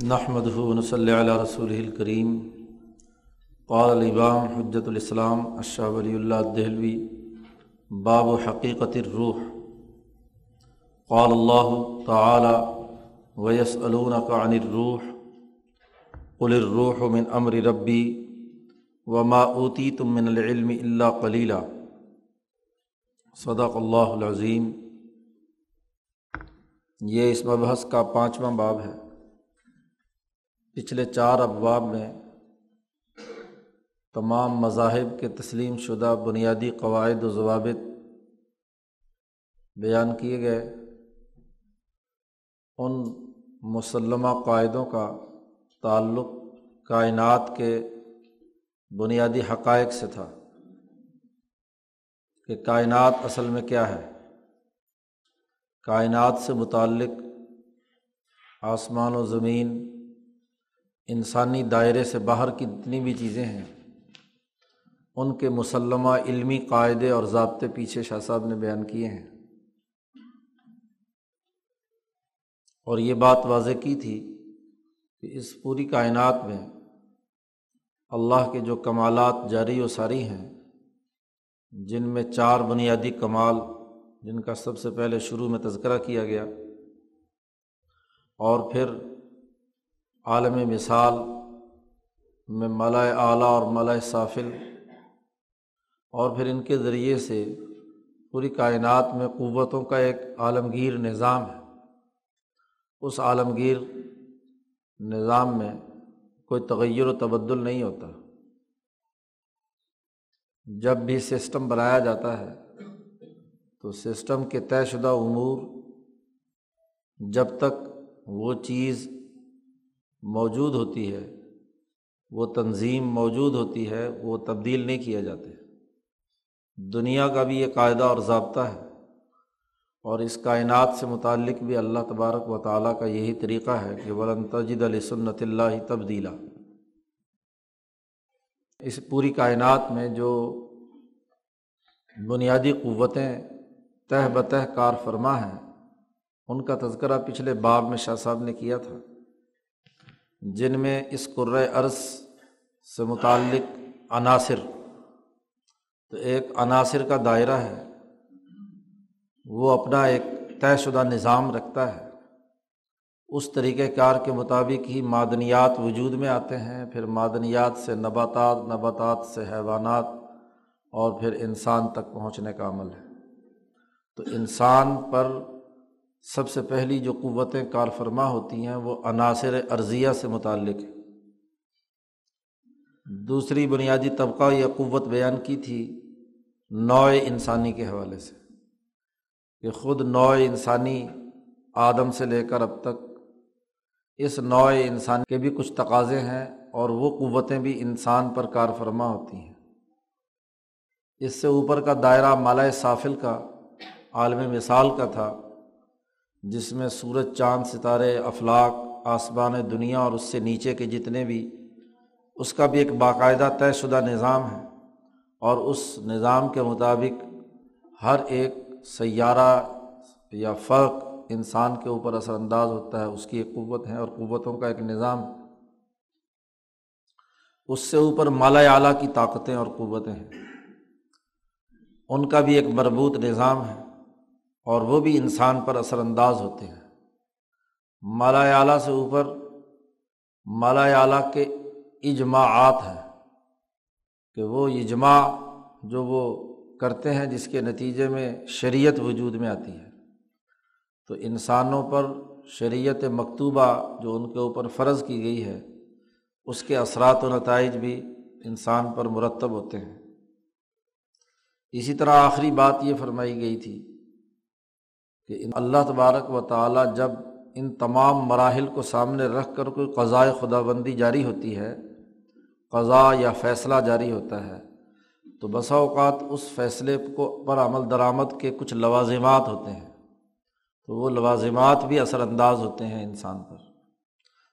نحمد صلی علیہ رسول الکریم قال الامام حجت الاسلام اشہ ولی اللہ دہلوی باب و حقیقت الروح. قال اللہ تعالی ویس کا عن الروح قل الروح من امر ربی وما اوتی تم من العلم اللہ کلیلہ صدق اللہ العظیم یہ اس مبحث کا پانچواں باب ہے۔ پچھلے چار ابواب میں تمام مذاہب کے تسلیم شدہ بنیادی قواعد و ضوابط بیان کیے گئے۔ ان مسلمہ قاعدوں کا تعلق کائنات کے بنیادی حقائق سے تھا کہ کائنات اصل میں کیا ہے۔ کائنات سے متعلق آسمان و زمین انسانی دائرے سے باہر کی جتنی بھی چیزیں ہیں، ان کے مسلمہ علمی قاعدے اور ضابطے پیچھے شاہ صاحب نے بیان کیے ہیں۔ اور یہ بات واضح کی تھی کہ اس پوری کائنات میں اللہ کے جو کمالات جاری و ساری ہیں، جن میں چار بنیادی کمال، جن کا سب سے پہلے شروع میں تذکرہ کیا گیا، اور پھر عالم مثال میں ملائے اعلیٰ اور ملائے صافل اور پھر ان کے ذریعے سے پوری کائنات میں قوتوں کا ایک عالمگیر نظام ہے۔ اس عالمگیر نظام میں کوئی تغیر و تبدل نہیں ہوتا۔ جب بھی سسٹم بنایا جاتا ہے تو سسٹم کے طے شدہ امور جب تک وہ چیز موجود ہوتی ہے، وہ تنظیم موجود ہوتی ہے، وہ تبدیل نہیں کیا جاتے۔ دنیا کا بھی یہ قاعدہ اور ضابطہ ہے۔ اور اس کائنات سے متعلق بھی اللہ تبارک و تعالیٰ کا یہی طریقہ ہے کہ ولن تجد علیہ سنت اللہ تبدیلا۔ اس پوری کائنات میں جو بنیادی قوتیں تہ بتہ کار فرما ہیں، ان کا تذکرہ پچھلے باب میں شاہ صاحب نے کیا تھا۔ جن میں اس عرض سے متعلق عناصر، تو ایک عناصر کا دائرہ ہے، وہ اپنا ایک طے شدہ نظام رکھتا ہے۔ اس طریقۂ کار کے مطابق ہی معدنیات وجود میں آتے ہیں، پھر معدنیات سے نباتات نباتات سے حیوانات، اور پھر انسان تک پہنچنے کا عمل ہے۔ تو انسان پر سب سے پہلی جو قوتیں کار فرما ہوتی ہیں وہ عناصر عرضیہ سے متعلق ہے دوسری بنیادی طبقہ یا قوت بیان کی تھی نوع انسانی کے حوالے سے کہ خود نوع انسانی آدم سے لے کر اب تک اس نوع انسان کے بھی کچھ تقاضے ہیں اور وہ قوتیں بھی انسان پر کار فرما ہوتی ہیں۔ اس سے اوپر کا دائرہ مالا صافل کا، عالم مثال کا تھا۔ جس میں سورج، چاند، ستارے افلاق آسمان، دنیا اور اس سے نیچے کے جتنے بھی، اس کا بھی ایک باقاعدہ طے شدہ نظام ہے۔ اور اس نظام کے مطابق ہر ایک سیارہ یا فرق انسان کے اوپر اثر انداز ہوتا ہے، اس کی ایک قوت ہے اور قوتوں کا ایک نظام۔ اس سے اوپر مالا اعلیٰ کی طاقتیں اور قوتیں ہیں۔ ان کا بھی ایک مربوط نظام ہے۔ اور وہ بھی انسان پر اثر انداز ہوتے ہیں۔ مالا اعلیٰ سے اوپر مالا اعلیٰ کے اجماعات ہیں کہ وہ اجماع جو وہ کرتے ہیں جس کے نتیجے میں شریعت وجود میں آتی ہے۔ تو انسانوں پر شریعت مکتوبہ جو ان کے اوپر فرض کی گئی ہے، اس کے اثرات و نتائج بھی انسان پر مرتب ہوتے ہیں۔ اسی طرح آخری بات یہ فرمائی گئی تھی کہ اللہ تبارک و تعالیٰ جب ان تمام مراحل کو سامنے رکھ کر کوئی قضائے خدا بندی جاری ہوتی ہے قضا یا فیصلہ جاری ہوتا ہے، تو بسا اوقات اس فیصلے کو پر عمل درآمد کے کچھ لوازمات ہوتے ہیں۔ تو وہ لوازمات بھی اثر انداز ہوتے ہیں انسان پر۔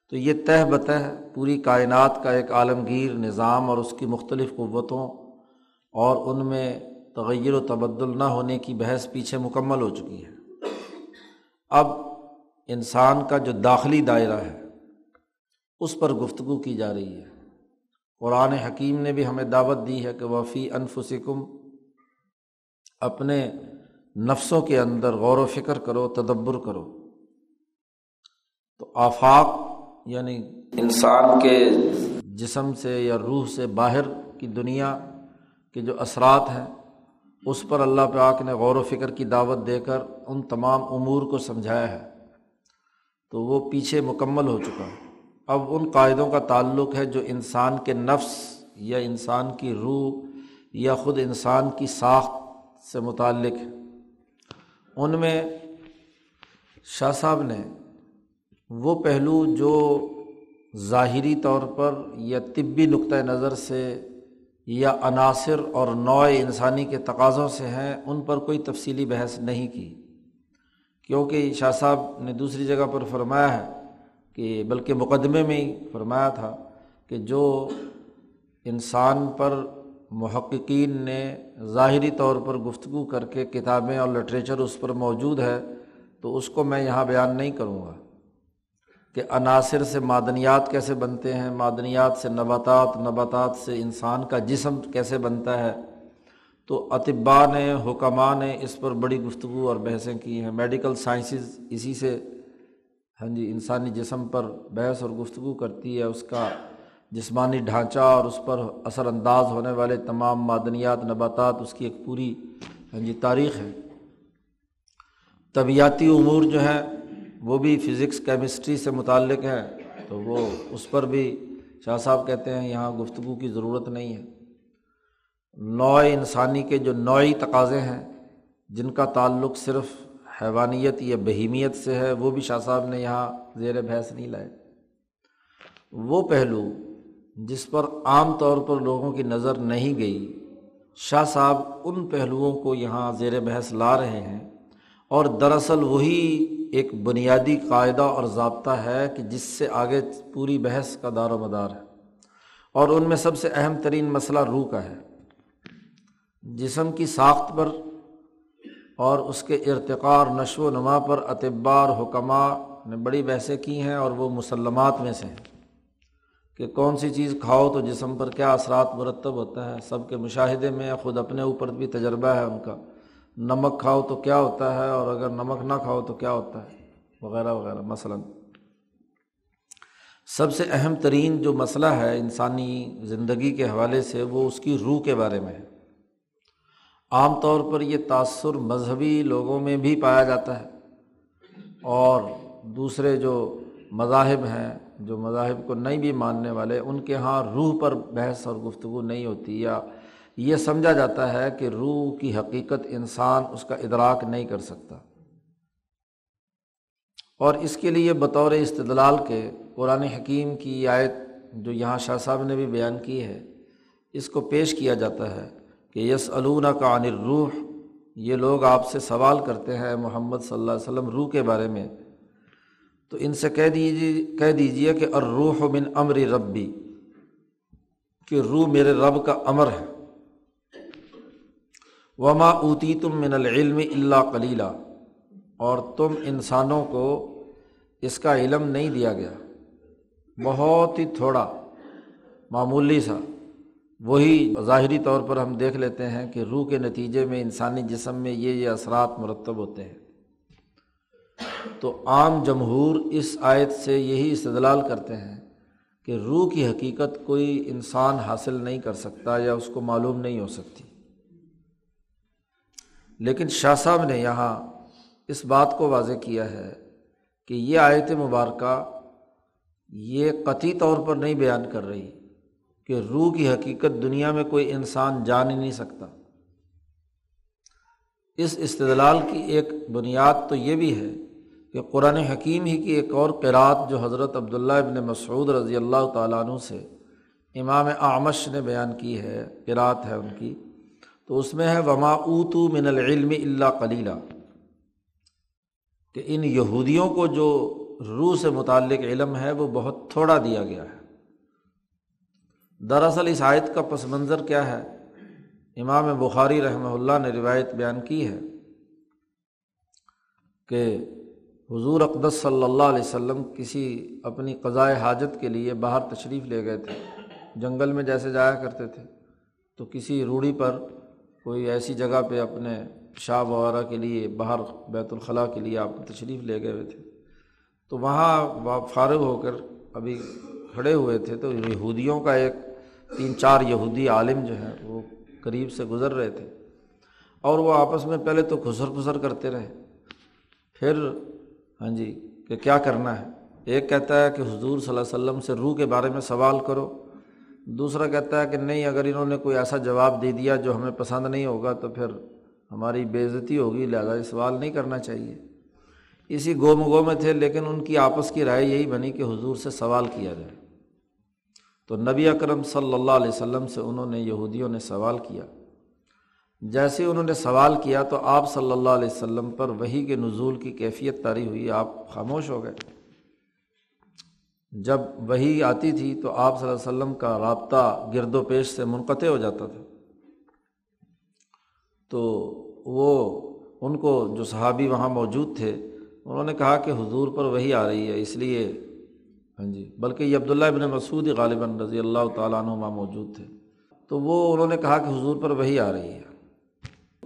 تو یہ تہ بتہ پوری کائنات کا ایک عالمگیر نظام اور اس کی مختلف قوتوں اور ان میں تغیر و تبدل نہ ہونے کی بحث پیچھے مکمل ہو چکی ہے۔ اب انسان کا جو داخلی دائرہ ہے، اس پر گفتگو کی جا رہی ہے۔ قرآن حکیم نے بھی ہمیں دعوت دی ہے کہ وفی انفسکم، اپنے نفسوں کے اندر غور و فکر کرو، تدبر کرو۔ تو آفاق یعنی انسان کے جسم سے یا روح سے باہر کی دنیا کے جو اثرات ہیں اس پر اللہ پاک نے غور و فکر کی دعوت دے کر ان تمام امور کو سمجھایا ہے۔ تو وہ پیچھے مکمل ہو چکا۔ اب ان قاعدوں کا تعلق ہے جو انسان کے نفس یا انسان کی روح یا خود انسان کی ساخت سے متعلق ہے۔ ان میں شاہ صاحب نے وہ پہلو جو ظاہری طور پر یا طبی نقطۂ نظر سے یا عناصر اور نوع انسانی کے تقاضوں سے ہیں، ان پر کوئی تفصیلی بحث نہیں کی۔ کیونکہ شاہ صاحب نے دوسری جگہ پر فرمایا ہے کہ، بلکہ مقدمے میں ہی فرمایا تھا کہ جو انسان پر محققین نے ظاہری طور پر گفتگو کر کے کتابیں اور لٹریچر اس پر موجود ہے، تو اس کو میں یہاں بیان نہیں کروں گا۔ کہ عناصر سے معدنیات کیسے بنتے ہیں، معدنیات سے نباتات نباتات سے انسان کا جسم کیسے بنتا ہے۔ تو اطباء نے حکمہ نے اس پر بڑی گفتگو اور بحثیں کی ہیں۔ میڈیکل سائنسز اسی سے ہاں جی انسانی جسم پر بحث اور گفتگو کرتی ہے۔ اس کا جسمانی ڈھانچہ اور اس پر اثر انداز ہونے والے تمام معدنیات، نباتات، اس کی ایک پوری ہاں جی تاریخ ہے۔ طبیعتی امور جو ہیں وہ بھی فزکس کیمسٹری سے متعلق ہے، تو وہ اس پر بھی شاہ صاحب کہتے ہیں یہاں گفتگو کی ضرورت نہیں ہے۔ نوع انسانی کے جو نوعی تقاضے ہیں، جن کا تعلق صرف حیوانیت یا بہیمیت سے ہے، وہ بھی شاہ صاحب نے یہاں زیر بحث نہیں لائے۔ وہ پہلو جس پر عام طور پر لوگوں کی نظر نہیں گئی، شاہ صاحب ان پہلوؤں کو یہاں زیر بحث لا رہے ہیں، اور دراصل وہی ایک بنیادی قاعدہ اور ضابطہ ہے کہ جس سے آگے پوری بحث کا دار و مدار ہے اور ان میں سب سے اہم ترین مسئلہ روح کا ہے۔ جسم کی ساخت پر اور اس کے ارتقار نشو و نما پر اطبار حکمہ نے بڑی بحثیں کی ہیں اور وہ مسلمات میں سے ہیں کہ کون سی چیز کھاؤ تو جسم پر کیا اثرات مرتب ہوتا ہے سب کے مشاہدے میں خود اپنے اوپر بھی تجربہ ہے ان کا۔ نمک کھاؤ تو کیا ہوتا ہے اور اگر نمک نہ کھاؤ تو کیا ہوتا ہے؟ وغیرہ وغیرہ، مثلاً۔ سب سے اہم ترین جو مسئلہ ہے انسانی زندگی کے حوالے سے وہ اس کی روح کے بارے میں ہے۔ عام طور پر یہ تأثر مذہبی لوگوں میں بھی پایا جاتا ہے۔ اور دوسرے جو مذاہب ہیں، جو مذاہب کو نہیں بھی ماننے والے، ان کے یہاں روح پر بحث اور گفتگو نہیں ہوتی یا یہ سمجھا جاتا ہے کہ روح کی حقیقت انسان اس کا ادراک نہیں کر سکتا۔ اور اس کے لیے بطور استدلال کے قرآن حکیم کی آیت جو یہاں شاہ صاحب نے بھی بیان کی ہے، اس کو پیش کیا جاتا ہے کہ یس علون کا عن روح یہ لوگ آپ سے سوال کرتے ہیں محمد صلی اللہ علیہ وسلم روح کے بارے میں۔ تو ان سے کہہ دیجیے کہہ دیجیے کہ الروح من امر ربی، کہ روح میرے رب کا امر ہے۔ وما اوتی تم من العلم اللہ کلیلہ اور تم انسانوں کو اس کا علم نہیں دیا گیا۔ بہت ہی تھوڑا، معمولی سا۔ وہی ظاہری طور پر ہم دیکھ لیتے ہیں کہ روح کے نتیجے میں انسانی جسم میں یہ یہ اثرات مرتب ہوتے ہیں۔ تو عام جمہور اس آیت سے یہی استدلال کرتے ہیں کہ روح کی حقیقت کوئی انسان حاصل نہیں کر سکتا یا اس کو معلوم نہیں ہو سکتی۔ لیکن شاہ صاحب نے یہاں اس بات کو واضح کیا ہے کہ یہ آیت مبارکہ یہ قطعی طور پر نہیں بیان کر رہی کہ روح کی حقیقت دنیا میں کوئی انسان جان ہی نہیں سکتا۔ اس استدلال کی ایک بنیاد تو یہ بھی ہے کہ قرآن حکیم ہی کی ایک اور قرأت جو حضرت عبداللہ ابن مسعود رضی اللہ تعالیٰ عنہ سے امام آمش نے بیان کی ہے قرأت ہے ان کی۔ تو اس میں ہے وما اوتو من العلم اللہ کلیلہ کہ ان یہودیوں کو جو روح سے متعلق علم ہے وہ بہت تھوڑا دیا گیا ہے۔ دراصل اس آیت کا پس منظر کیا ہے؟ امام بخاری رحمہ اللہ نے روایت بیان کی ہے کہ حضور اقدس صلی اللہ علیہ وسلم کسی اپنی قضائے حاجت کے لیے باہر تشریف لے گئے تھے، جنگل میں جیسے جایا کرتے تھے، تو کسی روڑی پر کوئی ایسی جگہ پہ اپنے شاب وغیرہ کے لیے باہر بیت الخلاء کے لیے آپ تشریف لے گئے ہوئے تھے۔ تو وہاں فارغ ہو کر ابھی کھڑے ہوئے تھے تو یہودیوں کا ایک تین چار یہودی عالم جو ہیں وہ قریب سے گزر رہے تھے۔ اور وہ آپس میں پہلے تو خسر خسر کرتے رہے۔ پھر ہاں جی کہ کیا کرنا ہے؟ ایک کہتا ہے کہ حضور صلی اللہ علیہ وسلم سے روح کے بارے میں سوال کرو۔ دوسرا کہتا ہے کہ نہیں، اگر انہوں نے کوئی ایسا جواب دے دیا جو ہمیں پسند نہیں ہوگا تو پھر ہماری بےزتی ہوگی، لہٰذا سوال نہیں کرنا چاہیے۔ اسی گو میں تھے، لیکن ان کی آپس کی رائے یہی بنی کہ حضور سے سوال کیا جائے۔ تو نبی اکرم صلی اللہ علیہ وسلم سے انہوں نے یہودیوں نے سوال کیا۔ جیسے انہوں نے سوال کیا تو آپ صلی اللہ علیہ وسلم پر وہی کے نزول کی کیفیت تاری ہوئی، آپ خاموش ہو گئے۔ جب وہی آتی تھی تو آپ صلی اللہ علیہ وسلم کا رابطہ گرد و پیش سے منقطع ہو جاتا تھا۔ تو وہ ان کو جو صحابی وہاں موجود تھے، انہوں نے کہا کہ حضور پر وہی آ رہی ہے، اس لیے۔ ہاں جی بلکہ یہ عبداللہ ابن مسعود غالباً رضی اللہ تعالیٰ عنہ وہاں موجود تھے۔ تو وہ انہوں نے کہا کہ حضور پر وہی آ رہی ہے۔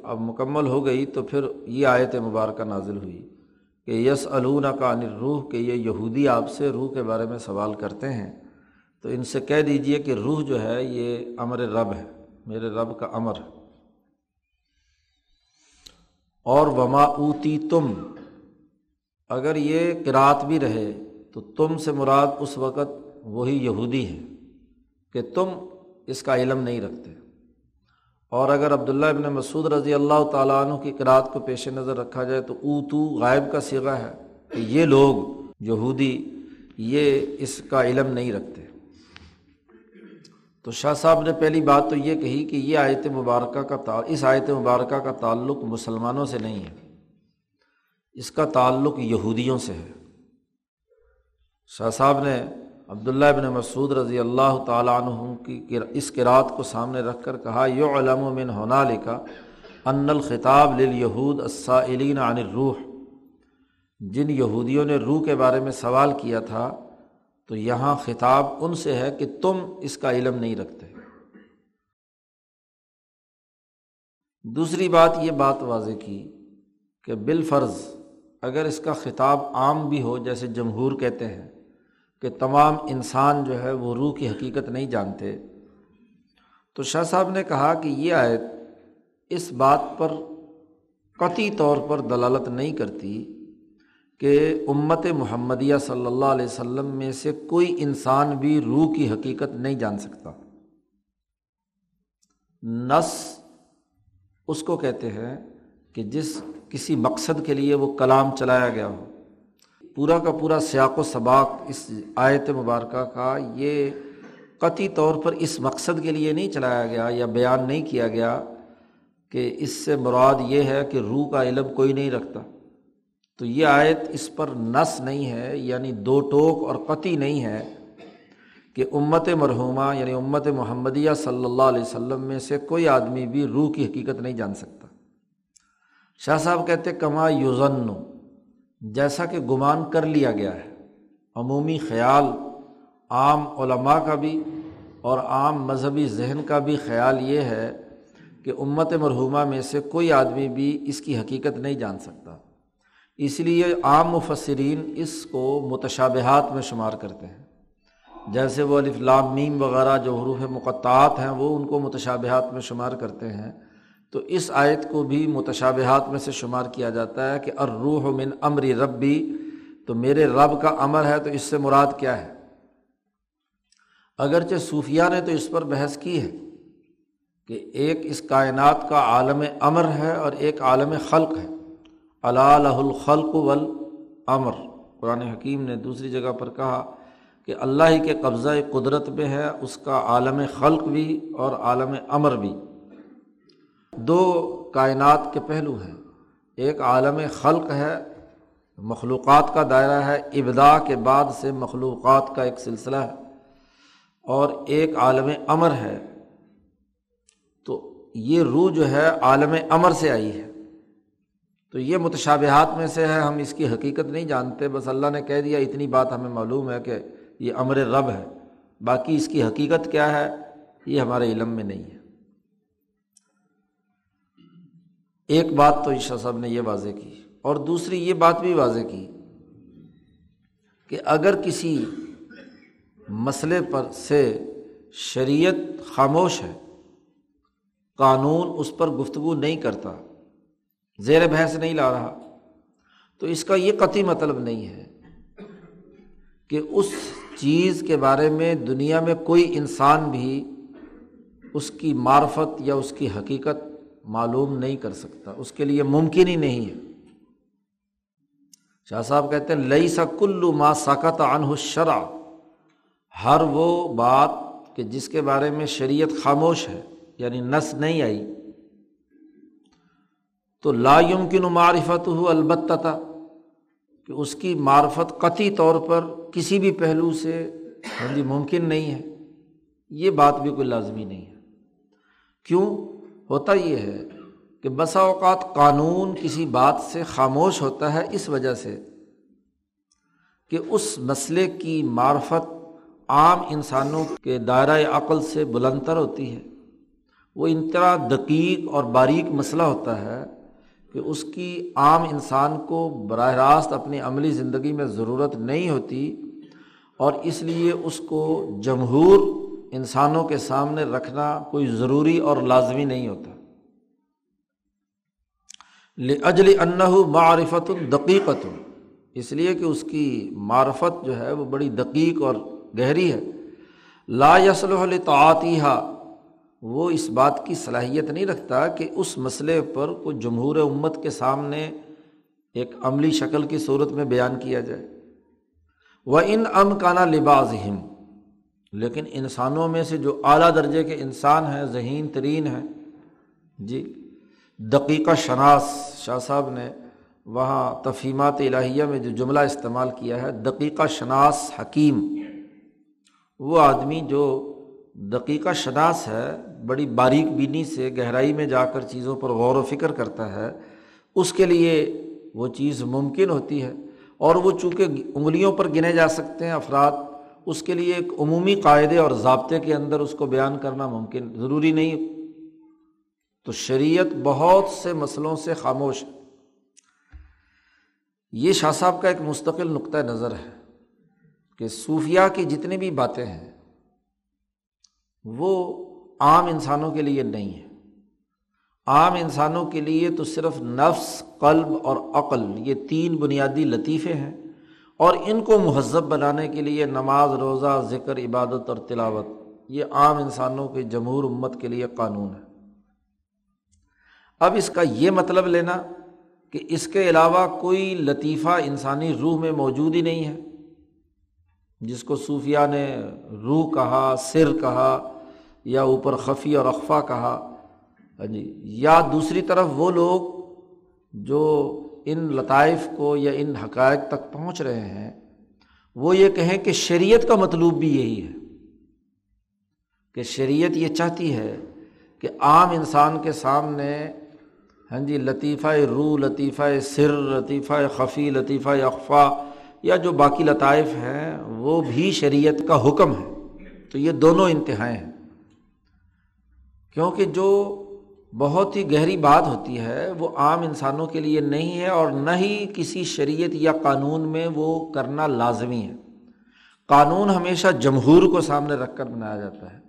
اب مکمل ہو گئی تو پھر یہ آیت مبارکہ نازل ہوئی۔ کہ یس علون کا روح کہ یہ یہودی آپ سے روح کے بارے میں سوال کرتے ہیں، تو ان سے کہہ دیجیے کہ روح جو ہے یہ امر رب ہے، میرے رب کا امر۔ ہے اور وما اوتی تم اگر یہ کراط بھی رہے تو تم سے مراد اس وقت وہی یہودی ہے کہ تم اس کا علم نہیں رکھتے۔ اور اگر عبداللہ ابن مسعود رضی اللہ تعالیٰ عنہ کی قرآت کو پیش نظر رکھا جائے تو او تو غائب کا سگا ہے کہ یہ لوگ یہودی یہ اس کا علم نہیں رکھتے۔ تو شاہ صاحب نے پہلی بات تو یہ کہی کہ یہ آیت مبارکہ کا اس آیت مبارکہ کا تعلق مسلمانوں سے نہیں ہے۔ اس کا تعلق یہودیوں سے ہے۔ شاہ صاحب نے عبداللہ ابن مسعود رضی اللہ تعالیٰ عنہ کی اس کراط کو سامنے رکھ کر کہا یو علم من ہونا لکھا ان الخطاب للہود السائلین عن الروح۔ جن یہودیوں نے روح کے بارے میں سوال کیا تھا، تو یہاں خطاب ان سے ہے کہ تم اس کا علم نہیں رکھتے۔ دوسری بات یہ بات واضح کی کہ بالفرض اگر اس کا خطاب عام بھی ہو، جیسے جمہور کہتے ہیں کہ تمام انسان جو ہے وہ روح کی حقیقت نہیں جانتے۔ تو شاہ صاحب نے کہا کہ یہ آیت اس بات پر قطعی طور پر دلالت نہیں کرتی کہ امت محمدیہ صلی اللہ علیہ وسلم میں سے کوئی انسان بھی روح کی حقیقت نہیں جان سکتا۔ نس اس کو کہتے ہیں کہ جس کسی مقصد کے لیے وہ کلام چلایا گیا ہو۔ پورا کا پورا سیاق و سباق اس آیت مبارکہ کا یہ قطعی طور پر اس مقصد کے لیے نہیں چلایا گیا یا بیان نہیں کیا گیا کہ اس سے مراد یہ ہے کہ روح کا علم کوئی نہیں رکھتا۔ تو یہ آیت اس پر نس نہیں ہے یعنی دو ٹوک اور قطعی نہیں ہے کہ امت مرحومہ یعنی امت محمدیہ صلی اللہ علیہ وسلم میں سے کوئی آدمی بھی روح کی حقیقت نہیں جان سکتا۔ شاہ صاحب کہتے کما یوزن جیسا کہ گمان کر لیا گیا ہے۔ عمومی خیال عام علماء کا بھی اور عام مذہبی ذہن کا بھی خیال یہ ہے کہ امت مرحومہ میں سے کوئی آدمی بھی اس کی حقیقت نہیں جان سکتا۔ اس لیے عام مفسرین اس کو متشابہات میں شمار کرتے ہیں۔ جیسے وہ الفلام میم وغیرہ جو حروف مقطعات ہیں وہ ان کو متشابہات میں شمار کرتے ہیں۔ تو اس آیت کو بھی متشابہات میں سے شمار کیا جاتا ہے کہ الروح من امری ربی، تو میرے رب کا امر ہے تو اس سے مراد کیا ہے؟ اگرچہ صوفیہ نے تو اس پر بحث کی ہے کہ ایک اس کائنات کا عالم امر ہے اور ایک عالم خلق ہے۔ اللہ الخلق ول امر قرآن حکیم نے دوسری جگہ پر کہا کہ اللہ ہی کے قبضۂ قدرت میں ہے، اس کا عالم خلق بھی اور عالم امر بھی۔ دو کائنات کے پہلو ہیں۔ ایک عالم خلق ہے، مخلوقات کا دائرہ ہے ابدا کے بعد سے مخلوقات کا ایک سلسلہ ہے۔ اور ایک عالم امر ہے۔ تو یہ روح جو ہے عالم امر سے آئی ہے۔ تو یہ متشابہات میں سے ہے، ہم اس کی حقیقت نہیں جانتے۔ بس اللہ نے کہہ دیا، اتنی بات ہمیں معلوم ہے کہ یہ امر رب ہے۔ باقی اس کی حقیقت کیا ہے، یہ ہمارے علم میں نہیں ہے۔ ایک بات تو عشا صاحب نے یہ واضح کی اور دوسری یہ بات بھی واضح کی کہ اگر کسی مسئلے پر سے شریعت خاموش ہے، قانون اس پر گفتگو نہیں کرتا، زیر بحث نہیں لا رہا، تو اس کا یہ قطعی مطلب نہیں ہے کہ اس چیز کے بارے میں دنیا میں کوئی انسان بھی اس کی معرفت یا اس کی حقیقت معلوم نہیں کر سکتا۔ اس کے لیے ممکن ہی نہیں ہے۔ شاہ صاحب کہتے ہیں لئی سا کلو ما ساکت انہ شرع ہر وہ بات کہ جس کے بارے میں شریعت خاموش ہے یعنی نس نہیں آئی، تو لا یمکن معرفت ہو البتہ تھا کہ اس کی معرفت قطعی طور پر کسی بھی پہلو سے ہاں جی ممکن نہیں ہے۔ یہ بات بھی کوئی لازمی نہیں ہے۔ کیوں؟ ہوتا یہ ہے کہ بسا اوقات قانون کسی بات سے خاموش ہوتا ہے اس وجہ سے کہ اس مسئلے کی معرفت عام انسانوں کے دائرۂ عقل سے بلندر ہوتی ہے۔ وہ انتہا دقیق اور باریک مسئلہ ہوتا ہے کہ اس کی عام انسان کو براہ راست اپنی عملی زندگی میں ضرورت نہیں ہوتی اور اس لیے اس کو جمہور انسانوں کے سامنے رکھنا کوئی ضروری اور لازمی نہیں ہوتا۔ اجل انّہ معرفت الدقیقت اس لیے کہ اس کی معرفت جو ہے وہ بڑی دقیق اور گہری ہے۔ لا یسل تعطیہ وہ اس بات کی صلاحیت نہیں رکھتا کہ اس مسئلے پر کوئی جمہور امت کے سامنے ایک عملی شکل کی صورت میں بیان کیا جائے۔ وہ ان ام کانا لباس ہم لیکن انسانوں میں سے جو اعلیٰ درجے کے انسان ہیں، ذہین ترین ہیں۔ جی دقیقہ شناس شاہ صاحب نے وہاں تفہیمات الہیہ میں جو جملہ استعمال کیا ہے، دقیقہ شناس حکیم۔ وہ آدمی جو دقیقہ شناس ہے، بڑی باریک بینی سے گہرائی میں جا کر چیزوں پر غور و فکر کرتا ہے، اس کے لیے وہ چیز ممکن ہوتی ہے۔ اور وہ چونکہ انگلیوں پر گنے جا سکتے ہیں افراد اس کے لیے ایک عمومی قاعدے اور ضابطے کے اندر اس کو بیان کرنا ممکن، ضروری نہیں تو شریعت بہت سے مسئلوں سے خاموش ہے۔ یہ شاہ صاحب کا ایک مستقل نقطۂ نظر ہے کہ صوفیہ کی جتنی بھی باتیں ہیں، وہ عام انسانوں کے لیے نہیں ہے عام انسانوں کے لیے تو صرف نفس، قلب اور عقل، یہ تین بنیادی لطیفے ہیں۔ اور ان کو مہذب بنانے کے لیے نماز، روزہ، ذکر، عبادت اور تلاوت، یہ عام انسانوں کے جمہور امت کے لیے قانون ہے۔ اب اس کا یہ مطلب لینا کہ اس کے علاوہ کوئی لطیفہ انسانی روح میں موجود ہی نہیں ہے، جس کو صوفیہ نے روح کہا، سر کہا، یا اوپر خفی اور اقفا کہا ہاں جی یا دوسری طرف وہ لوگ جو ان لطائف کو یا ان حقائق تک پہنچ رہے ہیں، وہ یہ کہیں کہ شریعت کا مطلوب بھی یہی ہے۔ کہ شریعت یہ چاہتی ہے کہ عام انسان کے سامنے ہاں جی لطیفہ روح، لطیفہ سر، لطیفہ خفی، لطیفہ اقفا یا جو باقی لطائف ہیں، وہ بھی شریعت کا حکم ہے۔ تو یہ دونوں انتہائیں ہیں۔ کیونکہ جو بہت ہی گہری بات ہوتی ہے، وہ عام انسانوں کے لیے نہیں ہے اور نہ ہی کسی شریعت یا قانون میں وہ کرنا لازمی ہے۔ قانون ہمیشہ جمہور کو سامنے رکھ کر بنایا جاتا ہے۔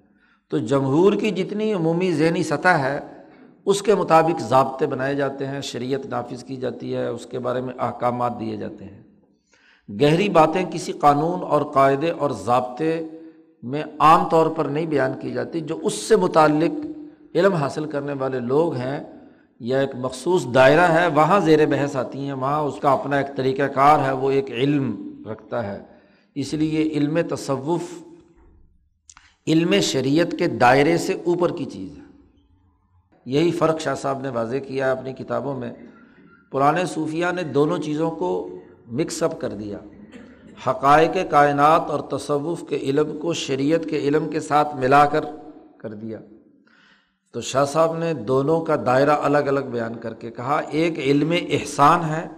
تو جمہور کی جتنی عمومی ذہنی سطح ہے، اس کے مطابق ضابطے بنائے جاتے ہیں، شریعت نافذ کی جاتی ہے، اس کے بارے میں احکامات دیے جاتے ہیں۔ گہری باتیں کسی قانون اور قاعدے اور ضابطے میں عام طور پر نہیں بیان کی جاتی، جو اس سے متعلق علم حاصل کرنے والے لوگ ہیں، یا ایک مخصوص دائرہ ہے، وہاں زیر بحث آتی ہیں، وہاں اس کا اپنا ایک طریقہ کار ہے، وہ ایک علم رکھتا ہے۔ اس لیے علم تصوف، علم شریعت کے دائرے سے اوپر کی چیز ہے۔ یہی فرق شاہ صاحب نے واضح کیا اپنی کتابوں میں۔ پرانے صوفیہ نے دونوں چیزوں کو مکس اپ کر دیا۔ حقائق کائنات اور تصوف کے علم کو، شریعت کے علم کے ساتھ ملا کر کر دیا۔ تو شاہ صاحب نے دونوں کا دائرہ الگ الگ بیان کر کے کہا، ایک علم احسان ہے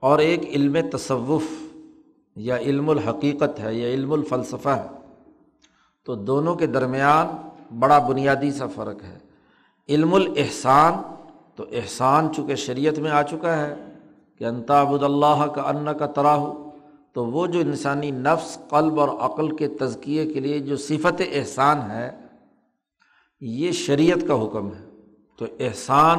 اور ایک علم تصوف، یا علم الحقیقت ہے، یا علم الفلسفہ ہے۔ تو دونوں کے درمیان بڑا بنیادی سا فرق ہے۔ علم الاحسان، تو احسان چونکہ شریعت میں آ چکا ہے، کہ انتابود اللہ کا ان کا تراہ تو وہ جو انسانی نفس، قلب اور عقل کے تزکیے کے لیے جو صفت احسان ہے یہ شریعت کا حکم ہے۔ تو احسان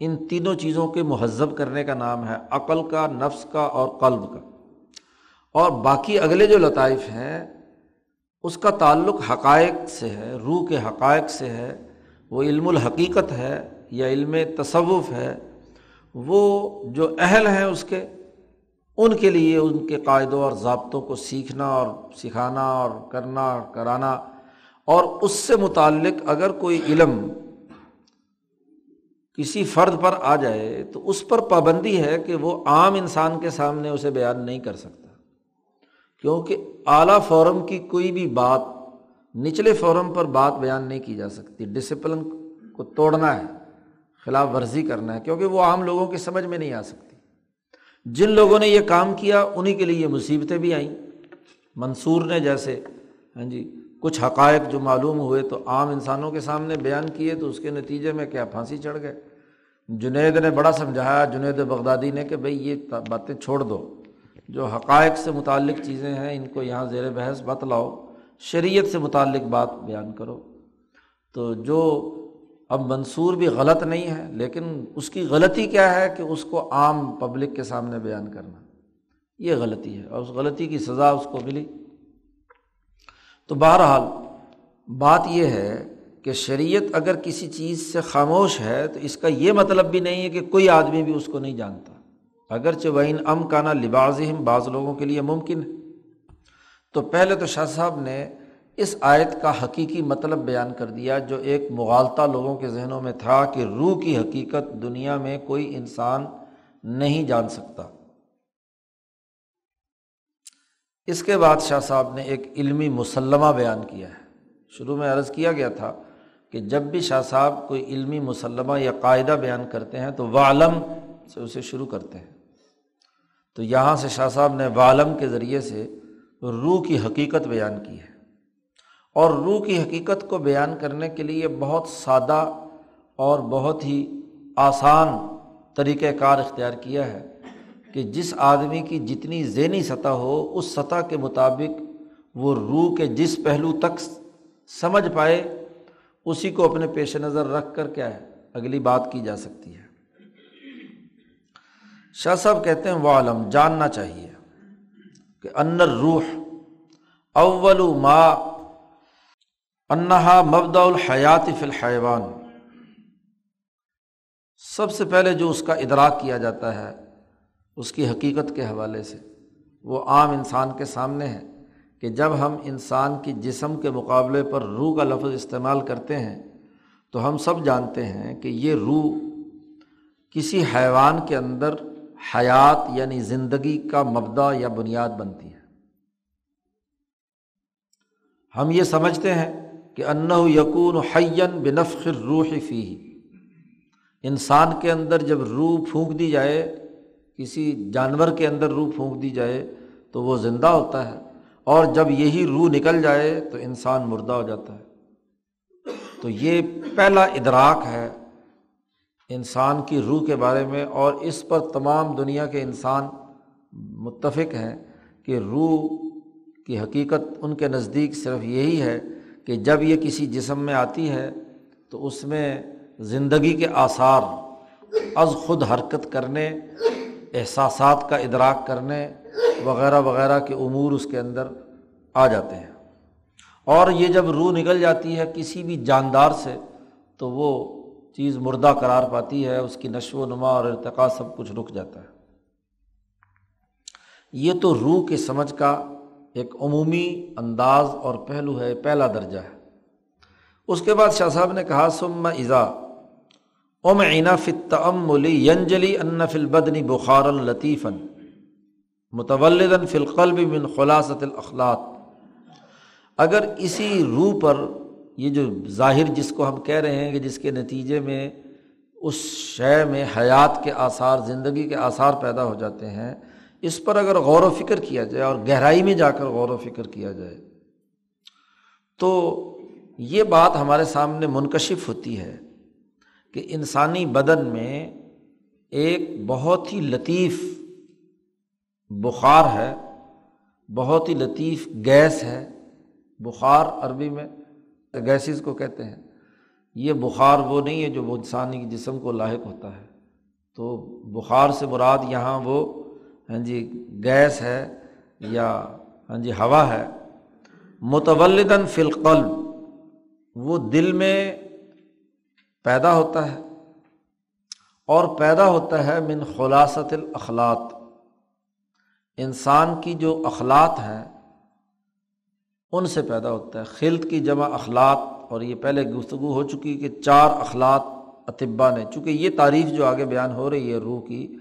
ان تینوں چیزوں کے مہذب کرنے کا نام ہے، عقل کا، نفس کا اور قلب کا۔ اور باقی اگلے جو لطائف ہیں، اس کا تعلق حقائق سے ہے، روح کے حقائق سے ہے۔ وہ علم الحقیقت ہے یا علم تصوف ہے۔ وہ جو اہل ہیں اس کے، ان کے لیے ان کے قاعدوں اور ضابطوں کو سیکھنا اور سکھانا اور کرنا اور کرانا اور اس سے متعلق اگر کوئی علم کسی فرد پر آ جائے تو اس پر پابندی ہے کہ وہ عام انسان کے سامنے اسے بیان نہیں کر سکتا۔ کیونکہ اعلیٰ فورم کی کوئی بھی بات، نچلے فورم پر بات بیان نہیں کی جا سکتی۔ ڈسپلن کو توڑنا ہے، خلاف ورزی کرنا ہے، کیونکہ وہ عام لوگوں کی سمجھ میں نہیں آ سکتی۔ جن لوگوں نے یہ کام کیا انہیں کے لیے یہ مصیبتیں بھی آئیں۔ منصور نے جیسے ہاں جی کچھ حقائق جو معلوم ہوئے تو عام انسانوں کے سامنے بیان کیے تو اس کے نتیجے میں کیا پھانسی چڑھ گئے؟ جنید نے بڑا سمجھایا، جنید بغدادی نے کہ بھائی یہ باتیں چھوڑ دو۔ جو حقائق سے متعلق چیزیں ہیں، ان کو یہاں زیر بحث بتلاؤ شریعت سے متعلق بات بیان کرو۔ تو جو اب منصور بھی غلط نہیں ہے، لیکن اس کی غلطی کیا ہے کہ اس کو عام پبلک کے سامنے بیان کرنا۔ یہ غلطی ہے اور اس غلطی کی سزا اس کو ملی۔ تو بہرحال بات یہ ہے کہ شریعت اگر کسی چیز سے خاموش ہے تو اس کا یہ مطلب بھی نہیں ہے کہ کوئی آدمی بھی اس کو نہیں جانتا۔ اگرچہ وین ام کا نا لباس بعض لوگوں کے لیے ممکن ہے۔ تو پہلے تو شاہ صاحب نے اس آیت کا حقیقی مطلب بیان کر دیا جو ایک مغالطہ لوگوں کے ذہنوں میں تھا کہ روح کی حقیقت دنیا میں کوئی انسان نہیں جان سکتا۔ اس کے بعد شاہ صاحب نے ایک علمی مسلمہ بیان کیا ہے۔ شروع میں عرض کیا گیا تھا کہ جب بھی شاہ صاحب کوئی علمی مسلمہ یا قاعدہ بیان کرتے ہیں تو والم سے اسے شروع کرتے ہیں۔ تو یہاں سے شاہ صاحب نے والم کے ذریعے سے روح کی حقیقت بیان کی ہے۔ اور روح کی حقیقت کو بیان کرنے کے لیے بہت سادہ اور بہت ہی آسان طریقۂ کار اختیار کیا ہے۔ کہ جس آدمی کی جتنی ذہنی سطح ہو، اس سطح کے مطابق وہ روح کے جس پہلو تک سمجھ پائے، اسی کو اپنے پیش نظر رکھ کر کیا ہے؟ اگلی بات کی جا سکتی ہے۔ شاہ صاحب کہتے ہیں وہ عالم جاننا چاہیے کہ انر روح اول ما انہا مبدا الحیات فی الحیوان۔ سب سے پہلے جو اس کا ادراک کیا جاتا ہے اس کی حقیقت کے حوالے سے۔ وہ عام انسان کے سامنے ہے کہ جب ہم انسان کی جسم کے مقابلے پر روح کا لفظ استعمال کرتے ہیں، تو ہم سب جانتے ہیں کہ یہ روح کسی حیوان کے اندر حیات یعنی زندگی کا مبدا یا بنیاد بنتی ہے۔ ہم یہ سمجھتے ہیں کہ انّ یقون حین بنفخر روح فی انسان کے اندر جب روح پھونک دی جائے کسی جانور کے اندر روح پھونک دی جائے تو وہ زندہ ہوتا ہے اور جب یہی روح نکل جائے تو انسان مردہ ہو جاتا ہے۔ تو یہ پہلا ادراک ہے انسان کی روح کے بارے میں اور اس پر تمام دنیا کے انسان متفق ہیں کہ روح کی حقیقت ان کے نزدیک صرف یہی ہے کہ جب یہ کسی جسم میں آتی ہے تو اس میں زندگی کے آثار از خود حرکت کرنے احساسات کا ادراک کرنے وغیرہ وغیرہ کے امور اس کے اندر آ جاتے ہیں۔ اور یہ جب روح نکل جاتی ہے کسی بھی جاندار سے، تو وہ چیز مردہ قرار پاتی ہے، اس کی نشو و نما اور ارتقا سب کچھ رک جاتا ہے۔ یہ تو روح کے سمجھ کا ایک عمومی انداز اور پہلو ہے، پہلا درجہ ہے۔ اس کے بعد شاہ صاحب نے کہا سم ازا ام عینا فتم ینجلی ان فل بدنی بخار الطیفن متولدن فلقلب من خلاصت الاخلاط اگر اسی روح پر یہ جو ظاہر جس کو ہم کہہ رہے ہیں کہ جس کے نتیجے میں اس شے میں حیات کے آثار، زندگی کے آثار پیدا ہو جاتے ہیں، اس پر اگر غور و فکر کیا جائے اور گہرائی میں جا کر غور و فکر کیا جائے، تو یہ بات ہمارے سامنے منکشف ہوتی ہے۔ کہ انسانی بدن میں ایک بہت ہی لطیف بخار ہے، بہت ہی لطیف گیس ہے۔ بخار عربی میں گیسز کو کہتے ہیں۔ یہ بخار وہ نہیں ہے جو وہ انسانی جسم کو لاحق ہوتا ہے۔ تو بخار سے مراد یہاں وہ ہاں جی گیس ہے یا ہاں جی ہوا ہے۔ متولدن فلقل وہ دل میں پیدا ہوتا ہے۔ اور پیدا ہوتا ہے من خلاصت الاخلاط انسان کی جو اخلاط ہیں، ان سے پیدا ہوتا ہے۔ خلط کی جمع اخلاط اور یہ پہلے گفتگو ہو چکی کہ چار اخلاط اطبا نے۔ چونکہ یہ تعریف جو آگے بیان ہو رہی ہے روح کی،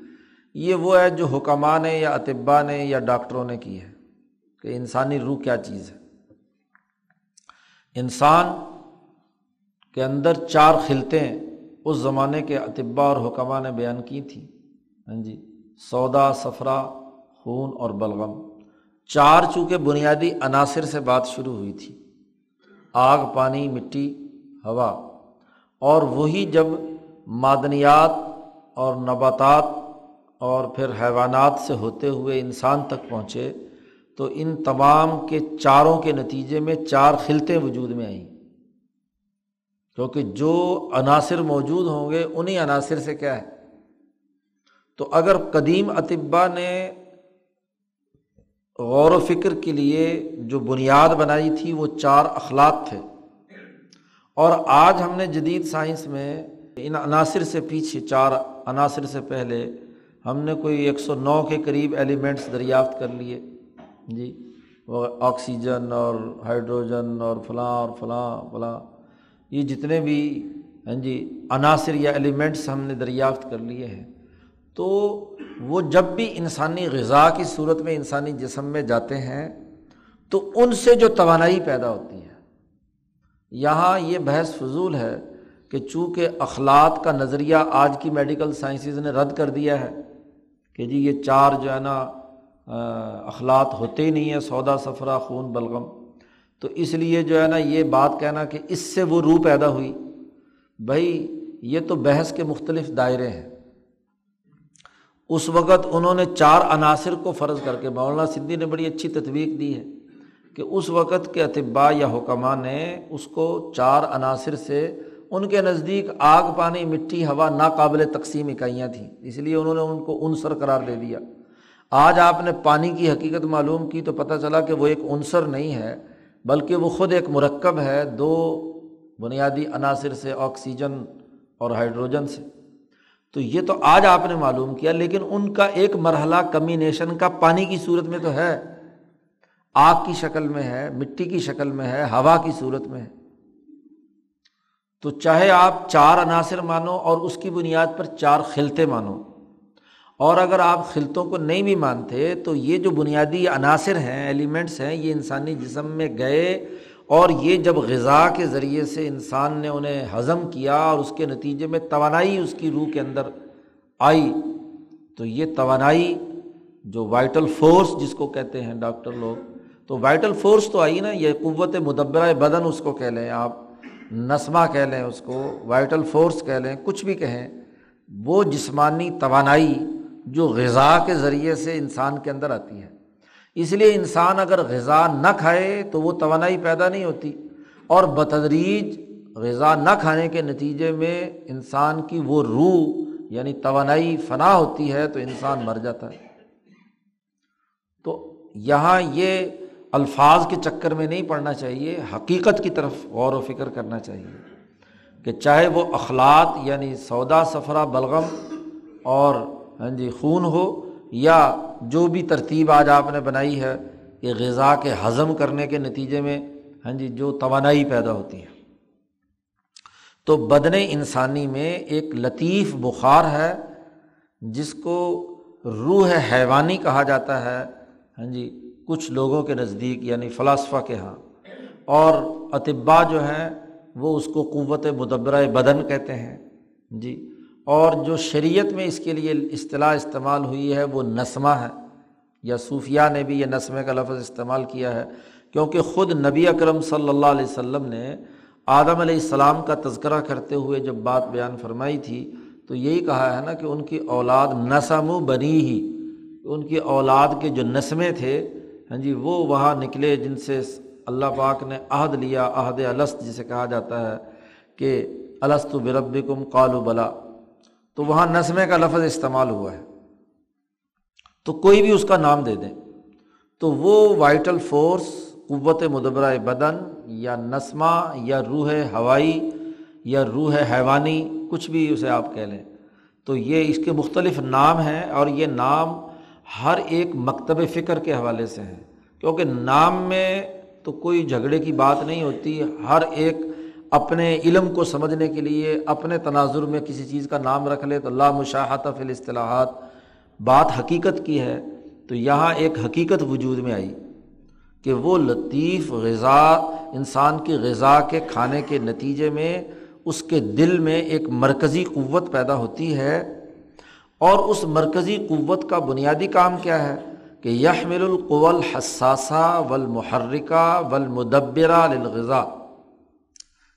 یہ وہ ہے جو حکمہ نے یا اطبا نے یا ڈاکٹروں نے کی ہے کہ انسانی روح کیا چیز ہے۔ انسان کے اندر چار خلطیں اس زمانے کے اطبا اور حکمہ نے بیان کی تھیں ہاں جی سودا سفرا خون اور بلغم۔ چار چونکہ بنیادی عناصر سے بات شروع ہوئی تھی۔ آگ، پانی، مٹی، ہوا۔ اور وہی جب معدنیات اور نباتات اور پھر حیوانات سے ہوتے ہوئے انسان تک پہنچے، تو ان تمام کے چاروں کے نتیجے میں چار خلطیں وجود میں آئیں۔ کیونکہ جو عناصر موجود ہوں گے انہیں عناصر سے کیا ہے؟ تو اگر قدیم اطبا نے غور و فکر کے لیے جو بنیاد بنائی تھی، وہ چار اخلاق تھے۔ اور آج ہم نے جدید سائنس میں ان عناصر سے پیچھے، چار عناصر سے پہلے ہم نے کوئی ایک سو نو کے قریب ایلیمنٹس دریافت کر لیے۔ جی وہ آکسیجن اور ہائیڈروجن اور فلاں اور فلاں فلاں۔ یہ جتنے بھی ہاں جی عناصر یا ایلیمنٹس ہم نے دریافت کر لیے ہیں، تو وہ جب بھی انسانی غذا کی صورت میں، انسانی جسم میں جاتے ہیں، تو ان سے جو توانائی پیدا ہوتی ہے۔ یہاں یہ بحث فضول ہے کہ چونکہ اخلاق کا نظریہ آج کی میڈیکل سائنسز نے رد کر دیا ہے کہ جی یہ چار جو ہے نا اخلاط ہوتے ہی نہیں ہیں، سودا، سفرا، خون، بلغم۔ تو اس لیے جو ہے نا یہ بات کہنا کہ اس سے وہ روح پیدا ہوئی۔ بھائی، یہ تو بحث کے مختلف دائرے ہیں۔ اس وقت انہوں نے چار عناصر کو فرض کر کے، مولانا سدھی نے بڑی اچھی تطویق دی ہے کہ اس وقت کے اطباء یا حکمہ نے اس کو چار عناصر سے، ان کے نزدیک آگ، پانی، مٹی، ہوا ناقابل تقسیم اکائیاں تھیں۔ اس لیے انہوں نے ان کو عنصر قرار دے دیا۔ آج آپ نے پانی کی حقیقت معلوم کی تو پتہ چلا کہ وہ ایک عنصر نہیں ہے۔ بلکہ وہ خود ایک مرکب ہے دو بنیادی عناصر سے، آکسیجن اور ہائیڈروجن سے۔ تو یہ تو آج آپ نے معلوم کیا، لیکن ان کا ایک مرحلہ کمبینیشن کا پانی کی صورت میں تو ہے۔ آگ کی شکل میں ہے، مٹی کی شکل میں ہے، ہوا کی صورت میں ہے۔ تو چاہے آپ چار عناصر مانو اور اس کی بنیاد پر چار خلتے مانو۔ اور اگر آپ خلطوں کو نہیں بھی مانتے، تو یہ جو بنیادی عناصر ہیں ایلیمنٹس ہیں، یہ انسانی جسم میں گئے اور یہ جب غذا کے ذریعے سے انسان نے انہیں ہضم کیا اور اس کے نتیجے میں توانائی اس کی روح کے اندر آئی، تو یہ توانائی جو وائٹل فورس جس کو کہتے ہیں ڈاکٹر لوگ، تو وائٹل فورس تو آئی نا، یہ قوت مدبرہ بدن اس کو کہہ لیں آپ، نسمہ کہہ لیں اس کو وائٹل فورس کہہ لیں، کچھ بھی کہیں، وہ جسمانی توانائی جو غذا کے ذریعے سے انسان کے اندر آتی ہے۔ اس لیے انسان اگر غذا نہ کھائے تو وہ توانائی پیدا نہیں ہوتی۔ اور بتدریج غذا نہ کھانے کے نتیجے میں انسان کی وہ روح یعنی توانائی فنا ہوتی ہے تو انسان مر جاتا ہے۔ تو یہاں یہ الفاظ کے چکر میں نہیں پڑھنا چاہیے، حقیقت کی طرف غور و فکر کرنا چاہیے کہ چاہے وہ اخلاط یعنی سودا سفرا بلغم اور ہاں جی خون ہو یا جو بھی ترتیب آج آپ نے بنائی ہے کہ غذا کے ہضم کرنے کے نتیجے میں ہاں جی جو توانائی پیدا ہوتی ہے۔ تو بدن انسانی میں ایک لطیف بخار ہے، جس کو روح حیوانی کہا جاتا ہے ہاں جی کچھ لوگوں کے نزدیک یعنی فلاسفہ کے یہاں اور اطباء جو ہیں، وہ اس کو قوت مدبرۂ بدن کہتے ہیں۔ جی اور جو شریعت میں اس کے لیے اصطلاح استعمال ہوئی ہے وہ نسمہ ہے یا صوفیہ نے بھی یہ نسمے کا لفظ استعمال کیا ہے کیونکہ خود نبی اکرم صلی اللہ علیہ وسلم نے آدم علیہ السلام کا تذکرہ کرتے ہوئے جب بات بیان فرمائی تھی تو یہی کہا ہے نا کہ ان کی اولاد نسم و بنی ہی، ان کی اولاد کے جو نسمیں تھے ہاں جی وہ وہاں نکلے جن سے اللہ پاک نے عہد لیا، عہد الست جسے کہا جاتا ہے کہ السط و برب کم قالو بلا۔ تو وہاں نسمے کا لفظ استعمال ہوا ہے۔ تو کوئی بھی اس کا نام دے دیں۔ تو وہ وائٹل فورس، قوت مدبرۂ بدن یا نسمہ یا روح ہوائی یا روح حیوانی، کچھ بھی اسے آپ کہہ لیں۔ تو یہ اس کے مختلف نام ہیں اور یہ نام ہر ایک مکتب فکر کے حوالے سے ہیں۔ کیونکہ نام میں تو کوئی جھگڑے کی بات نہیں ہوتی، ہر ایک اپنے علم کو سمجھنے کے لیے اپنے تناظر میں کسی چیز کا نام رکھ لے تو اللہ مشاہت فی الاصطلاحات۔ بات حقیقت کی ہے تو یہاں ایک حقیقت وجود میں آئی کہ وہ لطیف غذا، انسان کی غذا کے کھانے کے نتیجے میں اس کے دل میں ایک مرکزی قوت پیدا ہوتی ہے۔ اور اس مرکزی قوت کا بنیادی کام کیا ہے کہ یحمل القول حساسہ ولمحرکہ ولمدبرہ للغذا۔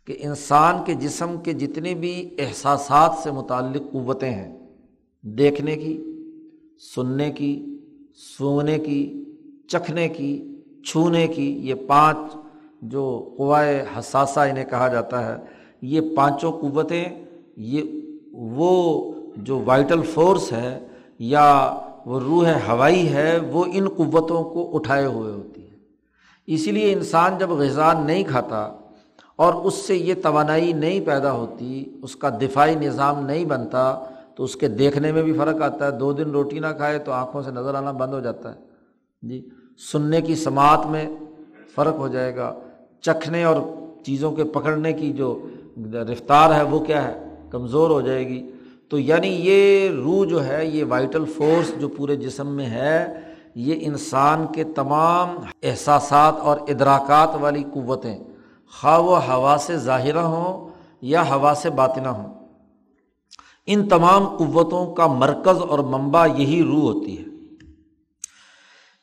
کہ انسان کے جسم کے جتنے بھی احساسات سے متعلق قوتیں ہیں، دیکھنے کی، سننے کی سونے کی، چکھنے کی، چھونے کی، یہ پانچ جو قوائے حساسہ انہیں کہا جاتا ہے، یہ پانچوں قوتیں، یہ وہ جو وائٹل فورس ہے یا وہ روح ہوائی ہے، وہ ان قوتوں کو اٹھائے ہوئے ہوتی ہے۔ اسی لیے انسان جب غذا نہیں کھاتا اور اس سے یہ توانائی نہیں پیدا ہوتی، اس کا دفاعی نظام نہیں بنتا، تو اس کے دیکھنے میں بھی فرق آتا ہے۔ دو دن روٹی نہ کھائے تو آنکھوں سے نظر آنا بند ہو جاتا ہے۔ جی سننے کی سماعت میں فرق ہو جائے گا۔ چکھنے اور چیزوں کے پکڑنے کی جو رفتار ہے، وہ کیا ہے؟ کمزور ہو جائے گی۔ تو یعنی یہ روح جو ہے، یہ وائٹل فورس جو پورے جسم میں ہے، یہ انسان کے تمام احساسات اور ادراکات والی قوتیں خواہ و ہوا سے ظاہرہ ہوں یا ہوا سے باطنہ ہوں۔ ان تمام قوتوں کا مرکز اور منبع یہی روح ہوتی ہے۔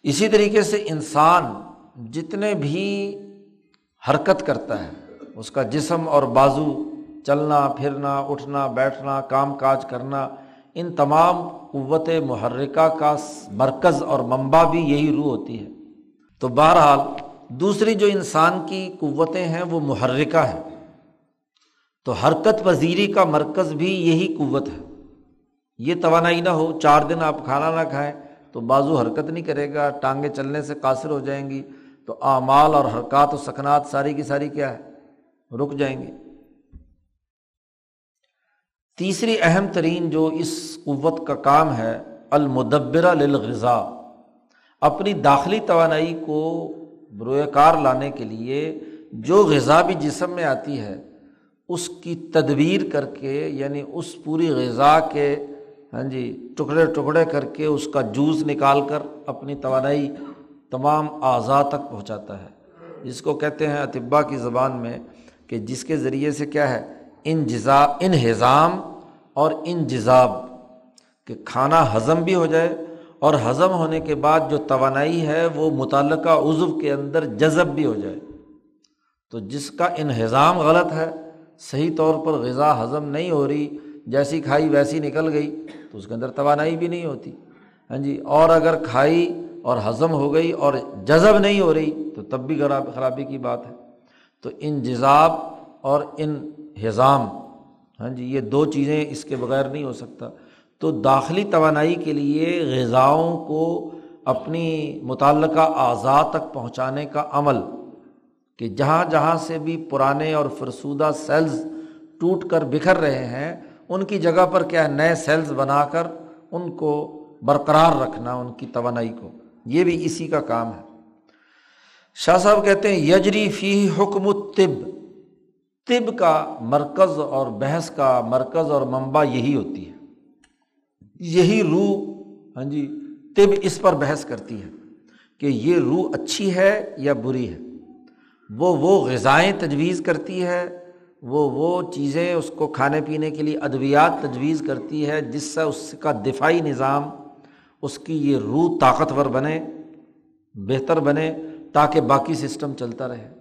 اسی طریقے سے انسان جتنے بھی حرکت کرتا ہے، اس کا جسم اور بازو چلنا، پھرنا، اٹھنا، بیٹھنا، کام کاج کرنا، ان تمام قوت محرکہ کا مرکز اور منبع بھی یہی روح ہوتی ہے۔ تو بہرحال دوسری جو انسان کی قوتیں ہیں وہ محرکہ ہیں۔ تو حرکت پذیری کا مرکز بھی یہی قوت ہے۔ یہ توانائی نہ ہو، چار دن آپ کھانا نہ کھائیں تو بازو حرکت نہیں کرے گا، ٹانگیں چلنے سے قاصر ہو جائیں گی۔ تو اعمال اور حرکات و سکنات ساری کی ساری کیا ہے؟ رک جائیں گے۔ تیسری اہم ترین جو اس قوت کا کام ہے، المدبرہ للغذا۔ اپنی داخلی توانائی کو بروئے کار لانے کے لیے جو غذا بھی جسم میں آتی ہے، اس کی تدبیر کر کے یعنی اس پوری غذا کے ہاں جی ٹکڑے ٹکڑے کر کے اس کا جوس نکال کر اپنی توانائی تمام اعضاء تک پہنچاتا ہے۔ جس کو کہتے ہیں اطبا کی زبان میں کہ جس کے ذریعے سے کیا ہے، ان جزا، ان ہضام اور ان جزاب، کہ کھانا ہضم بھی ہو جائے اور ہضم ہونے کے بعد جو توانائی ہے وہ متعلقہ عضو کے اندر جذب بھی ہو جائے۔ تو جس کا انہضام غلط ہے، صحیح طور پر غذا ہضم نہیں ہو رہی، جیسی کھائی ویسی نکل گئی، تو اس کے اندر توانائی بھی نہیں ہوتی۔ ہاں جی اور اگر کھائی اور ہضم ہو گئی اور جذب نہیں ہو رہی، تو تب بھی خرابی کی بات ہے۔ تو ان جذاب اور ان ہضام ہاں جی یہ دو چیزیں اس کے بغیر نہیں ہو سکتا۔ تو داخلی توانائی کے لیے غذاؤں کو اپنی متعلقہ اعضاء تک پہنچانے کا عمل کہ جہاں جہاں سے بھی پرانے اور فرسودہ سیلز ٹوٹ کر بکھر رہے ہیں، ان کی جگہ پر کیا نئے سیلز بنا کر ان کو برقرار رکھنا، ان کی توانائی کو۔ یہ بھی اسی کا کام ہے۔ شاہ صاحب کہتے ہیں، یجری فی حکم طب طب کا مرکز اور بحث کا مرکز اور منبع یہی ہوتی ہے۔ یہی روح ہاں جی طب اس پر بحث کرتی ہے کہ یہ روح اچھی ہے یا بری ہے۔ وہ وہ غذائیں تجویز کرتی ہے، وہ وہ چیزیں اس کو کھانے پینے کے لیے ادویات تجویز کرتی ہے جس سے اس کا دفاعی نظام، اس کی یہ روح طاقتور بنے، بہتر بنے، تاکہ باقی سسٹم چلتا رہے۔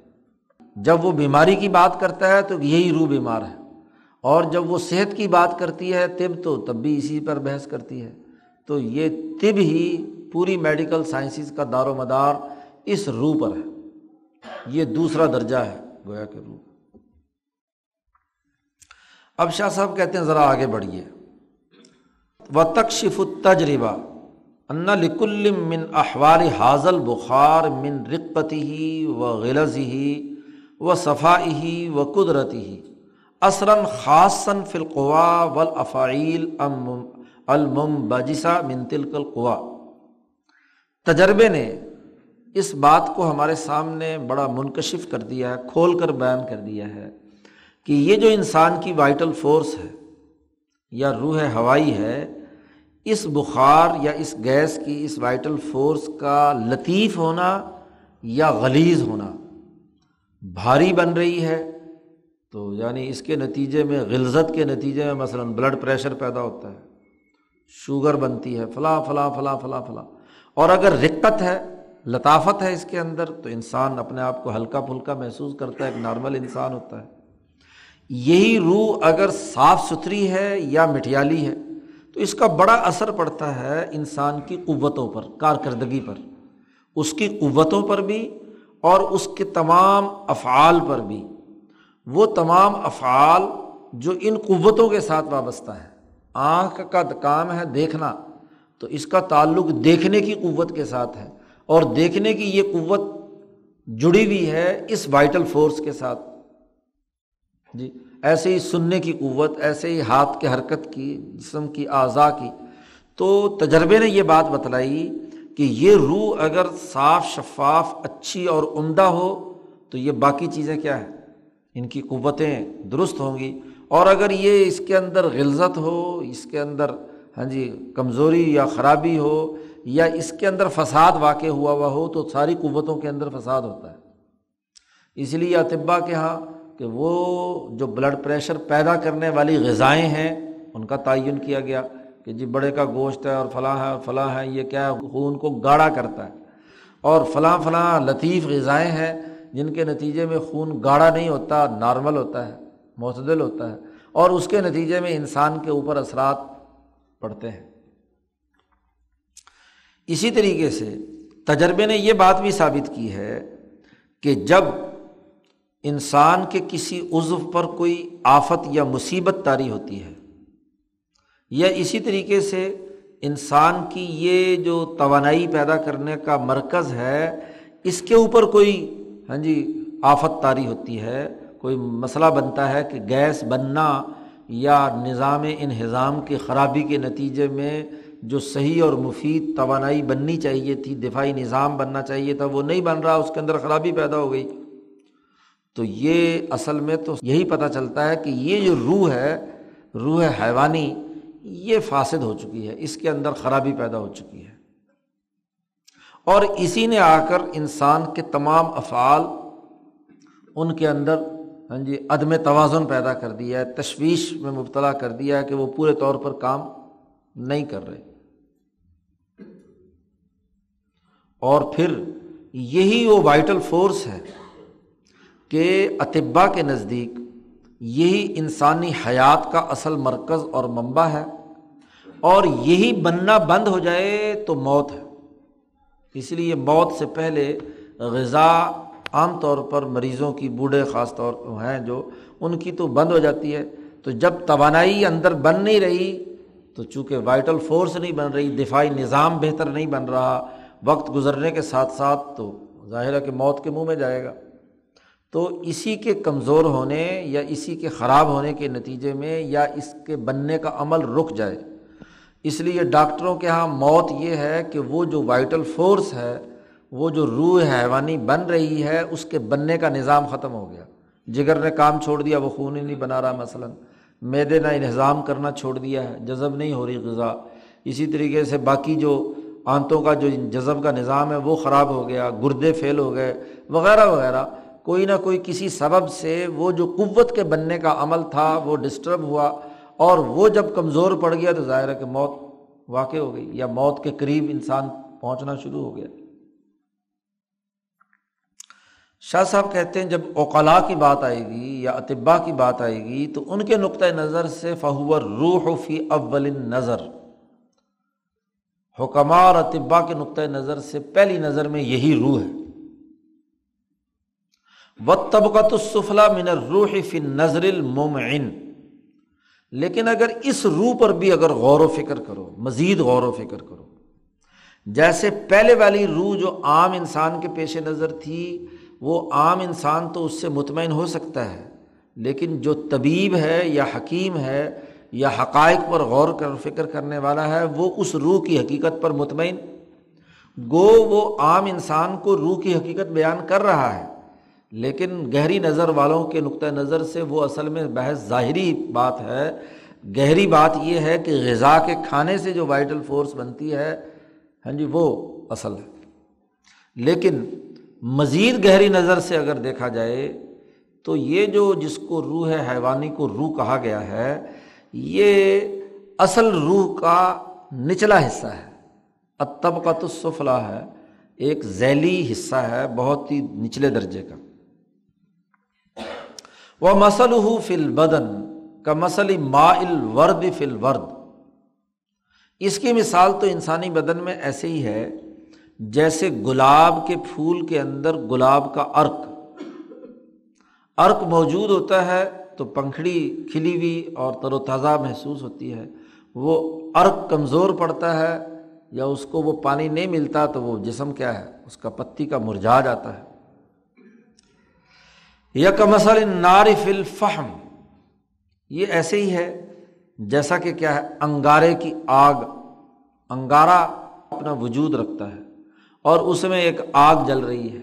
جب وہ بیماری کی بات کرتا ہے تو یہی روح بیمار ہے۔ اور جب وہ صحت کی بات کرتی ہے، طب تو تب بھی اسی پر بحث کرتی ہے۔ تو یہ طب ہی پوری میڈیکل سائنسز کا دار و مدار اس روح پر ہے۔ یہ دوسرا درجہ ہے، گویا کہ روح اب شاہ صاحب کہتے ہیں، ذرا آگے بڑھیے۔ و تکشف تجربہ ان لکل من احوال حاضل بخار من رقتی ہی و غلظ ہی و صفائی و قدرتی ہی اثراً خاصن فلقوا ولافعیل المم بجسا من تلک القوا۔ تجربے نے اس بات کو ہمارے سامنے بڑا منکشف کر دیا ہے، کھول کر بیان کر دیا ہے کہ یہ جو انسان کی وائٹل فورس ہے یا روح ہوائی ہے، اس بخار یا اس گیس کی، اس وائٹل فورس کا لطیف ہونا یا غلیظ ہونا بھاری بن رہی ہے۔ تو یعنی اس کے نتیجے میں غلزت کے نتیجے میں مثلاً بلڈ پریشر پیدا ہوتا ہے، شوگر بنتی ہے، فلاں فلاں فلاں فلاں فلاں۔ اور اگر رقت ہے، لطافت ہے اس کے اندر، تو انسان اپنے آپ کو ہلکا پھلکا محسوس کرتا ہے، ایک نارمل انسان ہوتا ہے۔ یہی روح اگر صاف ستھری ہے یا مٹھیالی ہے، تو اس کا بڑا اثر پڑتا ہے انسان کی قوتوں پر، کارکردگی پر۔ اس کی قوتوں پر بھی اور اس کے تمام افعال پر بھی۔ وہ تمام افعال جو ان قوتوں کے ساتھ وابستہ ہے آنکھ کا کام ہے دیکھنا، تو اس کا تعلق دیکھنے کی قوت کے ساتھ ہے۔ اور دیکھنے کی یہ قوت جڑی ہوئی ہے اس وائٹل فورس کے ساتھ۔ جی ایسے ہی سننے کی قوت، ایسے ہی ہاتھ کے حرکت کی، جسم کی اعضاء کی۔ تو تجربے نے یہ بات بتلائی کہ یہ روح اگر صاف شفاف، اچھی اور عمدہ ہو، تو یہ باقی چیزیں کیا ہیں؟ ان کی قوتیں درست ہوں گی۔ اور اگر یہ اس کے اندر غلزت ہو، اس کے اندر ہاں جی کمزوری یا خرابی ہو، یا اس کے اندر فساد واقع ہوا ہوا ہو، تو ساری قوتوں کے اندر فساد ہوتا ہے۔ اس لیے اطبا کے یہاں کہ وہ جو بلڈ پریشر پیدا کرنے والی غذائیں ہیں، ان کا تعین کیا گیا کہ جی بڑے کا گوشت ہے اور فلاں ہے فلاں ہے، یہ کیا ہے؟ خون کو گاڑھا کرتا ہے۔ اور فلاں فلاں لطیف غذائیں ہیں جن کے نتیجے میں خون گاڑھا نہیں ہوتا، نارمل ہوتا ہے، معتدل ہوتا ہے، اور اس کے نتیجے میں انسان کے اوپر اثرات پڑتے ہیں۔ اسی طریقے سے تجربے نے یہ بات بھی ثابت کی ہے کہ جب انسان کے کسی عضو پر کوئی آفت یا مصیبت طاری ہوتی ہے، یا اسی طریقے سے انسان کی یہ جو توانائی پیدا کرنے کا مرکز ہے، اس کے اوپر کوئی ہاں جی آفت طاری ہوتی ہے، کوئی مسئلہ بنتا ہے کہ گیس بننا یا نظام انہضام کی خرابی کے نتیجے میں جو صحیح اور مفید توانائی بننی چاہیے تھی، دفاعی نظام بننا چاہیے تھا، وہ نہیں بن رہا، اس کے اندر خرابی پیدا ہو گئی۔ تو یہ اصل میں تو یہی پتہ چلتا ہے کہ یہ جو روح ہے، روح حیوانی، یہ فاسد ہو چکی ہے، اس کے اندر خرابی پیدا ہو چکی ہے۔ اور اسی نے آ کر انسان کے تمام افعال ان کے اندر ہاں جی عدم توازن پیدا کر دیا ہے، تشویش میں مبتلا کر دیا ہے کہ وہ پورے طور پر کام نہیں کر رہے۔ اور پھر یہی وہ وائٹل فورس ہے کہ اطبا کے نزدیک یہی انسانی حیات کا اصل مرکز اور منبع ہے اور یہی بننا بند ہو جائے تو موت ہے۔ اس لیے موت سے پہلے غذا عام طور پر مریضوں کی بوڑھے خاص طور ہیں جو، ان کی تو بند ہو جاتی ہے۔ تو جب توانائی اندر بن نہیں رہی، تو چونکہ وائٹل فورس نہیں بن رہی، دفاعی نظام بہتر نہیں بن رہا، وقت گزرنے کے ساتھ ساتھ تو ظاہر ہے کہ موت کے منہ میں جائے گا۔ تو اسی کے کمزور ہونے یا اسی کے خراب ہونے کے نتیجے میں یا اس کے بننے کا عمل رک جائے۔ اس لیے ڈاکٹروں کے یہاں موت یہ ہے کہ وہ جو وائٹل فورس ہے، وہ جو روح حیوانی بن رہی ہے، اس کے بننے کا نظام ختم ہو گیا۔ جگر نے کام چھوڑ دیا، وہ خون ہی نہیں بنا رہا مثلاً۔ میدے نے انہضام کرنا چھوڑ دیا ہے، جذب نہیں ہو رہی غذا۔ اسی طریقے سے باقی جو آنتوں کا جو جذب کا نظام ہے، وہ خراب ہو گیا، گردے فیل ہو گئے، وغیرہ وغیرہ۔ کوئی نہ کوئی کسی سبب سے وہ جو قوت کے بننے کا عمل تھا، وہ ڈسٹرب ہوا۔ اور وہ جب کمزور پڑ گیا تو ظاہر ہے کہ موت واقع ہو گئی یا موت کے قریب انسان پہنچنا شروع ہو گیا۔ شاہ صاحب کہتے ہیں جب اوقلا کی بات آئے گی یا اطبا کی بات آئے گی تو ان کے نقطۂ نظر سے فہور روح فی اول نظر حکمہ اور اطبا کے نقطۂ نظر سے پہلی نظر میں یہی روح ہے۔ و طبقت السفلا من روح فی نظر المومعن لیکن اگر اس روح پر بھی اگر غور و فکر کرو، مزید غور و فکر کرو، جیسے پہلے والی روح جو عام انسان کے پیش نظر تھی، وہ عام انسان تو اس سے مطمئن ہو سکتا ہے، لیکن جو طبیب ہے یا حکیم ہے یا حقائق پر غور کر، فکر کرنے والا ہے، وہ اس روح کی حقیقت پر مطمئن۔ گو وہ عام انسان کو روح کی حقیقت بیان کر رہا ہے۔ لیکن گہری نظر والوں کے نقطۂ نظر سے وہ اصل میں بحث ظاہری بات ہے۔ گہری بات یہ ہے کہ غذا کے کھانے سے جو وائٹل فورس بنتی ہے ہاں جی وہ اصل ہے۔ لیکن مزید گہری نظر سے اگر دیکھا جائے تو یہ جو جس کو روح ہے حیوانی کو روح کہا گیا ہے، یہ اصل روح کا نچلا حصہ ہے۔ اتب کا تو ہے، ایک ذیلی حصہ ہے، بہت ہی نچلے درجے کا۔ وہ مسل فل بدن کا مسل ما الورد۔ فل ورد اس کی مثال تو انسانی بدن میں ایسے ہی ہے جیسے گلاب کے پھول کے اندر گلاب کا ارک ارک موجود ہوتا ہے تو پنکھڑی کھلی ہوئی اور تر و تازہ محسوس ہوتی ہے۔ وہ ارک کمزور پڑتا ہے یا اس کو وہ پانی نہیں ملتا تو وہ جسم کیا ہے؟ اس کا پتی کا مرجا جاتا ہے۔ یک مسل نارف الفہم یہ ایسے ہی ہے جیسا کہ کیا ہے، انگارے کی آگ انگارا اپنا وجود رکھتا ہے اور اس میں ایک آگ جل رہی ہے۔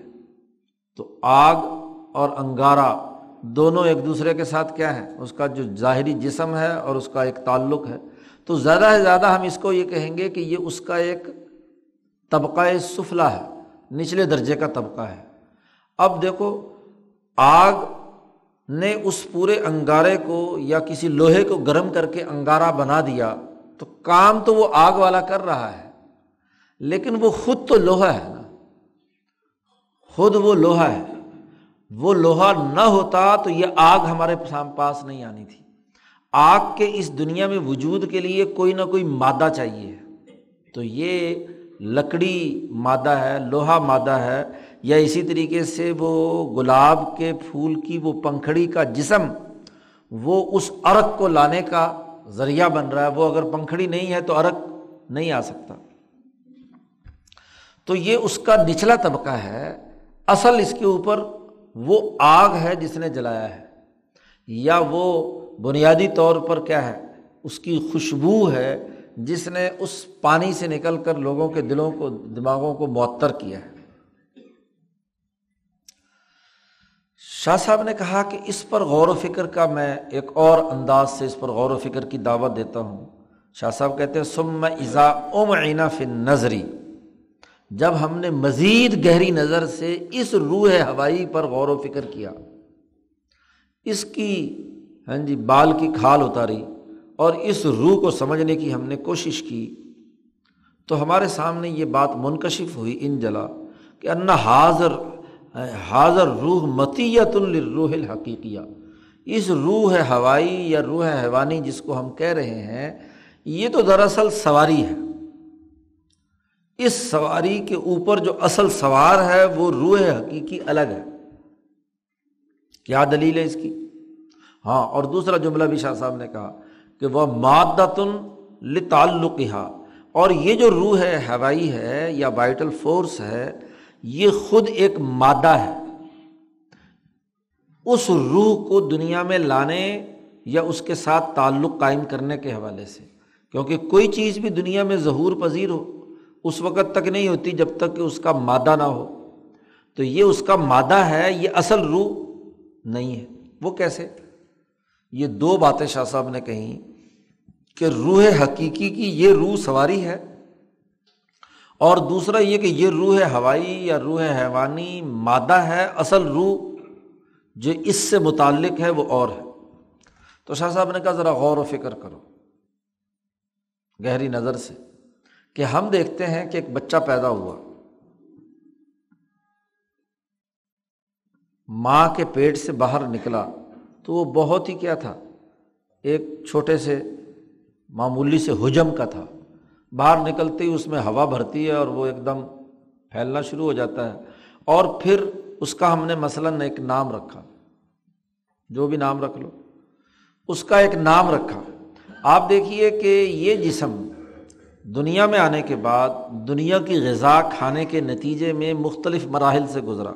تو آگ اور انگارا دونوں ایک دوسرے کے ساتھ کیا ہے اس کا جو ظاہری جسم ہے اور اس کا ایک تعلق ہے۔ تو زیادہ سے زیادہ ہم اس کو یہ کہیں گے کہ یہ اس کا ایک طبقۂ سفلا ہے، نچلے درجے کا طبقہ ہے۔ اب دیکھو آگ نے اس پورے انگارے کو یا کسی لوہے کو گرم کر کے انگارا بنا دیا، تو کام تو وہ آگ والا کر رہا ہے۔ لیکن وہ خود تو لوہا ہے نا۔ خود وہ لوہا ہے۔ وہ لوہا نہ ہوتا تو یہ آگ ہمارے پاس نہیں آنی تھی۔ آگ کے اس دنیا میں وجود کے لیے کوئی نہ کوئی مادہ چاہیے۔ تو یہ لکڑی مادہ ہے، لوہا مادہ ہے۔ یا اسی طریقے سے وہ گلاب کے پھول کی وہ پنکھڑی کا جسم وہ اس ارک کو لانے کا ذریعہ بن رہا ہے۔ وہ اگر پنکھڑی نہیں ہے تو ارک نہیں آ سکتا۔ تو یہ اس کا نچلا طبقہ ہے۔ اصل اس کے اوپر وہ آگ ہے جس نے جلایا ہے۔ یا وہ بنیادی طور پر کیا ہے؟ اس کی خوشبو ہے جس نے اس پانی سے نکل کر لوگوں کے دلوں کو، دماغوں کو معطر کیا ہے۔ شاہ صاحب نے کہا کہ اس پر غور و فکر کا میں ایک اور انداز سے اس پر غور و فکر کی دعوت دیتا ہوں۔ شاہ صاحب کہتے ہیں سم ازا ام عینہ فن نظری جب ہم نے مزید گہری نظر سے اس روح ہوائی پر غور و فکر کیا، اس کی ہاں جی بال کی کھال اتاری اور اس روح کو سمجھنے کی ہم نے کوشش کی، تو ہمارے سامنے یہ بات منکشف ہوئی ان جلا کہ انا حاضر حاضر روح متیت الروح الحقیقیہ۔ اس روح ہوائی یا روح حیوانی جس کو ہم کہہ رہے ہیں، یہ تو دراصل سواری ہے۔ اس سواری کے اوپر جو اصل سوار ہے، وہ روح حقیقی الگ ہے۔ کیا دلیل ہے اس کی؟ ہاں اور دوسرا جملہ بھی شاہ صاحب نے کہا کہ وہ مادتن لتعلق اور یہ جو روح ہے ہوائی ہے یا وائٹل فورس ہے یہ خود ایک مادہ ہے۔ اس روح کو دنیا میں لانے یا اس کے ساتھ تعلق قائم کرنے کے حوالے سے، کیونکہ کوئی چیز بھی دنیا میں ظہور پذیر ہو، اس وقت تک نہیں ہوتی جب تک کہ اس کا مادہ نہ ہو۔ تو یہ اس کا مادہ ہے، یہ اصل روح نہیں ہے۔ وہ کیسے؟ یہ دو باتیں شاہ صاحب نے کہیں کہ روح حقیقی کی یہ روح سواری ہے۔ اور دوسرا یہ کہ یہ روح ہوائی یا روح حیوانی مادہ ہے، اصل روح جو اس سے متعلق ہے وہ اور ہے۔ تو شاہ صاحب نے کہا ذرا غور و فکر کرو، گہری نظر سے، کہ ہم دیکھتے ہیں کہ ایک بچہ پیدا ہوا۔ ماں کے پیٹ سے باہر نکلا تو وہ بہت ہی کیا تھا، ایک چھوٹے سے معمولی سے حجم کا تھا۔ باہر نکلتے ہی اس میں ہوا بھرتی ہے اور وہ ایک دم پھیلنا شروع ہو جاتا ہے۔ اور پھر اس کا ہم نے مثلاً ایک نام رکھا۔ جو بھی نام رکھ لو۔ اس کا ایک نام رکھا۔ آپ دیکھیے کہ یہ جسم دنیا میں آنے کے بعد دنیا کی غذا کھانے کے نتیجے میں مختلف مراحل سے گزرا۔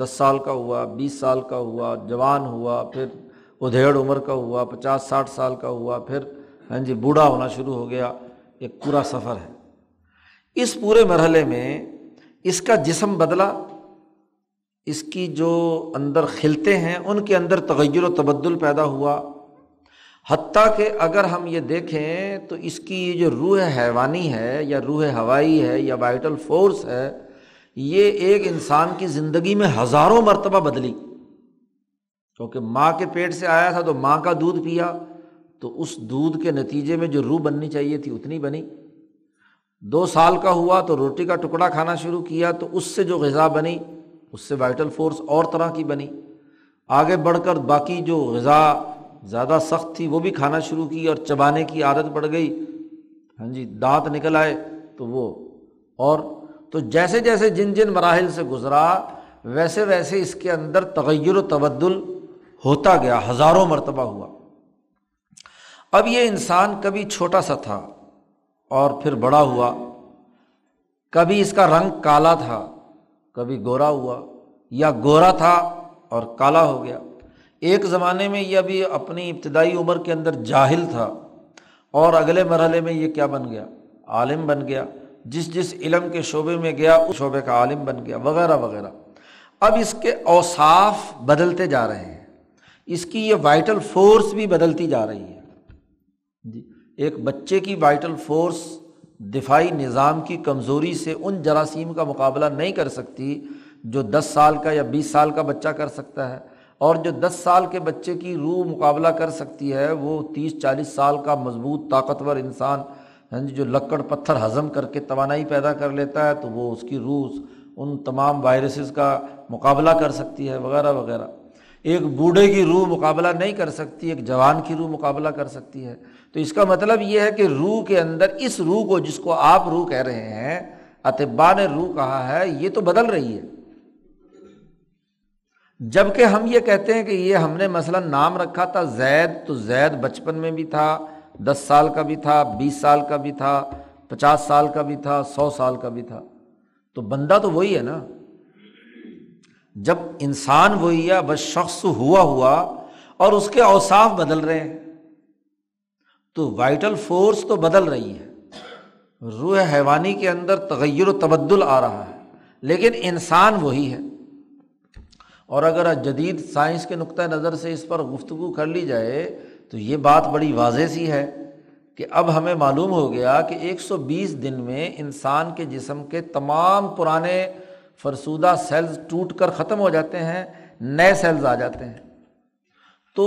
دس سال کا ہوا، بیس سال کا ہوا، جوان ہوا، پھر ادھیڑ عمر کا ہوا، پچاس ساٹھ سال کا ہوا، پھر ہاں جی بوڑھا ہونا شروع ہو گیا۔ ایک پورا سفر ہے۔ اس پورے مرحلے میں اس کا جسم بدلا، اس کی جو اندر کھلتے ہیں، ان کے اندر تغیر و تبدل پیدا ہوا۔ حتیٰ کہ اگر ہم یہ دیکھیں تو اس کی یہ جو روح حیوانی ہے یا روح ہوائی ہے یا وائٹل فورس ہے، یہ ایک انسان کی زندگی میں ہزاروں مرتبہ بدلی۔ کیونکہ ماں کے پیٹ سے آیا تھا تو ماں کا دودھ پیا۔ تو اس دودھ کے نتیجے میں جو روح بننی چاہیے تھی اتنی بنی۔ دو سال کا ہوا تو روٹی کا ٹکڑا کھانا شروع کیا تو اس سے جو غذا بنی، اس سے وائٹل فورس اور طرح کی بنی۔ آگے بڑھ کر باقی جو غذا زیادہ سخت تھی وہ بھی کھانا شروع کی اور چبانے کی عادت پڑ گئی۔ ہاں جی دانت نکل آئے تو وہ اور تو جیسے جیسے جن جن مراحل سے گزرا، ویسے ویسے اس کے اندر تغیر و تبدل ہوتا گیا، ہزاروں مرتبہ ہوا۔ اب یہ انسان کبھی چھوٹا سا تھا اور پھر بڑا ہوا، کبھی اس کا رنگ کالا تھا، کبھی گورا ہوا، یا گورا تھا اور کالا ہو گیا۔ ایک زمانے میں یہ ابھی اپنی ابتدائی عمر کے اندر جاہل تھا اور اگلے مرحلے میں یہ کیا بن گیا؟ عالم بن گیا۔ جس جس علم کے شعبے میں گیا، اس شعبے کا عالم بن گیا، وغیرہ وغیرہ۔ اب اس کے اوصاف بدلتے جا رہے ہیں۔ اس کی یہ وائٹل فورس بھی بدلتی جا رہی ہے۔ جی، ایک بچے کی وائٹل فورس دفاعی نظام کی کمزوری سے ان جراثیم کا مقابلہ نہیں کر سکتی جو دس سال کا یا بیس سال کا بچہ کر سکتا ہے، اور جو دس سال کے بچے کی روح مقابلہ کر سکتی ہے، وہ تیس چالیس سال کا مضبوط طاقتور انسان ہاں جی جو لکڑ پتھر ہضم کر کے توانائی پیدا کر لیتا ہے، تو وہ اس کی روح، ان تمام وائرسز کا مقابلہ کر سکتی ہے، وغیرہ وغیرہ۔ ایک بوڑھے کی روح مقابلہ نہیں کر سکتی، ایک جوان کی روح مقابلہ کر سکتی ہے۔ تو اس کا مطلب یہ ہے کہ روح کے اندر اس روح کو جس کو آپ روح کہہ رہے ہیں اطبا نے روح کہا ہے، یہ تو بدل رہی ہے۔ جبکہ ہم یہ کہتے ہیں کہ یہ ہم نے مثلاً نام رکھا تھا زید، تو زید بچپن میں بھی تھا، دس سال کا بھی تھا، بیس سال کا بھی تھا، پچاس سال کا بھی تھا، سو سال کا بھی تھا۔ تو بندہ تو وہی ہے نا۔ جب انسان وہی ہے، بس شخص ہوا ہوا اور اس کے اوساف بدل رہے ہیں۔ تو وائٹل فورس تو بدل رہی ہے روح حیوانی کے اندر تغیر و تبدل آ رہا ہے، لیکن انسان وہی ہے۔ اور اگر جدید سائنس کے نقطۂ نظر سے اس پر گفتگو کر لی جائے، تو یہ بات بڑی واضح سی ہے کہ اب ہمیں معلوم ہو گیا کہ ایک سو بیس دن میں انسان کے جسم کے تمام پرانے فرسودہ سیلز ٹوٹ کر ختم ہو جاتے ہیں، نئے سیلز آ جاتے ہیں۔ تو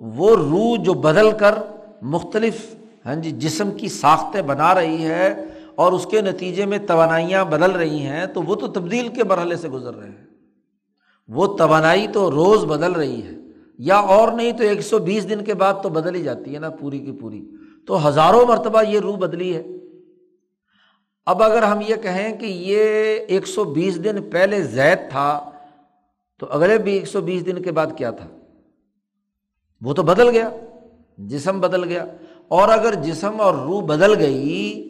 وہ روح جو بدل کر مختلف ہاں جی جسم کی ساختیں بنا رہی ہے اور اس کے نتیجے میں توانائیاں بدل رہی ہیں، تو وہ تو تبدیل کے مرحلے سے گزر رہے ہیں۔ وہ توانائی تو روز بدل رہی ہے، یا اور نہیں تو ایک سو بیس دن کے بعد تو بدل ہی جاتی ہے نا، پوری کی پوری۔ تو ہزاروں مرتبہ یہ روح بدلی ہے۔ اب اگر ہم یہ کہیں کہ یہ ایک سو بیس دن پہلے زید تھا، تو اگلے بھی ایک سو بیس دن کے بعد کیا تھا؟ وہ تو بدل گیا۔ جسم بدل گیا۔ اور اگر جسم اور روح بدل گئی،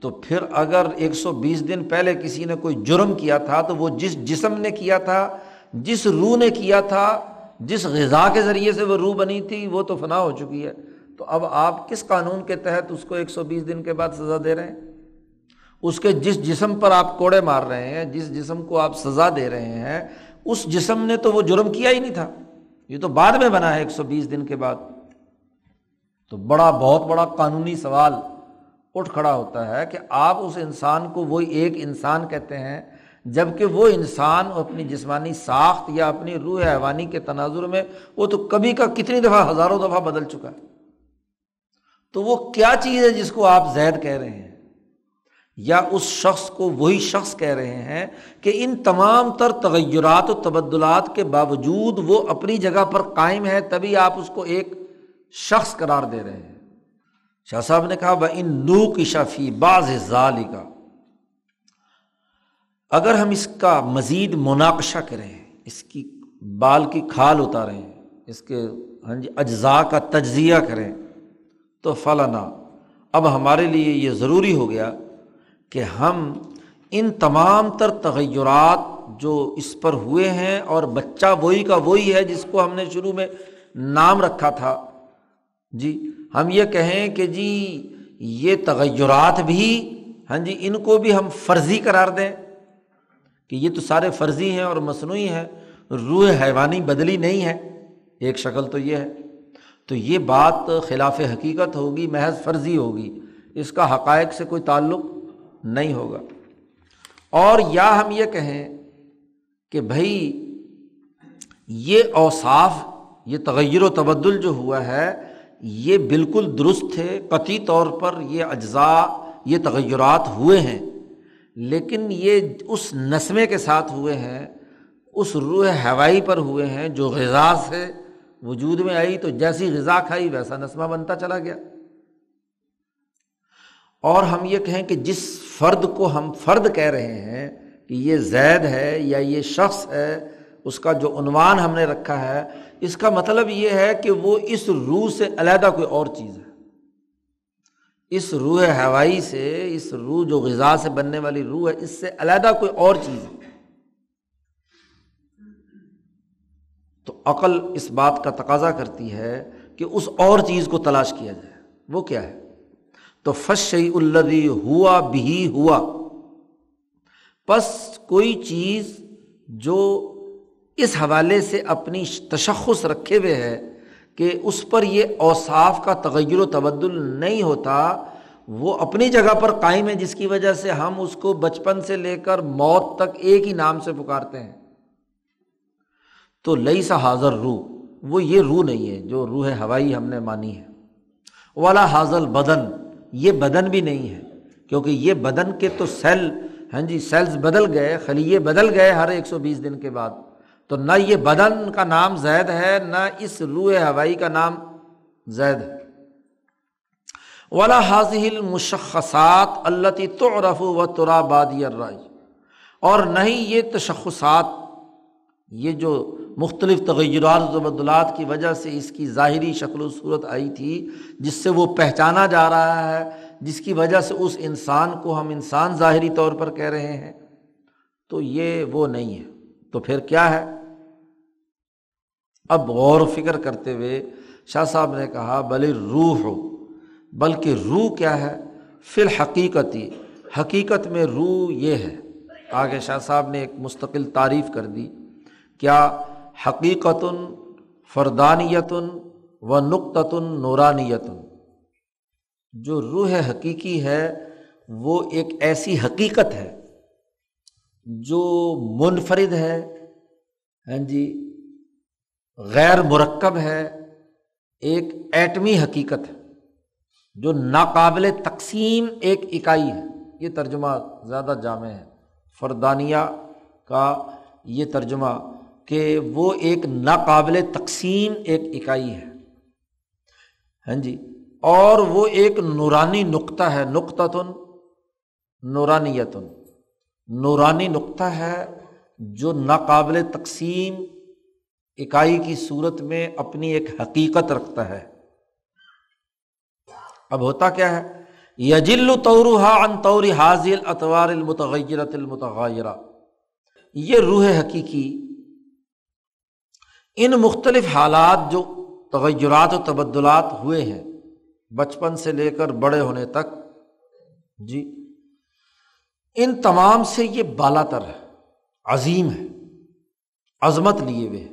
تو پھر اگر ایک سو بیس دن پہلے کسی نے کوئی جرم کیا تھا، تو وہ جس جسم نے کیا تھا، جس روح نے کیا تھا، جس غذا کے ذریعے سے وہ روح بنی تھی، وہ تو فنا ہو چکی ہے۔ تو اب آپ کس قانون کے تحت اس کو ایک سو بیس دن کے بعد سزا دے رہے ہیں؟ اس کے جس جسم پر آپ کوڑے مار رہے ہیں، جس جسم کو آپ سزا دے رہے ہیں، اس جسم نے تو وہ جرم کیا ہی نہیں تھا۔ یہ تو بعد میں بنا ہے ایک سو بیس دن کے بعد۔ تو بڑا بہت بڑا قانونی سوال اٹھ کھڑا ہوتا ہے کہ آپ اس انسان کو وہی ایک انسان کہتے ہیں جبکہ وہ انسان اپنی جسمانی ساخت یا اپنی روح حیوانی کے تناظر میں وہ تو کبھی کا کتنی دفعہ، ہزاروں دفعہ بدل چکا ہے۔ تو وہ کیا چیز ہے جس کو آپ زید کہہ رہے ہیں؟ یا اس شخص کو وہی شخص کہہ رہے ہیں کہ ان تمام تر تغیرات و تبدلات کے باوجود وہ اپنی جگہ پر قائم ہے، تبھی آپ اس کو ایک شخص قرار دے رہے ہیں۔ شاہ صاحب نے کہا وہ ان نو کی شفی باز ظالی کا اگر ہم اس کا مزید مناقشہ کریں، اس کی بال کی کھال اتاریں، اس کے ہاں جی اجزاء کا تجزیہ کریں، تو فلانا اب ہمارے لیے یہ ضروری ہو گیا کہ ہم ان تمام تر تغیرات جو اس پر ہوئے ہیں، اور بچہ وہی کا وہی ہے جس کو ہم نے شروع میں نام رکھا تھا جی ہم یہ کہیں کہ جی یہ تغیرات بھی ہاں جی ان کو بھی ہم فرضی قرار دیں کہ یہ تو سارے فرضی ہیں اور مصنوعی ہیں، روح حیوانی بدلی نہیں ہے، ایک شکل تو یہ ہے۔ تو یہ بات خلاف حقیقت ہوگی، محض فرضی ہوگی، اس کا حقائق سے کوئی تعلق نہیں ہوگا۔ اور یا ہم یہ کہیں کہ بھائی یہ اوصاف، یہ تغیر و تبدل جو ہوا ہے یہ بالکل درست تھے قطعی طور پر یہ اجزاء، یہ تغیرات ہوئے ہیں، لیکن یہ اس نسمے کے ساتھ ہوئے ہیں، اس روح ہوائی پر ہوئے ہیں جو غذا سے وجود میں آئی، تو جیسی غذا کھائی، ویسا نسمہ بنتا چلا گیا۔ اور ہم یہ کہیں کہ جس فرد کو ہم فرد کہہ رہے ہیں کہ یہ زید ہے یا یہ شخص ہے، اس کا جو عنوان ہم نے رکھا ہے اس کا مطلب یہ ہے کہ وہ اس روح سے علیحدہ کوئی اور چیز ہے۔ اس روح ہوائی سے، اس روح جو غذا سے بننے والی روح ہے، اس سے علیحدہ کوئی اور چیز ہے۔ تو عقل اس بات کا تقاضا کرتی ہے کہ اس اور چیز کو تلاش کیا جائے۔ وہ کیا ہے؟ تو فش الدی ہوا بھی ہوا بس کوئی چیز جو اس حوالے سے اپنی تشخص رکھے ہوئے ہے کہ اس پر یہ اوصاف کا تغیر و تبدل نہیں ہوتا، وہ اپنی جگہ پر قائم ہے جس کی وجہ سے ہم اس کو بچپن سے لے کر موت تک ایک ہی نام سے پکارتے ہیں۔ تو لئی سا حاضر روح، وہ یہ روح نہیں ہے جو روح ہوائی ہم نے مانی ہے۔ والا حاضل بدن، یہ بدن بھی نہیں ہے، کیونکہ یہ بدن کے تو سیل ہاں جی سیلز بدل گئے، خلیے بدل گئے ہر ایک سو بیس دن کے بعد۔ تو نہ یہ بدن کا نام زید ہے، نہ اس روح ہوائی کا نام زید ہے۔ ولا حاضل مشخصات اللہ تو رف و ترا بادی اور نہیں یہ تشخصات، یہ جو مختلف تغیرات و تبدلات کی وجہ سے اس کی ظاہری شکل و صورت آئی تھی، جس سے وہ پہچانا جا رہا ہے، جس کی وجہ سے اس انسان کو ہم انسان ظاہری طور پر کہہ رہے ہیں، تو یہ وہ نہیں ہے۔ تو پھر کیا ہے؟ اب غور و فکر کرتے ہوئے شاہ صاحب نے کہا بھلے روح ہو بلکہ روح کیا ہے؟ فی الحقیقتی، حقیقت میں روح یہ ہے۔ آگے شاہ صاحب نے ایک مستقل تعریف کر دی، کیا حقیقت فردانیتن و نقطۃ نورانیتن۔ جو روح حقیقی ہے، وہ ایک ایسی حقیقت ہے جو منفرد ہے ہاں جی غیر مرکب ہے، ایک ایٹمی حقیقت ہے، جو ناقابل تقسیم ایک اکائی ہے۔ یہ ترجمہ زیادہ جامع ہے۔ فردانیہ کا یہ ترجمہ کہ وہ ایک ناقابل تقسیم ایک اکائی ہے۔ ہاں جی اور وہ ایک نورانی نقطہ ہے نقطہ تن نورانیتن۔ نورانی نقطہ ہے جو ناقابل تقسیم اکائی کی صورت میں اپنی ایک حقیقت رکھتا ہے۔ اب ہوتا کیا ہے؟ یجل ان طور حاضل اطوار المتغیرت المتغیرہ۔ یہ روح حقیقی ان مختلف حالات جو تغیرات و تبدلات ہوئے ہیں، بچپن سے لے کر بڑے ہونے تک جی ان تمام سے یہ بالا تر ہے، عظیم ہے، عظمت لیے ہوئے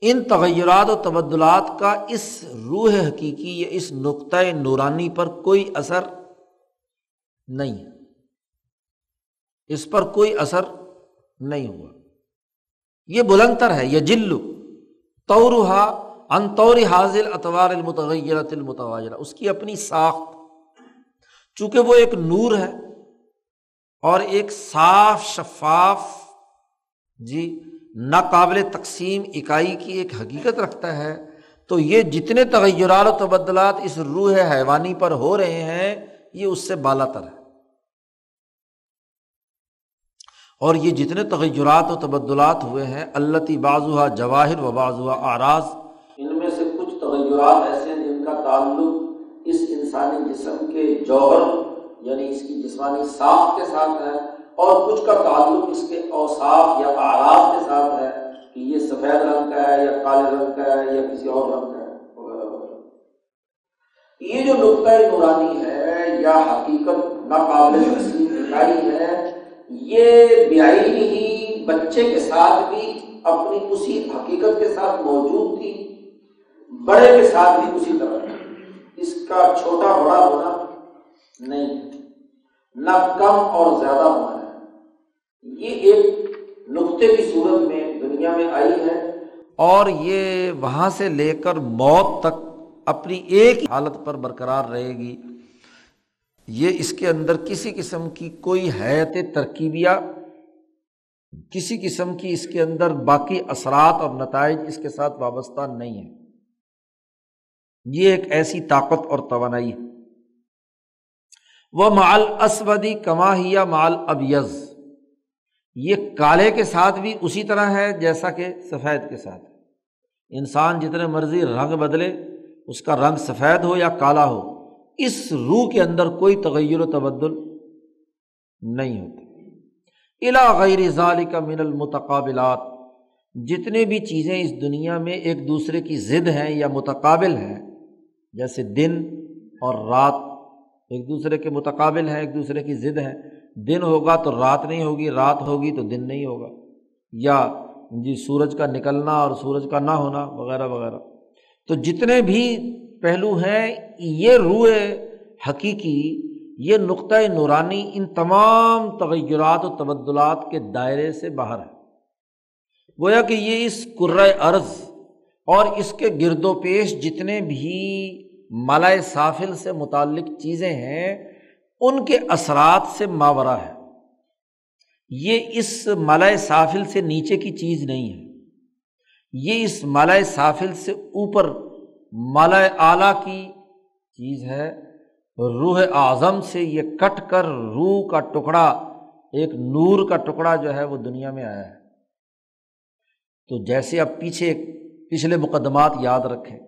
ان تغیرات و تبدلات کا اس روح حقیقی یا اس نقطۂ نورانی پر کوئی اثر نہیں۔ ہے اس پر کوئی اثر نہیں ہوا۔ یہ بلندر ہے، یہ جلو۔ توروہا انطور حاضل اتوار المتغیرت المتواجرہ اس کی اپنی ساخت۔ چونکہ وہ ایک نور ہے اور ایک صاف شفاف جی ناقابل تقسیم اکائی کی ایک حقیقت رکھتا ہے۔ تو یہ جتنے تغیرات و تبدلات اس روح حیوانی پر ہو رہے ہیں، یہ اس سے بالا تر ہے۔ اور یہ جتنے تغیرات و تبدلات ہوئے ہیں اللہ بازوہ جواہر و بازوہ آراز ان میں سے کچھ تغیرات ایسے ہیں جن کا تعلق اس انسانی جسم کے جوہر یعنی اس کی جسمانی صاف کے ساتھ ہے اور کچھ کا تعلق اس کے اوساف یا آراز کے ساتھ ہے کہ یہ سفید رنگ کا ہے یا کالے رنگ کا ہے یا کسی اور رنگ کا ہے، وغیرہ وغیرہ۔ یہ جو نقطۂ نورانی ہے یا حقیقت ناقابل تسلیم ہے، یہ بیائی ہی بچے کے ساتھ بھی اپنی اسی حقیقت کے ساتھ موجود تھی، بڑے کے ساتھ بھی اسی طرح۔ اس کا چھوٹا بڑا ہونا نہیں۔ نہ کم اور زیادہ ہونا ہے۔ یہ ایک نقطے کی صورت میں دنیا میں آئی ہے۔ اور یہ وہاں سے لے کر موت تک اپنی ایک حالت پر برقرار رہے گی۔ یہ اس کے اندر کسی قسم کی کوئی حیت ترکیبیہ، کسی قسم کی اس کے اندر باقی اثرات اور نتائج اس کے ساتھ وابستہ نہیں ہے یہ ایک ایسی طاقت اور توانائی ہے۔ وہ مال اسودی کما ہی مال ابیز یہ کالے کے ساتھ بھی اسی طرح ہے جیسا کہ سفید کے ساتھ۔ انسان جتنے مرضی رنگ بدلے، اس کا رنگ سفید ہو یا کالا ہو، اس روح کے اندر کوئی تغیر و تبدل نہیں ہوتا۔ الا غیر ظال کا من المتقابلات جتنے بھی چیزیں اس دنیا میں ایک دوسرے کی ضد ہیں یا متقابل ہیں، جیسے دن اور رات ایک دوسرے کے متقابل ہیں، ایک دوسرے کی ضد ہے دن ہوگا تو رات نہیں ہوگی، رات ہوگی تو دن نہیں ہوگا۔ یا جی سورج کا نکلنا اور سورج کا نہ ہونا، وغیرہ وغیرہ۔ تو جتنے بھی پہلو ہیں، یہ روح حقیقی، یہ نقطۂ نورانی، ان تمام تغیرات و تبدلات کے دائرے سے باہر ہے گویا کہ یہ اس ارض اور اس کے گرد و پیش جتنے بھی مالائے سافل سے متعلق چیزیں ہیں، ان کے اثرات سے ماورا ہے۔ یہ اس مالائے سافل سے نیچے کی چیز نہیں ہے۔ یہ اس مالائے سافل سے اوپر مالا اعلیٰ کی چیز ہے۔ روح اعظم سے یہ کٹ کر روح کا ٹکڑا، ایک نور کا ٹکڑا جو ہے وہ دنیا میں آیا ہے۔ تو جیسے اب پیچھے، پچھلے مقدمات یاد رکھیں۔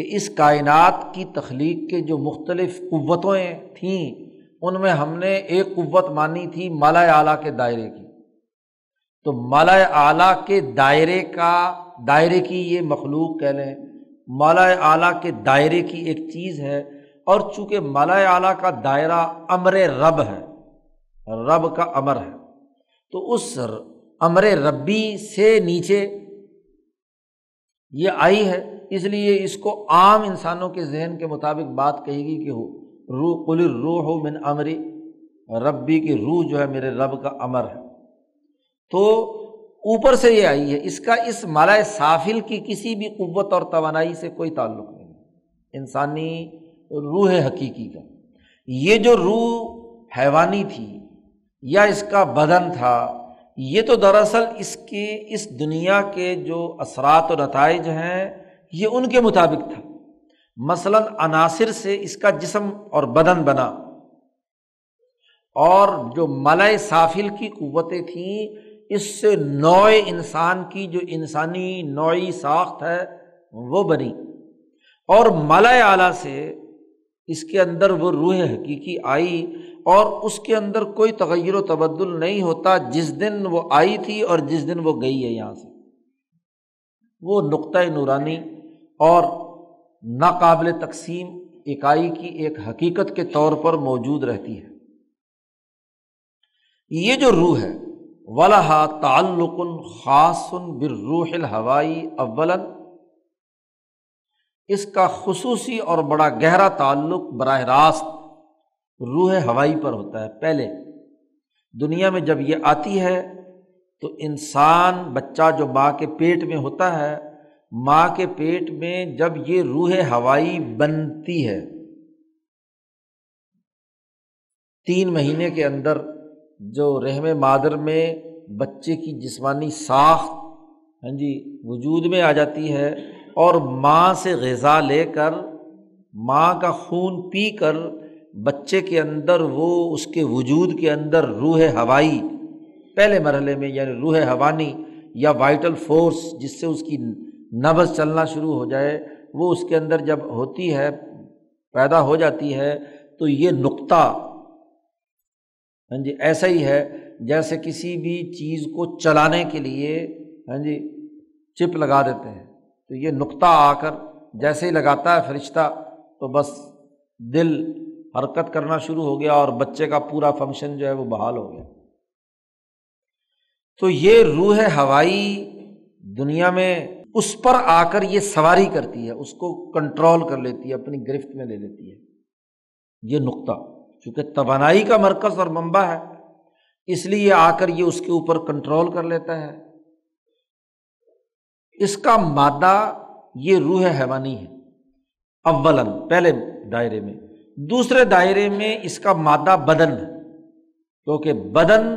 کہ اس کائنات کی تخلیق کے جو مختلف قوتیں تھیں، ان میں ہم نے ایک قوت مانی تھی مالا اعلیٰ کے دائرے کی۔ تو مالا اعلیٰ کے دائرے کا، دائرے کی یہ مخلوق کہہ لیں مالا اعلیٰ کے دائرے کی ایک چیز ہے۔ اور چونکہ مالا اعلیٰ کا دائرہ امر رب ہے، رب کا امر ہے، تو اس امر ربی سے نیچے یہ آئی ہے۔ اس لیے اس کو عام انسانوں کے ذہن کے مطابق بات کہے گی کہ ہو روح کل روح ہو من امری، ربی کی روح جو ہے میرے رب کا امر ہے۔ تو اوپر سے یہ آئی ہے، اس کا اس مالا سافل کی کسی بھی قوت اور توانائی سے کوئی تعلق نہیں۔ انسانی روح حقیقی کا۔ یہ جو روح حیوانی تھی یا اس کا بدن تھا، یہ تو دراصل اس کے، اس دنیا کے جو اثرات و نتائج ہیں یہ ان کے مطابق تھا۔ مثلاً عناصر سے اس کا جسم اور بدن بنا۔ اور جو ملئے سافل کی قوتیں تھیں، اس سے نوع انسان کی جو انسانی نوعی ساخت ہے، وہ بنی۔ اور مالا اعلیٰ سے اس کے اندر وہ روح حقیقی آئی، اور اس کے اندر کوئی تغیر و تبدل نہیں ہوتا جس دن وہ آئی تھی اور جس دن وہ گئی ہے یہاں سے۔ وہ نقطۂ نورانی اور ناقابل تقسیم اکائی کی ایک حقیقت کے طور پر موجود رہتی ہے۔ یہ جو روح ہے ولہ تعلق خاص بروح الہوائی اول اس کا خصوصی اور بڑا گہرا تعلق براہ راست روح ہوائی پر ہوتا ہے۔ پہلے دنیا میں جب یہ آتی ہے تو انسان، بچہ جو ماں کے پیٹ میں ہوتا ہے ماں کے پیٹ میں جب یہ روح ہوائی بنتی ہے، تین مہینے کے اندر جو رحم مادر میں بچے کی جسمانی ساخت ہاں جی وجود میں آ جاتی ہے اور ماں سے غذا لے کر ماں کا خون پی کر بچے کے اندر وہ اس کے وجود کے اندر روح ہوائی، پہلے مرحلے میں یعنی روح ہوانی یا وائٹل فورس جس سے اس کی نبز چلنا شروع ہو جائے، وہ اس کے اندر جب ہوتی ہے، پیدا ہو جاتی ہے، تو یہ نقطہ ہاں جی ایسا ہی ہے جیسے کسی بھی چیز کو چلانے کے لیے ہاں جی چپ لگا دیتے ہیں۔ تو یہ نقطہ آ کر جیسے ہی لگاتا ہے فرشتہ، تو بس دل حرکت کرنا شروع ہو گیا اور بچے کا پورا فنکشن جو ہے وہ بحال ہو گیا۔ تو یہ روح ہوائی دنیا میں اس پر آ کر یہ سواری کرتی ہے، اس کو کنٹرول کر لیتی ہے، اپنی گرفت میں لے لیتی ہے۔ یہ نقطہ، چونکہ توانائی کا مرکز اور ممبا ہے، اس لیے آ کر یہ اس کے اوپر کنٹرول کر لیتا ہے۔ اس کا مادہ، یہ روح حیوانی ہے اولن پہلے دائرے میں۔ دوسرے دائرے میں اس کا مادہ بدن ہے، کیونکہ بدن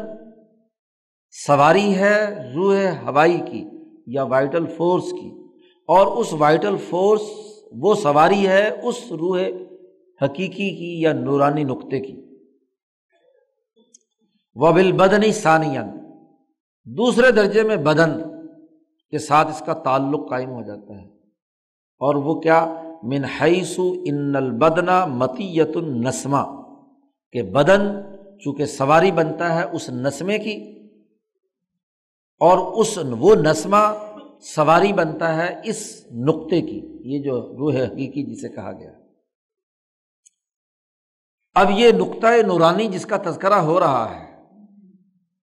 سواری ہے روح ہوائی کی۔ یا وائٹل فورس کی۔ اور اس وائٹل فورس وہ سواری ہے اس روح حقیقی کی یا نورانی نقطے کی۔ وبل بدنی ثانین دوسرے درجے میں بدن کے ساتھ اس کا تعلق قائم ہو جاتا ہے۔ اور وہ کیا؟ منحص ان البدنا متیت النسمہ، کہ بدن چونکہ سواری بنتا ہے اس نسمے کی اور اس وہ نسمہ سواری بنتا ہے اس نقطے کی، یہ جو روح حقیقی جسے کہا گیا۔ اب یہ نقطۂ نورانی جس کا تذکرہ ہو رہا ہے،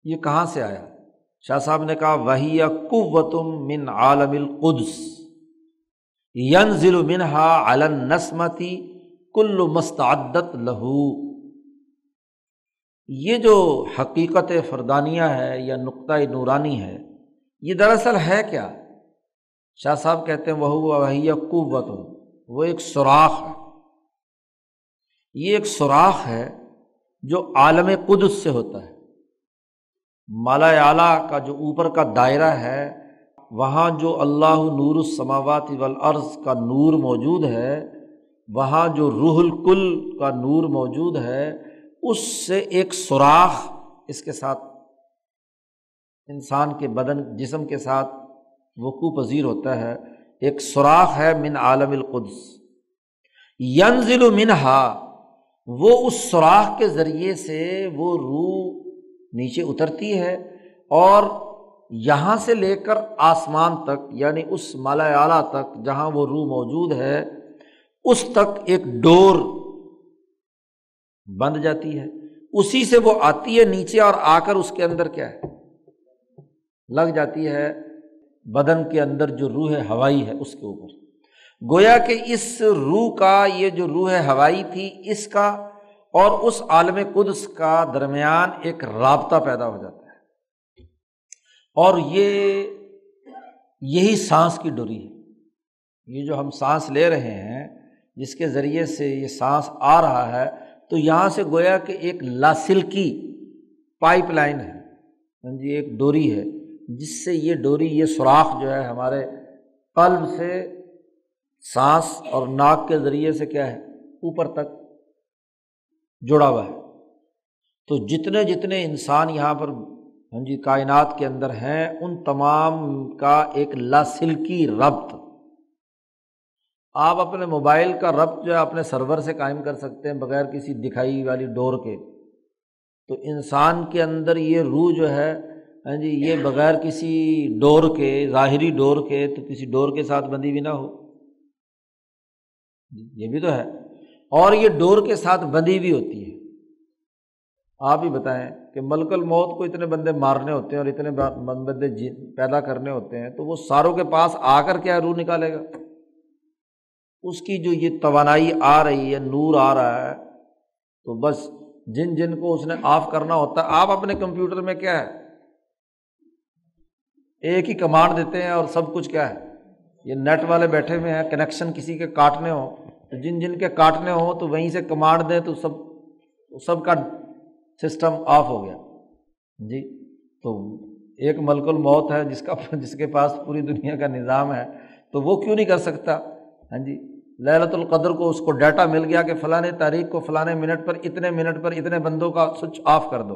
یہ کہاں سے آیا؟ شاہ صاحب نے کہا وہی قوتم من عالم القدس ین ضلع منہا علن نسمتی کل مستعدت لہو یہ جو حقیقت فردانیہ ہے یا نقطۂ نورانی ہے، یہ دراصل ہے کیا؟ شاہ صاحب کہتے ہیں وہ وہی قوت، وہ ایک سوراخ ہے۔ یہ ایک سوراخ ہے جو عالم قدس سے ہوتا ہے۔ مالا اعلیٰ کا جو اوپر کا دائرہ ہے، وہاں جو اللہ نور السماوات والارض کا نور موجود ہے، وہاں جو روح الکل کا نور موجود ہے اس سے ایک سوراخ اس کے ساتھ، انسان کے بدن، جسم کے ساتھ وقوع پذیر ہوتا ہے۔ ایک سوراخ ہے من عالم القدس۔ ینزل منہا، وہ اس سوراخ کے ذریعے سے وہ روح نیچے اترتی ہے اور یہاں سے لے کر آسمان تک یعنی اس مالا اعلیٰ تک جہاں وہ روح موجود ہے، اس تک ایک ڈور بند جاتی ہے۔ اسی سے وہ آتی ہے نیچے اور آ کر اس کے اندر کیا ہے؟ لگ جاتی ہے بدن کے اندر جو روح ہوائی ہے اس کے اوپر۔ گویا کہ اس روح کا یہ جو روح ہوائی تھی، اس کا اور اس عالم قدس کا درمیان ایک رابطہ پیدا ہو جاتا ہے۔ اور یہ یہی سانس کی ڈوری ہے۔ یہ جو ہم سانس لے رہے ہیں، جس کے ذریعے سے یہ سانس آ رہا ہے تو یہاں سے گویا کہ ایک لاسل کی پائپ لائن ہے ہاں جی ایک ڈوری ہے، جس سے یہ ڈوری، یہ سوراخ جو ہے ہمارے قلب سے سانس اور ناک کے ذریعے سے کیا ہے، اوپر تک جڑا ہوا ہے۔ تو جتنے جتنے انسان یہاں پر ہاں جی کائنات کے اندر ہیں، ان تمام کا ایک لاسلکی ربط آپ اپنے موبائل کا ربط جو ہے اپنے سرور سے قائم کر سکتے ہیں بغیر کسی دکھائی والی ڈور کے۔ تو انسان کے اندر یہ روح جو ہے ہاں جی یہ بغیر کسی ڈور کے، ظاہری ڈور کے، تو کسی ڈور کے ساتھ بندی بھی نہ ہو۔ یہ بھی تو ہے۔ اور یہ ڈور کے ساتھ بندی بھی ہوتی ہے۔ آپ ہی بتائیں کہ ملک الموت کو اتنے بندے مارنے ہوتے ہیں اور اتنے بندے جی، پیدا کرنے ہوتے ہیں، تو وہ ساروں کے پاس آ کر کیا روح نکالے گا؟ اس کی جو یہ توانائی آ رہی ہے، نور آ رہا ہے، تو بس جن جن کو اس نے آف کرنا ہوتا ہے، آپ اپنے کمپیوٹر میں کیا ہے؟ ایک ہی کمانڈ دیتے ہیں اور سب کچھ کیا ہے؟ یہ نیٹ والے بیٹھے ہوئے ہیں، کنیکشن کسی کے کاٹنے ہوں، تو جن جن کے کاٹنے ہوں، تو وہیں سے کمانڈ دیں تو سب سب کا سسٹم آف ہو گیا۔ جی تو ایک ملک الموت ہے، جس کا، جس کے پاس پوری دنیا کا نظام ہے، تو وہ کیوں نہیں کر سکتا؟ ہاں جی للت القدر کو اس کو ڈیٹا مل گیا کہ فلاں تاریخ کو فلاں منٹ پر، اتنے منٹ پر، اتنے بندوں کا سوئچ آف کر دو۔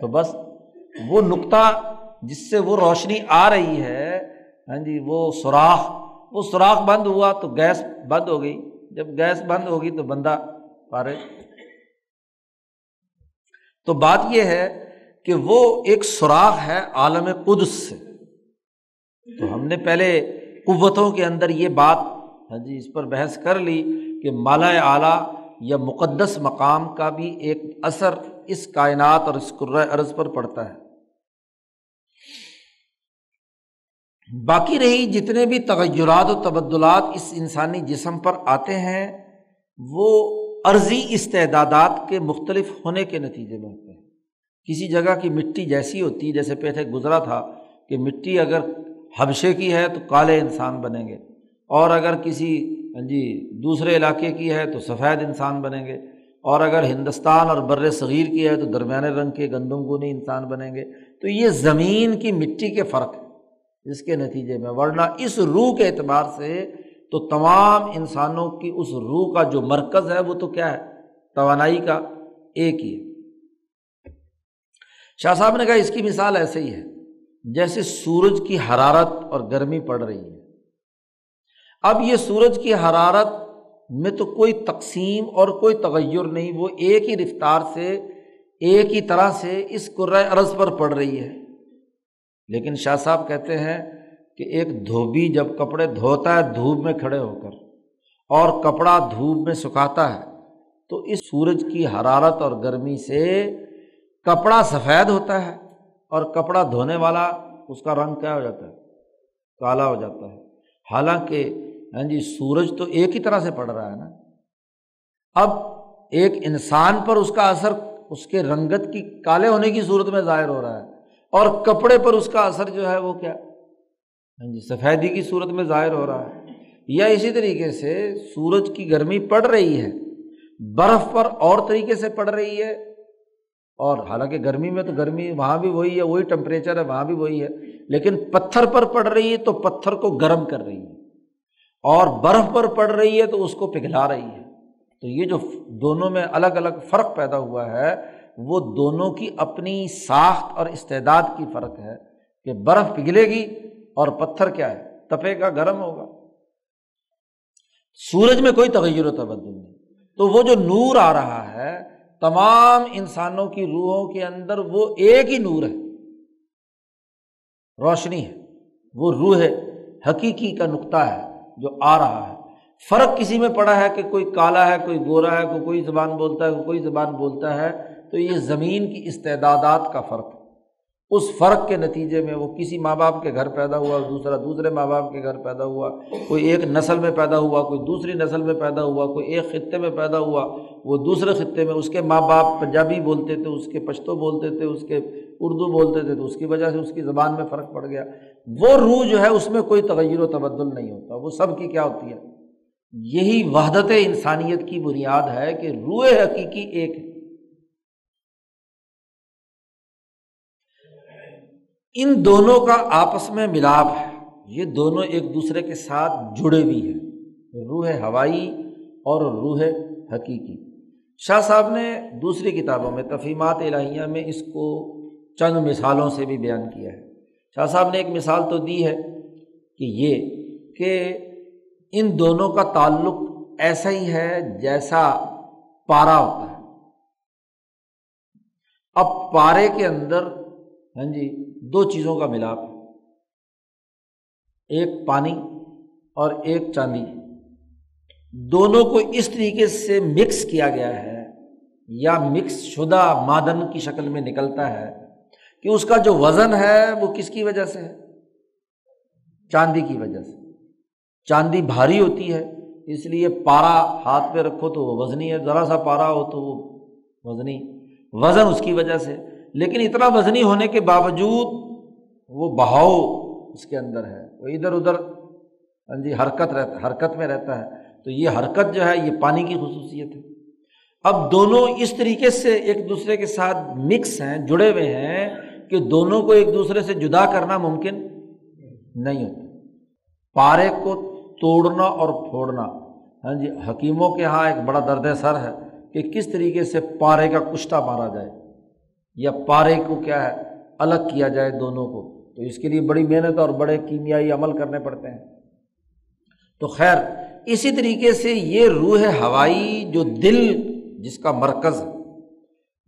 تو بس وہ نقطہ جس سے وہ روشنی آ رہی ہے ہاں جی وہ سوراخ وہ سوراخ بند ہوا تو گیس بند ہو گئی۔ جب گیس بند ہوگی تو بندہ پارے۔ تو بات یہ ہے کہ وہ ایک سوراخ ہے عالم قدس سے۔ تو ہم نے پہلے قوتوں کے اندر یہ بات ہاں جی اس پر بحث کر لی کہ مالا اعلیٰ یا مقدس مقام کا بھی ایک اثر اس کائنات اور اس ارض پر پڑتا ہے۔ باقی رہی جتنے بھی تغیرات و تبدلات اس انسانی جسم پر آتے ہیں، وہ عرضی استعدادات کے مختلف ہونے کے نتیجے میں ہوتے ہیں۔ کسی جگہ کی مٹی جیسی ہوتی ہے جیسے پیٹھے گزرا تھا کہ مٹی اگر حبشے کی ہے تو کالے انسان بنیں گے۔ اور اگر کسی ہاں جی دوسرے علاقے کی ہے تو سفید انسان بنیں گے۔ اور اگر ہندوستان اور بر صغیر کی ہے تو درمیانے رنگ کے گندم گونی انسان بنیں گے۔ تو یہ زمین کی مٹی کے فرق ہے۔ جس کے نتیجے میں، ورنہ اس روح کے اعتبار سے تو تمام انسانوں کی اس روح کا جو مرکز ہے وہ تو کیا ہے؟ توانائی کا ایک ہی ہے۔ شاہ صاحب نے کہا اس کی مثال ایسے ہی ہے۔ جیسے سورج کی حرارت اور گرمی پڑ رہی ہے۔ اب یہ سورج کی حرارت میں تو کوئی تقسیم اور کوئی تغیر نہیں، وہ ایک ہی رفتار سے، ایک ہی طرح سے اس عرض پر پڑ رہی ہے۔ لیکن شاہ صاحب کہتے ہیں کہ ایک دھوبی جب کپڑے دھوتا ہے، دھوپ میں کھڑے ہو کر، اور کپڑا دھوپ میں سکھاتا ہے، تو اس سورج کی حرارت اور گرمی سے کپڑا سفید ہوتا ہے۔ اور کپڑا دھونے والا اس کا رنگ کیا ہو جاتا ہے؟ کالا ہو جاتا ہے۔ حالانکہ ہاں جی سورج تو ایک ہی طرح سے پڑ رہا ہے نا۔ اب ایک انسان پر اس کا اثر اس کے رنگت کی کالے ہونے کی صورت میں ظاہر ہو رہا ہے۔ اور کپڑے پر اس کا اثر جو ہے وہ کیا؟ ہاں جی سفیدی کی صورت میں ظاہر ہو رہا ہے۔ یا اسی طریقے سے سورج کی گرمی پڑ رہی ہے، برف پر اور طریقے سے پڑ رہی ہے۔ اور حالانکہ گرمی میں تو گرمی وہاں بھی وہی ہے، وہی ٹمپریچر ہے، وہاں بھی وہی ہے۔ لیکن پتھر پر پڑ رہی ہے تو پتھر کو گرم کر رہی ہے۔ اور برف پر پڑ رہی ہے تو اس کو پگھلا رہی ہے۔ تو یہ جو دونوں میں الگ الگ فرق پیدا ہوا ہے، وہ دونوں کی اپنی ساخت اور استعداد کی فرق ہے کہ برف پگھلے گی اور پتھر کیا ہے؟ تپے گا، گرم ہوگا۔ سورج میں کوئی تغیر و تبدل نہیں۔ تو وہ جو نور آ رہا ہے تمام انسانوں کی روحوں کے اندر وہ ایک ہی نور ہے، روشنی ہے، وہ روح حقیقی کا نقطہ ہے جو آ رہا ہے۔ فرق کسی میں پڑا ہے کہ کوئی کالا ہے، کوئی گورا ہے، کوئی کوئی زبان بولتا ہے کوئی زبان بولتا ہے، تو یہ زمین کی استعدادات کا فرق ہے۔ اس فرق کے نتیجے میں وہ کسی ماں باپ کے گھر پیدا ہوا، دوسرا دوسرے ماں باپ کے گھر پیدا ہوا، کوئی ایک نسل میں پیدا ہوا، کوئی دوسری نسل میں پیدا ہوا، کوئی ایک خطے میں پیدا ہوا۔ وہ دوسرے خطے میں اس کے ماں باپ پنجابی بولتے تھے، اس کے پشتو بولتے تھے، اس کے اردو بولتے تھے، تو اس کی وجہ سے اس کی زبان میں فرق پڑ گیا۔ وہ روح جو ہے اس میں کوئی تغیر و تبدل نہیں ہوتا، وہ سب کی کیا ہوتی ہے؟ یہی وحدت انسانیت کی بنیاد ہے کہ روح حقیقی ایک ہے۔ ان دونوں کا آپس میں ملاپ ہے، یہ دونوں ایک دوسرے کے ساتھ جڑے بھی ہیں۔ روح ہوائی اور روح حقیقی۔ شاہ صاحب نے دوسری کتابوں میں تفیمات الہیہ میں اس کو چند مثالوں سے بھی بیان کیا ہے۔ شاہ صاحب نے ایک مثال تو دی ہے کہ یہ کہ ان دونوں کا تعلق ایسا ہی ہے جیسا پارا ہوتا ہے۔ اب پارے کے اندر ہاں جی دو چیزوں کا ملاپ ایک پانی اور ایک چاندی۔ دونوں کو اس طریقے سے مکس کیا گیا ہے۔ یا مکس شدہ مادن کی شکل میں نکلتا ہے کہ اس کا جو وزن ہے وہ کس کی وجہ سے ہے؟ چاندی کی وجہ سے۔ چاندی بھاری ہوتی ہے، اس لیے پارا ہاتھ پہ رکھو تو وہ وزنی ہے، ذرا سا پارا ہو تو وہ وزنی۔ وزن اس کی وجہ سے، لیکن اتنا وزنی ہونے کے باوجود وہ بہاؤ اس کے اندر ہے۔ وہ ادھر ادھر ہاں جی حرکت رہتا، حرکت میں رہتا ہے۔ تو یہ حرکت جو ہے، یہ پانی کی خصوصیت ہے۔ اب دونوں اس طریقے سے ایک دوسرے کے ساتھ مکس ہیں، جڑے ہوئے ہیں کہ دونوں کو ایک دوسرے سے جدا کرنا ممکن نہیں ہوتا۔ پارے کو توڑنا اور پھوڑنا۔ ہاں جی حکیموں کے یہاں ایک بڑا درد سر ہے کہ کس طریقے سے پارے کا کشتہ مارا جائے یا پارے کو کیا ہے، الگ کیا جائے دونوں کو۔ تو اس کے لیے بڑی محنت اور بڑے کیمیائی عمل کرنے پڑتے ہیں۔ تو خیر، اسی طریقے سے یہ روح ہوائی جو دل جس کا مرکز ہے۔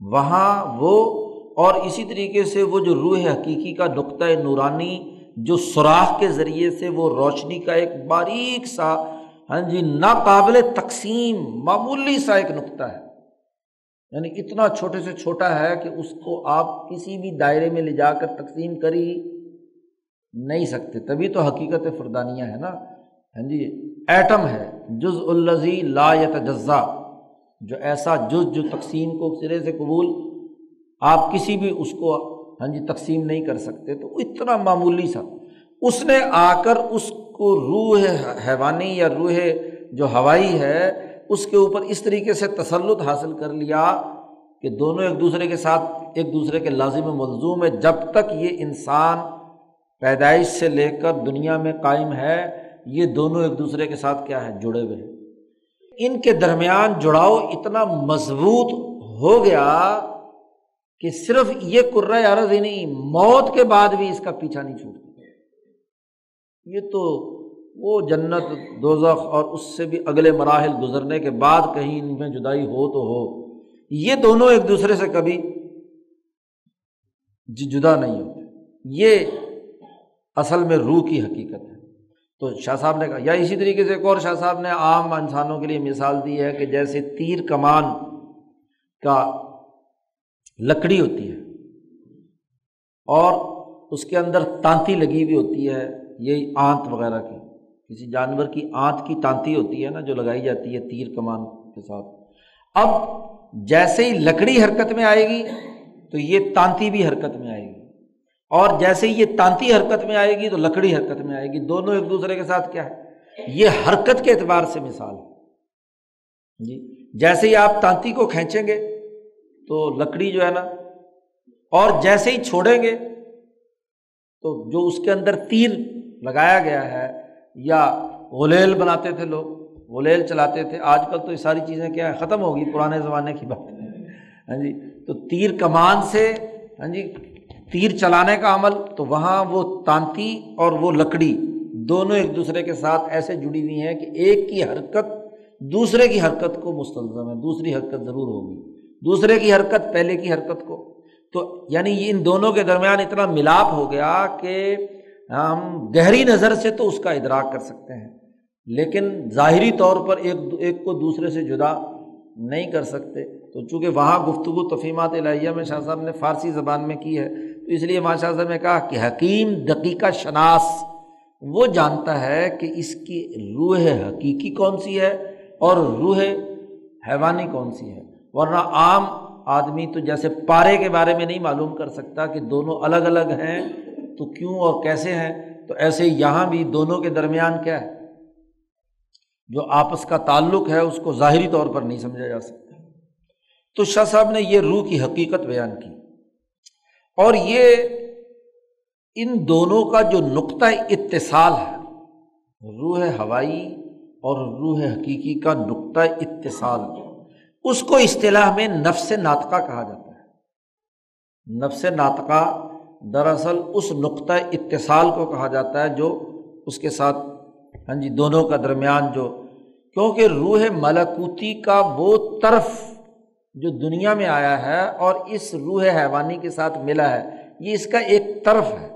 وہاں وہ اور اسی طریقے سے وہ جو روح حقیقی کا نقطۂ نورانی جو سوراخ کے ذریعے سے وہ روشنی کا ایک باریک سا ہاں جی ناقابل تقسیم، معمولی سا ایک نقطہ ہے۔ یعنی اتنا چھوٹے سے چھوٹا ہے کہ اس کو آپ کسی بھی دائرے میں لے جا کر تقسیم کر ہی نہیں سکتے۔ تبھی تو حقیقت فردانیہ ہے نا۔ ہاں جی ایٹم ہے جز الزی لا یتجزا۔ جو ایسا جز جو تقسیم کو سرے سے قبول آپ کسی بھی اس کو ہاں جی تقسیم نہیں کر سکتے، تو اتنا معمولی سا۔ اس نے آ کر اس کو روح حیوانی یا روح جو ہوائی ہے، اس کے اوپر اس طریقے سے تسلط حاصل کر لیا کہ دونوں ایک دوسرے کے ساتھ ایک دوسرے کے لازم ملزوم ہے۔ جب تک یہ انسان پیدائش سے لے کر دنیا میں قائم ہے، یہ دونوں ایک دوسرے کے ساتھ کیا ہے؟ جڑے ہوئے ہیں۔ ان کے درمیان جڑاؤ اتنا مضبوط ہو گیا کہ صرف یہ کرا عرض ہی یعنی نہیں موت کے بعد بھی اس کا پیچھا نہیں چھوٹتا یہ تو وہ جنت دوزخ اور اس سے بھی اگلے مراحل گزرنے کے بعد کہیں ان میں جدائی ہو تو ہو۔ یہ دونوں ایک دوسرے سے کبھی جدا نہیں ہوتے۔ یہ اصل میں روح کی حقیقت ہے۔ تو شاہ صاحب نے کہا، یا اسی طریقے سے ایک اور شاہ صاحب نے عام انسانوں کے لیے مثال دی ہے کہ جیسے تیر کمان کا لکڑی ہوتی ہے اور اس کے اندر تانتی لگی ہوئی ہوتی ہے، یہ آنت وغیرہ کی، کسی جانور کی آنت کی تانتی ہوتی ہے نا جو لگائی جاتی ہے تیر کمان کے ساتھ۔ اب جیسے ہی لکڑی حرکت میں آئے گی تو یہ تانتی بھی حرکت میں آئے گی۔ اور جیسے ہی یہ تانتی حرکت میں آئے گی تو لکڑی حرکت میں آئے گی۔ دونوں ایک دوسرے کے ساتھ کیا ہے؟ یہ حرکت کے اعتبار سے مثال ہے۔ جی جیسے ہی آپ تانتی کو کھینچیں گے تو لکڑی جو ہے نا، اور جیسے ہی چھوڑیں گے تو جو اس کے اندر تیر لگایا گیا ہے یا غلیل بناتے تھے لوگ، غلیل چلاتے تھے، آج کل تو یہ ساری چیزیں کیا ہے ختم ہوگی پرانے زمانے کی بات۔ ہاں جی تو تیر کمان سے ہاں جی تیر چلانے کا عمل، تو وہاں وہ تانتی اور وہ لکڑی دونوں ایک دوسرے کے ساتھ ایسے جڑی ہوئی ہیں کہ ایک کی حرکت دوسرے کی حرکت کو مستلزم ہے، دوسری حرکت ضرور ہوگی۔ دوسرے کی حرکت پہلے کی حرکت کو۔ تو یعنی ان دونوں کے درمیان اتنا ملاپ ہو گیا کہ ہم گہری نظر سے تو اس کا ادراک کر سکتے ہیں، لیکن ظاہری طور پر ایک ایک کو دوسرے سے جدا نہیں کر سکتے۔ تو چونکہ وہاں گفتگو تفیمات الہیہ میں شاہ صاحب نے فارسی زبان میں کی ہے تو اس لیے ماشاء صاحب نے کہا کہ حکیم دقیقہ شناس، وہ جانتا ہے کہ اس کی روح حقیقی کون سی ہے اور روح حیوانی کون سی ہے۔ ورنہ عام آدمی تو جیسے پارے کے بارے میں نہیں معلوم کر سکتا کہ دونوں الگ الگ ہیں تو کیوں اور کیسے ہیں؟ تو ایسے یہاں بھی دونوں کے درمیان کیا ہے؟ جو آپس کا تعلق ہے اس کو ظاہری طور پر نہیں سمجھا جا سکتا۔ تو شاہ صاحب نے یہ روح کی حقیقت بیان کی۔ اور یہ ان دونوں کا جو نقطۂ اتصال ہے، روح ہوائی اور روح حقیقی کا نقطۂ اتصال، اس کو اصطلاح میں نفس ناطقہ کہا جاتا ہے۔ نفس ناطقہ دراصل اس نقطۂ اتصال کو کہا جاتا ہے جو اس کے ساتھ ہاں جی دونوں کا درمیان جو، کیونکہ روح ملکوتی کا وہ طرف جو دنیا میں آیا ہے اور اس روح حیوانی کے ساتھ ملا ہے، یہ اس کا ایک طرف ہے۔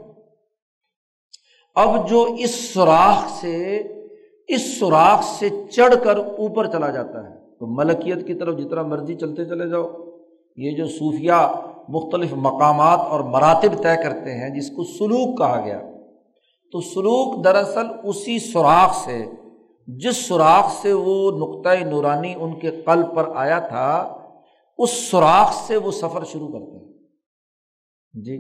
اب جو اس سوراخ سے، اس سوراخ سے چڑھ کر اوپر چلا جاتا ہے، تو ملکیت کی طرف جتنا مرضی چلتے چلے جاؤ۔ یہ جو صوفیہ مختلف مقامات اور مراتب طے کرتے ہیں، جس کو سلوک کہا گیا، تو سلوک دراصل اسی سوراخ سے، جس سوراخ سے وہ نقطۂ نورانی ان کے قلب پر آیا تھا اس سوراخ سے وہ سفر شروع کرتے ہیں۔ جی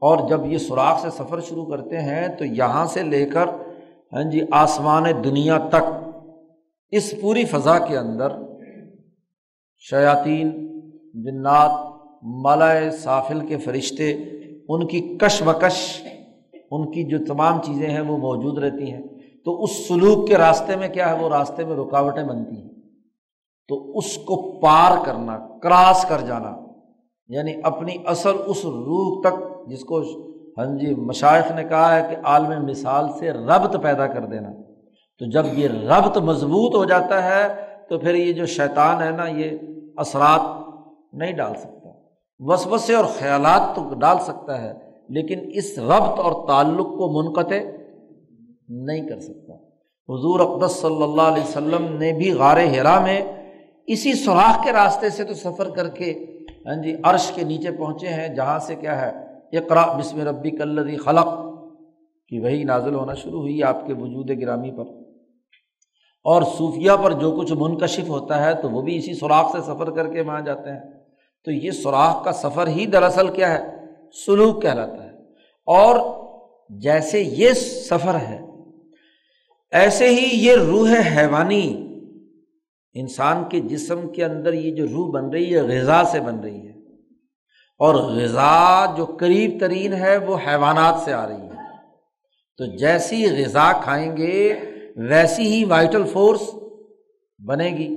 اور جب یہ سوراخ سے سفر شروع کرتے ہیں تو یہاں سے لے کر ہاں جی آسمان دنیا تک، اس پوری فضا کے اندر شیاطین، جنات، ملائے سافل کے فرشتے، ان کی کش بکش ان کی جو تمام چیزیں ہیں وہ موجود رہتی ہیں۔ تو اس سلوک کے راستے میں کیا ہے؟ وہ راستے میں رکاوٹیں بنتی ہیں۔ تو اس کو پار کرنا، کراس کر جانا یعنی اپنی اصل اس روح تک، جس کو ہاں جی مشائق نے کہا ہے کہ عالم مثال سے ربط پیدا کر دینا۔ تو جب یہ ربط مضبوط ہو جاتا ہے، تو پھر یہ جو شیطان ہے نا، یہ اثرات نہیں ڈال سکتا۔ وسوسے اور خیالات تو ڈال سکتا ہے، لیکن اس ربط اور تعلق کو منقطع نہیں کر سکتا۔ حضور اقدس صلی اللہ علیہ وسلم نے بھی غار ہرا میں اسی سوراخ کے راستے سے تو سفر کر کے ہاں جی عرش کے نیچے پہنچے ہیں، جہاں سے کیا ہے اقرا بسم ربی کلدی خلق کی وہی نازل ہونا شروع ہوئی آپ کے وجود گرامی پر۔ اور صوفیہ پر جو کچھ منکشف ہوتا ہے تو وہ بھی اسی سوراخ سے سفر کر کے وہاں جاتے ہیں۔ تو یہ سوراخ کا سفر ہی دراصل کیا ہے، سلوک کہلاتا ہے۔ اور جیسے یہ سفر ہے، ایسے ہی یہ روح حیوانی انسان کے جسم کے اندر یہ جو روح بن رہی ہے غذا سے بن رہی ہے۔ اور غذا جو قریب ترین ہے، وہ حیوانات سے آ رہی ہے۔ تو جیسی غذا کھائیں گے، ویسی ہی وائٹل فورس بنے گی۔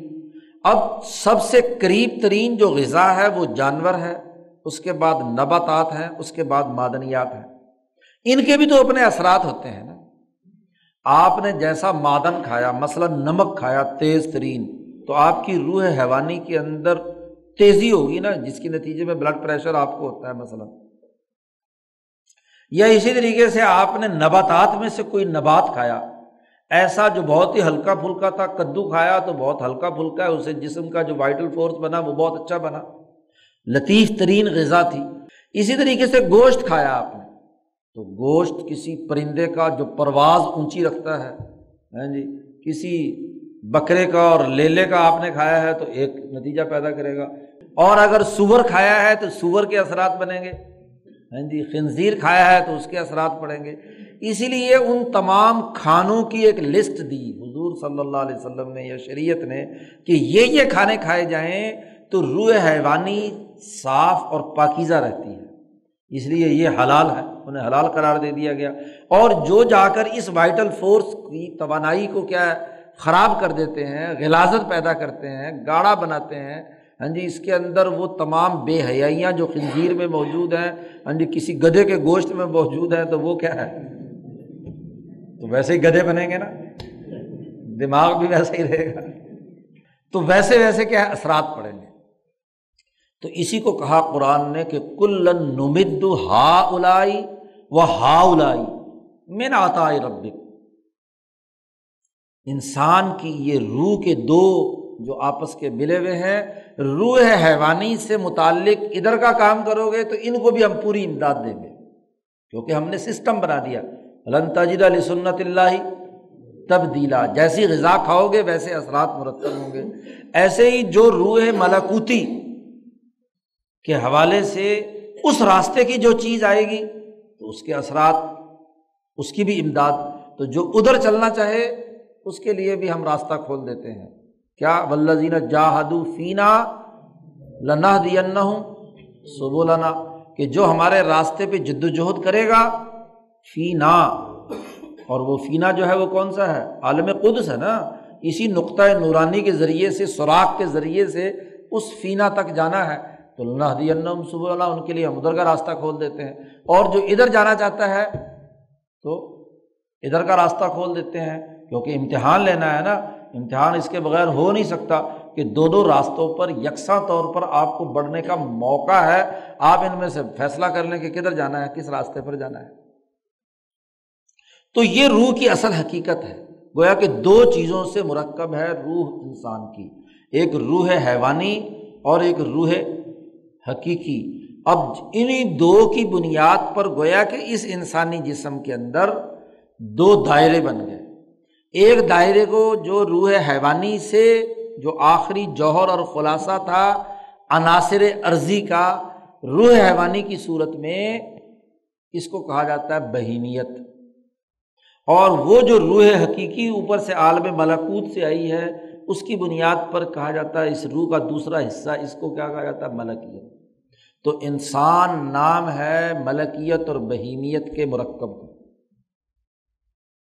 اب سب سے قریب ترین جو غذا ہے، وہ جانور ہے۔ اس کے بعد نباتات ہیں، اس کے بعد معدنیات ہیں۔ ان کے بھی تو اپنے اثرات ہوتے ہیں نا۔ آپ نے جیسا معدن کھایا، مثلاً نمک کھایا، تیز ترین۔ تو آپ کی روح حیوانی کے اندر تیزی ہوگی نا، جس کے نتیجے میں بلڈ پریشر آپ کو ہوتا ہے مثلاً۔ یا اسی طریقے سے آپ نے نباتات میں سے کوئی نبات کھایا۔ ایسا جو بہت ہی ہلکا پھلکا تھا، کدو کھایا تو بہت ہلکا پھلکا ہے، اسے جسم کا جو وائٹل فورس بنا، وہ بہت اچھا بنا۔ لطیف ترین غذا تھی۔ اسی طریقے سے گوشت کھایا آپ نے۔ تو گوشت کسی پرندے کا جو پرواز اونچی رکھتا ہے ہاں جی کسی بکرے کا اور لیلے کا آپ نے کھایا ہے تو ایک نتیجہ پیدا کرے گا۔ اور اگر سور کھایا ہے تو سور کے اثرات بنیں گے۔ ہاں جی خنزیر کھایا ہے تو اس کے اثرات پڑیں گے۔ اسی لیے ان تمام کھانوں کی ایک لسٹ دی۔ حضور صلی اللہ علیہ وسلم نے یا شریعت نے کہ یہ یہ کھانے کھائے جائیں تو روح حیوانی صاف اور پاکیزہ رہتی ہے۔ اس لیے یہ حلال ہے، انہیں حلال قرار دے دیا گیا۔ اور جو جا کر اس وائٹل فورس کی توانائی کو کیا ہے خراب کر دیتے ہیں، غلازت پیدا کرتے ہیں، گاڑا بناتے ہیں۔ ہاں جی اس کے اندر وہ تمام بے حیاں جو خنزیر میں موجود ہیں ہاں جی کسی گدھے کے گوشت میں موجود ہیں، تو وہ کیا ہے؟ تو ویسے ہی گدھے بنیں گے نا؟ دماغ بھی ویسا ہی رہے گا۔ تو ویسے ویسے کیا ہے؟ اثرات پڑیں گے۔ تو اسی کو کہا قرآن نے کہ کلن نمد ہا الائی و ہا الائی میں آتا ربک۔ انسان کی یہ روح کے دو جو آپس کے ملے ہوئے ہیں، روح حیوانی سے متعلق ادھر کا کام کرو گے تو ان کو بھی ہم پوری امداد دیں گے۔ کیونکہ ہم نے سسٹم بنا دیا۔ تجد علی سنت اللہ تبدیلا۔ جیسی غذا کھاؤ گے، ویسے اثرات مرتب ہوں گے۔ ایسے ہی جو روح ملاکوتی کے حوالے سے اس راستے کی جو چیز آئے گی، تو اس کے اثرات، اس کی بھی امداد۔ تو جو ادھر چلنا چاہے اس کے لیے بھی ہم راستہ کھول دیتے ہیں۔ کیا ولزین جاہدو فینا لنا دین ہوں سبو لنا کہ جو ہمارے راستے پہ جد وجہد کرے گا، فینا، اور وہ فینا جو ہے وہ کون سا ہے؟ عالم قدس ہے نا۔ اسی نقطۂ نورانی کے ذریعے سے، سوراخ کے ذریعے سے اس فینا تک جانا ہے۔ تو اللہ دی سب اللہ ان کے لیے ہم ادھر کا راستہ کھول دیتے ہیں۔ اور جو ادھر جانا چاہتا ہے، تو ادھر کا راستہ کھول دیتے ہیں۔ کیونکہ امتحان لینا ہے نا، امتحان اس کے بغیر ہو نہیں سکتا کہ دونوں راستوں پر یکساں طور پر آپ کو بڑھنے کا موقع ہے۔ آپ ان میں سے فیصلہ کر لیں کہ کدھر جانا ہے، کس راستے پر جانا ہے۔ تو یہ روح کی اصل حقیقت ہے۔ گویا کہ دو چیزوں سے مرکب ہے روح انسان کی۔ ایک روح حیوانی اور ایک روح حقیقی۔ اب انہیں دو کی بنیاد پر گویا کہ اس انسانی جسم کے اندر دو دائرے بن گئے۔ ایک دائرے کو جو روح حیوانی سے جو آخری جوہر اور خلاصہ تھا، عناصر عرضی کا روح حیوانی کی صورت میں اس کو کہا جاتا ہے بہیمیت اور وہ جو روح حقیقی اوپر سے عالم ملاکوت سے آئی ہے، اس کی بنیاد پر کہا جاتا ہے، اس روح کا دوسرا حصہ اس کو کیا کہا جاتا ہے؟ ملکیت۔ تو انسان نام ہے ملکیت اور بہیمیت کے مرکب۔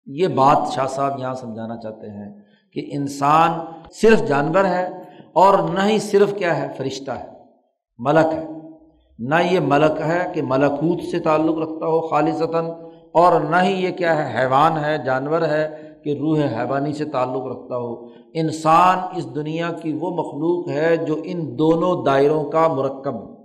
یہ بات شاہ صاحب یہاں سمجھانا چاہتے ہیں کہ انسان صرف جانور ہے اور نہ ہی صرف کیا ہے، فرشتہ ہے، ملک ہے۔ نہ یہ ملک ہے کہ ملکوت سے تعلق رکھتا ہو خالصتاً اور نہ ہی یہ کیا ہے، حیوان ہے، جانور ہے کہ روح حیوانی سے تعلق رکھتا ہو۔ انسان اس دنیا کی وہ مخلوق ہے جو ان دونوں دائروں کا مرکب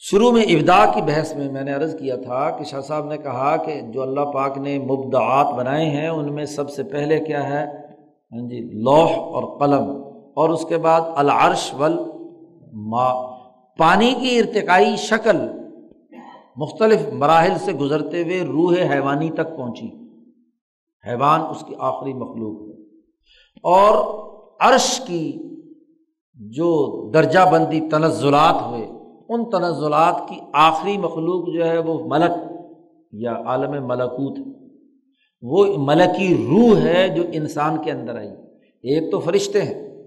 شروع میں ابدا کی بحث میں میں نے عرض کیا تھا کہ شاہ صاحب نے کہا کہ جو اللہ پاک نے مبدعات بنائے ہیں، ان میں سب سے پہلے کیا ہے؟ ہاں جی لوح اور قلم۔ اور اس کے بعد العرش ول ما پانی کی ارتقائی شکل مختلف مراحل سے گزرتے ہوئے روح حیوانی تک پہنچی۔ حیوان اس کی آخری مخلوق ہے۔ اور عرش کی جو درجہ بندی تنزلات ہوئے ان تنزلات کی آخری مخلوق جو ہے وہ ملک یا عالم ملکوت۔ وہ ملکی روح ہے جو انسان کے اندر آئی۔ ایک تو فرشتے ہیں۔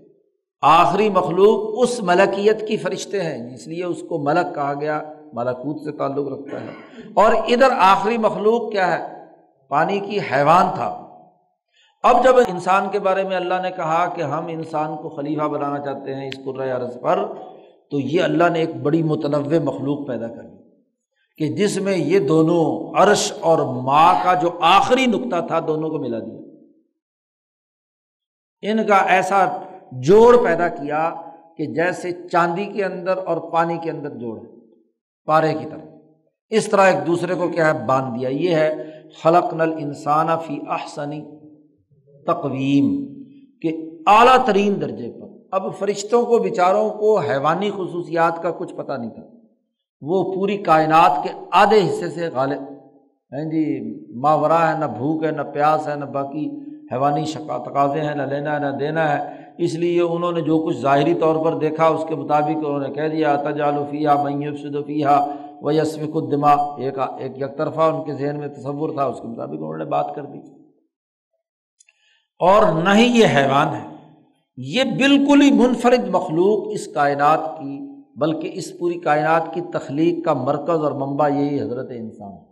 آخری مخلوق اس ملکیت کی فرشتے ہیں اس لیے اس کو ملک کہا گیا، ملکوت سے تعلق رکھتا ہے۔ اور ادھر آخری مخلوق کیا ہے؟ پانی کی حیوان تھا۔ اب جب انسان کے بارے میں اللہ نے کہا کہ ہم انسان کو خلیفہ بنانا چاہتے ہیں اس عرض پر تو یہ اللہ نے ایک بڑی متنوع مخلوق پیدا کر دی کہ جس میں یہ دونوں عرش اور ماں کا جو آخری نقطہ تھا دونوں کو ملا دیا۔ ان کا ایسا جوڑ پیدا کیا کہ جیسے چاندی کے اندر اور پانی کے اندر جوڑ ہے، پارے کی طرح۔ اس طرح ایک دوسرے کو کیا ہے؟ باندھ دیا۔ یہ ہے خلق نل انسان فی احسنی تقویم، کہ اعلیٰ ترین درجے پر اب فرشتوں کو، بیچاروں کو حیوانی خصوصیات کا کچھ پتہ نہیں تھا۔ وہ پوری کائنات کے آدھے حصے سے غالب۔ ہیں جی ماورا ہے، نہ بھوک ہے، نہ پیاس ہے، نہ باقی حیوانی شکا تقاضے ہیں، نہ لینا ہے، نہ دینا ہے۔ اس لیے انہوں نے جو کچھ ظاہری طور پر دیکھا، اس کے مطابق انہوں نے کہہ دیا تجالفیہ میب صدفیہ و یسمک الدما ایک ایک یک طرفہ ان کے ذہن میں تصور تھا، اس کے مطابق انہوں نے بات کر دی۔ اور نہ ہی یہ حیوان ہے۔ یہ بالکل ہی منفرد مخلوق اس کائنات کی، بلکہ اس پوری کائنات کی تخلیق کا مرکز اور منبع یہی حضرت انسان ہے۔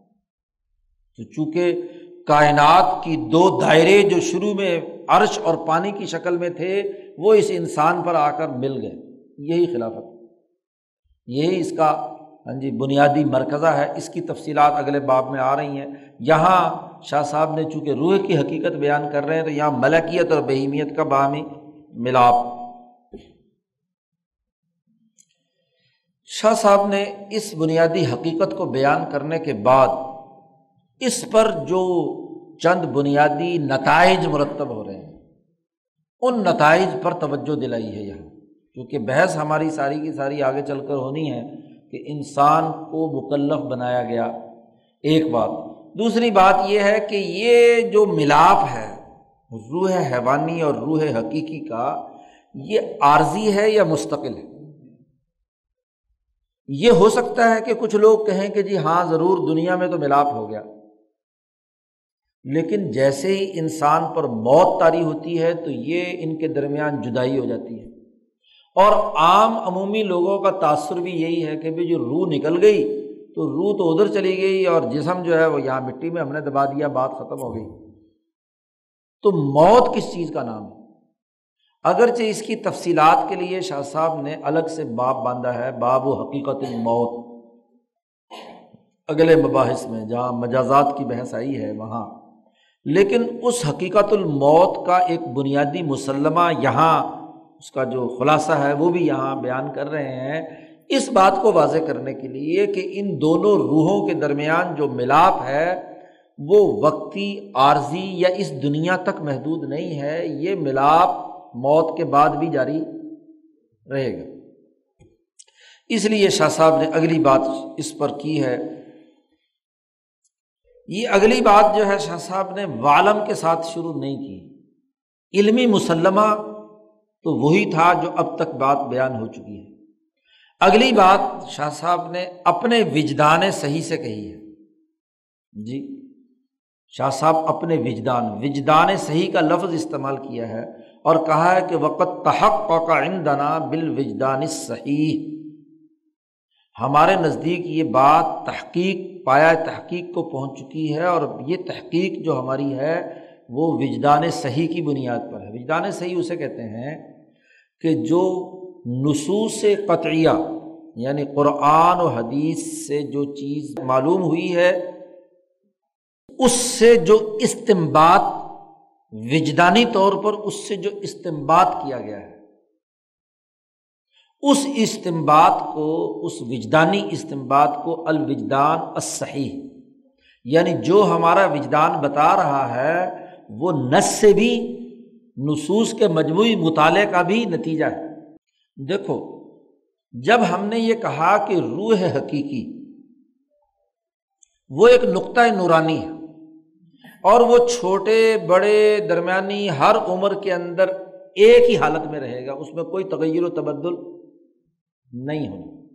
تو چونکہ کائنات کی دو دائرے جو شروع میں عرش اور پانی کی شکل میں تھے، وہ اس انسان پر آ کر مل گئے۔ یہی خلافت۔ یہی اس کا ہاں جی بنیادی مرکزہ ہے۔ اس کی تفصیلات اگلے باب میں آ رہی ہیں۔ یہاں شاہ صاحب نے چونکہ روح کی حقیقت بیان کر رہے ہیں، تو یہاں ملکیت اور بہیمیت کا باہمی ملاپ۔ شاہ صاحب نے اس بنیادی حقیقت کو بیان کرنے کے بعد اس پر جو چند بنیادی نتائج مرتب ہو رہے ہیں، ان نتائج پر توجہ دلائی ہے یہاں۔ کیونکہ بحث ہماری ساری کی ساری آگے چل کر ہونی ہے کہ انسان کو مکلف بنایا گیا۔ ایک بات۔ دوسری بات یہ ہے کہ یہ جو ملاپ ہے روح حیوانی اور روح حقیقی کا، یہ عارضی ہے یا مستقل ہے؟ یہ ہو سکتا ہے کہ کچھ لوگ کہیں کہ جی ہاں ضرور دنیا میں تو ملاپ ہو گیا۔ لیکن جیسے ہی انسان پر موت تاری ہوتی ہے تو یہ ان کے درمیان جدائی ہو جاتی ہے۔ اور عام عمومی لوگوں کا تاثر بھی یہی ہے کہ بھائی جو روح نکل گئی تو روح تو ادھر چلی گئی اور جسم جو ہے وہ یہاں مٹی میں ہم نے دبا دیا، بات ختم ہو گئی۔ تو موت کس چیز کا نام ہے؟ اگرچہ اس کی تفصیلات کے لیے شاہ صاحب نے الگ سے باپ باندھا ہے، باب و حقیقت الموت۔ اگلے مباحث میں جہاں مجازات کی بحث آئی ہے، وہاں۔ لیکن اس حقیقت الموت کا ایک بنیادی مسلمہ یہاں، اس کا جو خلاصہ ہے، وہ بھی یہاں بیان کر رہے ہیں۔ اس بات کو واضح کرنے کے لیے کہ ان دونوں روحوں کے درمیان جو ملاپ ہے وہ وقتی، عارضی یا اس دنیا تک محدود نہیں ہے، یہ ملاپ موت کے بعد بھی جاری رہے گا۔ اس لیے شاہ صاحب نے اگلی بات اس پر کی ہے۔ یہ اگلی بات جو ہے، شاہ صاحب نے والم کے ساتھ شروع نہیں کی۔ علمی مسلمہ تو وہی تھا جو اب تک بات بیان ہو چکی ہے۔ اگلی بات شاہ صاحب نے اپنے وجدان صحیح سے کہی ہے۔ جی۔ شاہ صاحب اپنے وجدان وجدان صحیح کا لفظ استعمال کیا ہے اور کہا ہے کہ وقت تحق کا عندنا بال وجدان صحیح ہمارے نزدیک یہ بات تحقیق پایا تحقیق کو پہنچ چکی ہے اور یہ تحقیق جو ہماری ہے وہ وجدان صحیح کی بنیاد پر ہے۔ وجدان صحیح اسے کہتے ہیں کہ جو نصوص قطعیہ یعنی قرآن و حدیث سے جو چیز معلوم ہوئی ہے اس سے جو استمباد وجدانی طور پر اس سے جو استمباد کیا گیا ہے، اس استمباد کو، اس وجدانی استمباد کو الوجدان الصحیح یعنی جو ہمارا وجدان بتا رہا ہے، وہ نس سے بھی، نصوص کے مجموعی مطالعے کا بھی نتیجہ ہے۔ دیکھو، جب ہم نے یہ کہا کہ روح حقیقی، وہ ایک نقطۂ نورانی ہے۔ اور وہ چھوٹے بڑے درمیانی ہر عمر کے اندر ایک ہی حالت میں رہے گا، اس میں کوئی تغیر و تبدل نہیں ہونا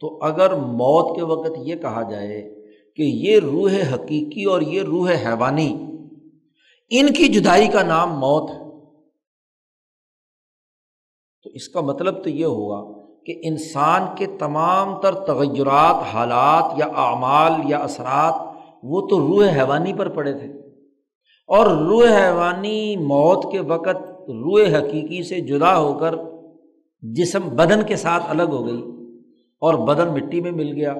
تو اگر موت کے وقت یہ کہا جائے کہ یہ روح حقیقی اور یہ روح حیوانی، ان کی جدائی کا نام موت ہے۔ تو اس کا مطلب تو یہ ہوا کہ انسان کے تمام تر تغیرات، حالات یا اعمال یا اثرات وہ تو روح حیوانی پر پڑے تھے۔ اور روح حیوانی موت کے وقت روح حقیقی سے جدا ہو کر جسم بدن کے ساتھ الگ ہو گئی اور بدن مٹی میں مل گیا۔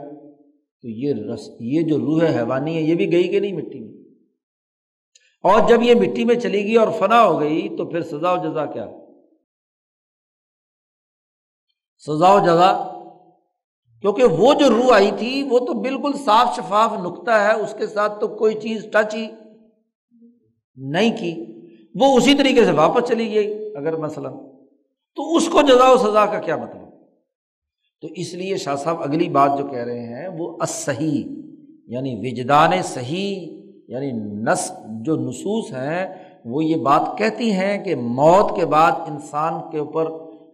تو یہ رس، یہ جو روح حیوانی ہے، یہ بھی گئی کہ نہیں مٹی میں؟ اور جب یہ مٹی میں چلی گئی اور فنا ہو گئی تو پھر سزا و جزا کیا؟ سزا و جزا کیونکہ وہ جو روح آئی تھی، وہ تو بالکل صاف شفاف نقطہ ہے، اس کے ساتھ تو کوئی چیز ٹچ ہی نہیں کی۔ وہ اسی طریقے سے واپس چلی گئی، اگر مثلاً۔ تو اس کو جزا و سزا کا کیا مطلب؟ تو اس لیے شاہ صاحب اگلی بات جو کہہ رہے ہیں، وہ اصحیح یعنی وجدان صحیح یعنی نس جو نصوص ہیں، وہ یہ بات کہتی ہیں کہ موت کے بعد انسان کے اوپر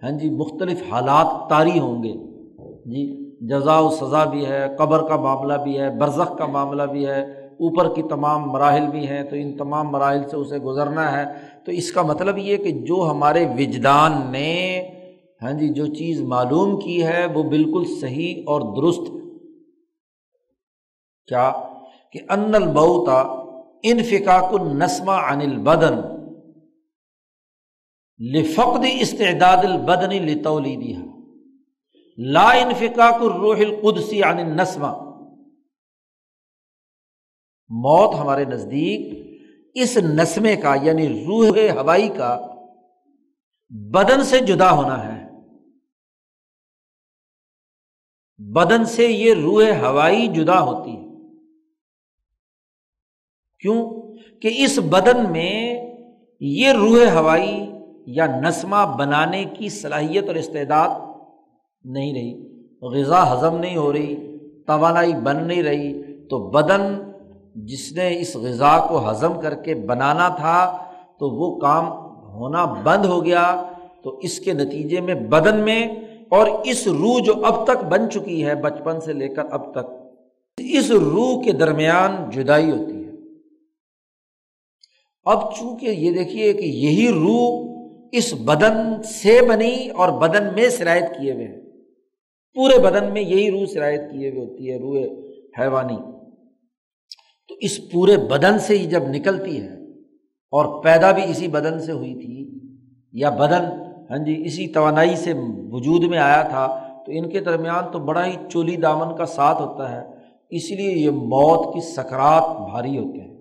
ہاں جی مختلف حالات طاری ہوں گے۔ جی۔ جزا و سزا بھی ہے، قبر کا معاملہ بھی ہے، برزخ کا معاملہ بھی ہے، اوپر کی تمام مراحل بھی ہیں، تو ان تمام مراحل سے اسے گزرنا ہے۔ تو اس کا مطلب یہ کہ جو ہمارے وجدان نے ہاں جی جو چیز معلوم کی ہے، وہ بالکل صحیح اور درست۔ کیا؟ کہ ان الموتا انفقاق النسما عن البدن لفقد استعداد البدن لتولیدها لا انفقاق الروح القدسی عن النسما موت ہمارے نزدیک اس نسمے کا یعنی روح ہوائی کا بدن سے جدا ہونا ہے۔ بدن سے یہ روح ہوائی جدا ہوتی ہے۔ کیوں؟ کہ اس بدن میں یہ روح ہوائی یا نسمہ بنانے کی صلاحیت اور استعداد نہیں رہی، غذا ہضم نہیں ہو رہی، توانائی بن نہیں رہی، تو بدن جس نے اس غذا کو ہضم کر کے بنانا تھا، تو وہ کام ہونا بند ہو گیا۔ تو اس کے نتیجے میں بدن میں اور اس روح جو اب تک بن چکی ہے، بچپن سے لے کر اب تک، اس روح کے درمیان جدائی ہوتی ہے۔ اب چونکہ یہ دیکھیے کہ یہی روح اس بدن سے بنی اور بدن میں شرائط کیے ہوئے ہیں۔ پورے بدن میں یہی روح شرائط کیے ہوئے ہوتی ہے، روح حیوانی۔ تو اس پورے بدن سے ہی جب نکلتی ہے اور پیدا بھی اسی بدن سے ہوئی تھی، یا بدن ہاں جی اسی توانائی سے وجود میں آیا تھا، تو ان کے درمیان تو بڑا ہی چولی دامن کا ساتھ ہوتا ہے، اس لیے یہ موت کی سکرات بھاری ہوتے ہیں۔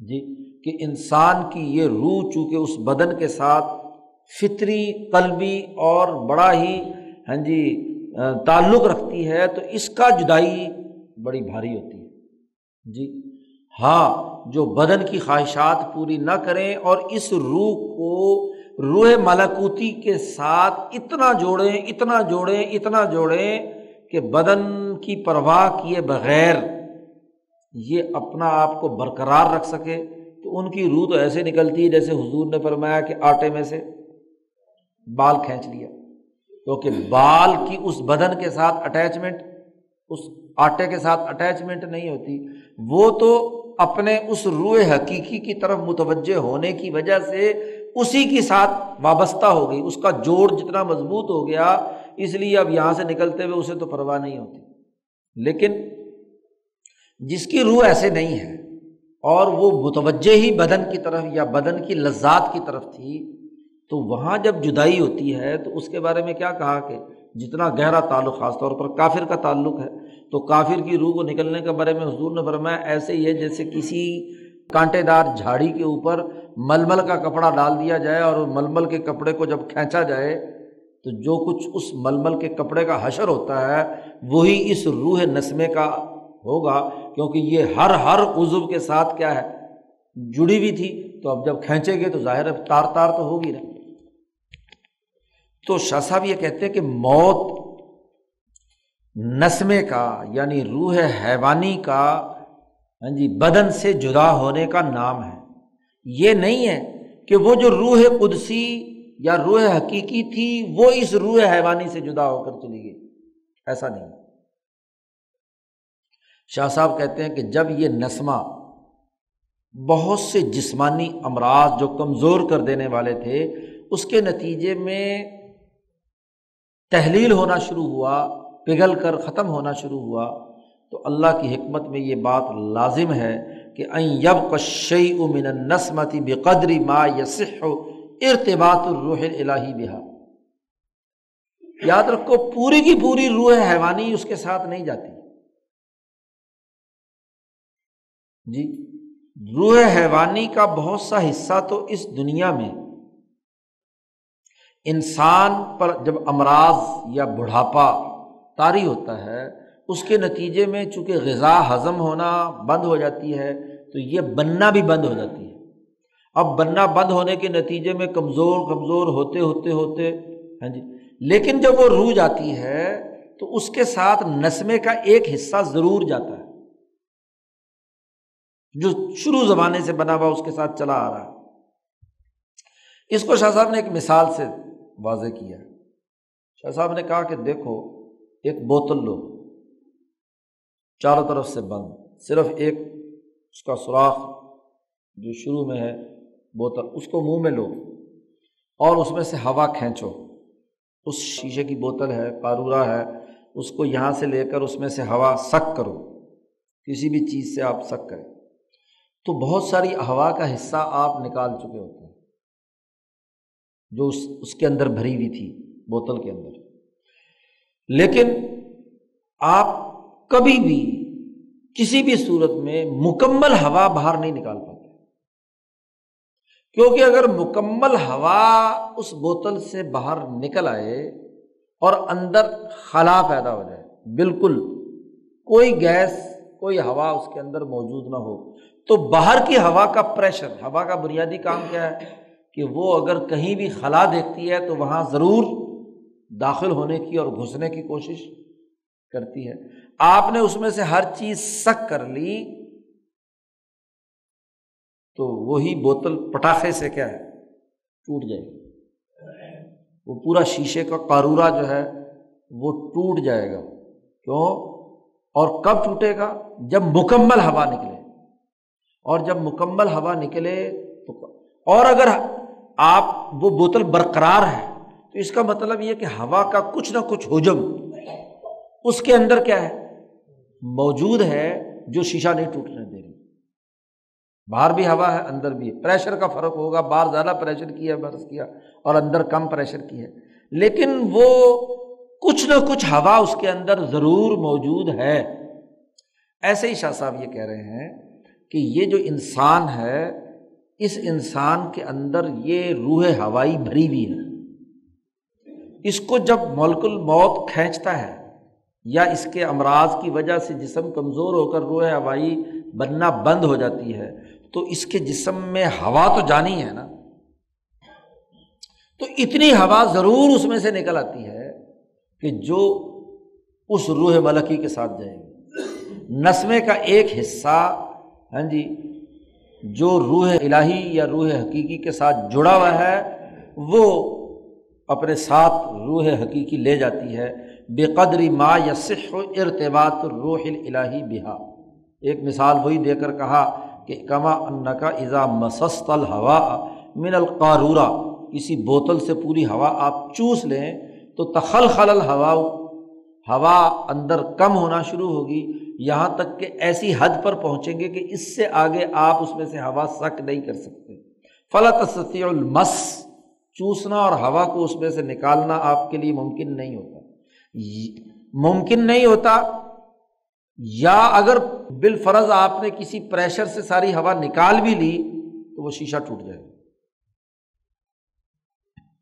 جی کہ انسان کی یہ روح چونکہ اس بدن کے ساتھ فطری، قلبی اور بڑا ہی ہاں جی تعلق رکھتی ہے تو اس کا جدائی بڑی بھاری ہوتی ہے۔ جی ہاں جو بدن کی خواہشات پوری نہ کریں اور اس روح کو روح ملاکوتی کے ساتھ اتنا جوڑیں اتنا جوڑیں اتنا جوڑیں کہ بدن کی پرواہ کیے بغیر یہ اپنا آپ کو برقرار رکھ سکے۔ تو ان کی روح تو ایسے نکلتی ہے جیسے حضور نے فرمایا کہ آٹے میں سے بال کھینچ لیا۔ کیونکہ بال کی اس بدن کے ساتھ اٹیچمنٹ اس آٹے کے ساتھ اٹیچمنٹ نہیں ہوتی۔ وہ تو اپنے اس روئے حقیقی کی طرف متوجہ ہونے کی وجہ سے اسی کے ساتھ وابستہ ہو گئی۔ اس کا جوڑ جتنا مضبوط ہو گیا، اس لیے اب یہاں سے نکلتے ہوئے اسے تو پرواہ نہیں ہوتی۔ لیکن جس کی روح ایسے نہیں ہے اور وہ متوجہ ہی بدن کی طرف یا بدن کی لذات کی طرف تھی تو وہاں جب جدائی ہوتی ہے تو اس کے بارے میں کیا کہا کہ جتنا گہرا تعلق خاص طور پر کافر کا تعلق ہے، تو کافر کی روح کو نکلنے کے بارے میں حضور نے فرمایا، ایسے ہی ہے جیسے کسی کانٹے دار جھاڑی کے اوپر ململ کا کپڑا ڈال دیا جائے اور ململ کے کپڑے کو جب کھینچا جائے، تو جو کچھ اس ململ کے کپڑے کا حشر ہوتا ہے، وہی اس روح نسمے کا ہوگا، کیونکہ یہ ہر ہر عزو کے ساتھ کیا ہے، جڑی ہوئی تھی، تو اب جب کھینچے گے تو ظاہر ہے تار تار تو ہوگی نا۔ تو شاہ صاحب یہ کہتے ہیں کہ موت نسمے کا یعنی روح حیوانی کا ہاں جی بدن سے جدا ہونے کا نام ہے۔ یہ نہیں ہے کہ وہ جو روح قدسی یا روح حقیقی تھی، وہ اس روح حیوانی سے جدا ہو کر چلی گئی۔ ایسا نہیں۔ شاہ صاحب کہتے ہیں کہ جب یہ نسمہ بہت سے جسمانی امراض جو کمزور کر دینے والے تھے، اس کے نتیجے میں تحلیل ہونا شروع ہوا، پگھل کر ختم ہونا شروع ہوا، تو اللہ کی حکمت میں یہ بات لازم ہے کہ این یب کشی امن نسمتی بے قدری ما یس ارتباط الروح الہی بہا۔ یاد رکھو، پوری کی پوری روح حیوانی اس کے ساتھ نہیں جاتی۔ جی روح حیوانی کا بہت سا حصہ تو اس دنیا میں انسان پر جب امراض یا بڑھاپا طاری ہوتا ہے، اس کے نتیجے میں چونکہ غذا ہضم ہونا بند ہو جاتی ہے، تو یہ بننا بھی بند ہو جاتی ہے۔ اب بننا بند ہونے کے نتیجے میں کمزور کمزور ہوتے ہوتے ہوتے ہاں جی لیکن جب وہ روح جاتی ہے، تو اس کے ساتھ نسمے کا ایک حصہ ضرور جاتا ہے۔ جو شروع زمانے سے بنا ہوا اس کے ساتھ چلا آ رہا ہے۔ اس کو شاہ صاحب نے ایک مثال سے واضح کیا۔ شاہ صاحب نے کہا کہ دیکھو، ایک بوتل لو۔ چاروں طرف سے بند۔ صرف ایک، اس کا سوراخ جو شروع میں ہے، بوتل، اس کو منہ میں لو۔ اور اس میں سے ہوا کھینچو۔ اس شیشے کی بوتل ہے کارورا ہے، اس کو یہاں سے لے کر اس میں سے ہوا سک کرو۔ کسی بھی چیز سے آپ سک کریں۔ تو بہت ساری ہوا کا حصہ آپ نکال چکے ہوتے ہیں۔ جو اس اس کے اندر بھری ہوئی تھی، بوتل کے اندر۔ لیکن آپ کبھی بھی کسی بھی صورت میں مکمل ہوا باہر نہیں نکال پاتے۔ کیونکہ اگر مکمل ہوا اس بوتل سے باہر نکل آئے اور اندر خلا پیدا ہو جائے، بالکل کوئی گیس، کوئی ہوا اس کے اندر موجود نہ ہو، تو باہر کی ہوا کا پریشر، ہوا کا بنیادی کام کیا ہے؟ کہ وہ اگر کہیں بھی خلا دیکھتی ہے تو وہاں ضرور داخل ہونے کی اور گھسنے کی کوشش کرتی ہے۔ آپ نے اس میں سے ہر چیز سک کر لی تو وہی بوتل پٹاخے سے کیا ہے؟ ٹوٹ جائے گی۔ وہ پورا شیشے کا کارورا جو ہے وہ ٹوٹ جائے گا۔ کیوں؟ اور کب ٹوٹے گا؟ جب مکمل ہوا نکلے۔ اور جب مکمل ہوا نکلے تو اور اگر آپ وہ بوتل برقرار ہے، تو اس کا مطلب یہ کہ ہوا کا کچھ نہ کچھ حجم اس کے اندر کیا ہے؟ موجود ہے جو شیشہ نہیں ٹوٹنے دے رہی۔ باہر بھی ہوا ہے، اندر بھی۔ پریشر کا فرق ہوگا، باہر زیادہ پریشر کیا برس کیا اور اندر کم پریشر کی ہے۔ لیکن وہ کچھ نہ کچھ ہوا اس کے اندر ضرور موجود ہے۔ ایسے ہی شاہ صاحب یہ کہہ رہے ہیں کہ یہ جو انسان ہے اس انسان کے اندر یہ روح ہوائی بھری ہوئی ہے۔ اس کو جب ملک الموت کھینچتا ہے یا اس کے امراض کی وجہ سے جسم کمزور ہو کر روح ہوائی بننا بند ہو جاتی ہے، تو اس کے جسم میں ہوا تو جانی ہے نا۔ تو اتنی ہوا ضرور اس میں سے نکل آتی ہے کہ جو اس روح ملکی کے ساتھ جائے گی۔ نسمے کا ایک حصہ ہاں جی جو روح الہی یا روح حقیقی کے ساتھ جڑا ہوا ہے، وہ اپنے ساتھ روح حقیقی لے جاتی ہے۔ بے قدری ما یسح و ارتباط روح الہی بہا۔ ایک مثال وہی دے کر کہا کہ کما ان کا ایزا مسست الحوا من القارورہ۔ کسی بوتل سے پوری ہوا آپ چوس لیں تو تخل خل ہوا ہوا اندر کم ہونا شروع ہوگی۔ یہاں تک کہ ایسی حد پر پہنچیں گے کہ اس سے آگے آپ اس میں سے ہوا سک نہیں کر سکتے۔ فلاں تصطیع المس۔ چوسنا اور ہوا کو اس میں سے نکالنا آپ کے لیے ممکن نہیں ہوتا۔ ممکن نہیں ہوتا، یا اگر بال فرض آپ نے کسی پریشر سے ساری ہوا نکال بھی لی تو وہ شیشہ ٹوٹ جائے گا۔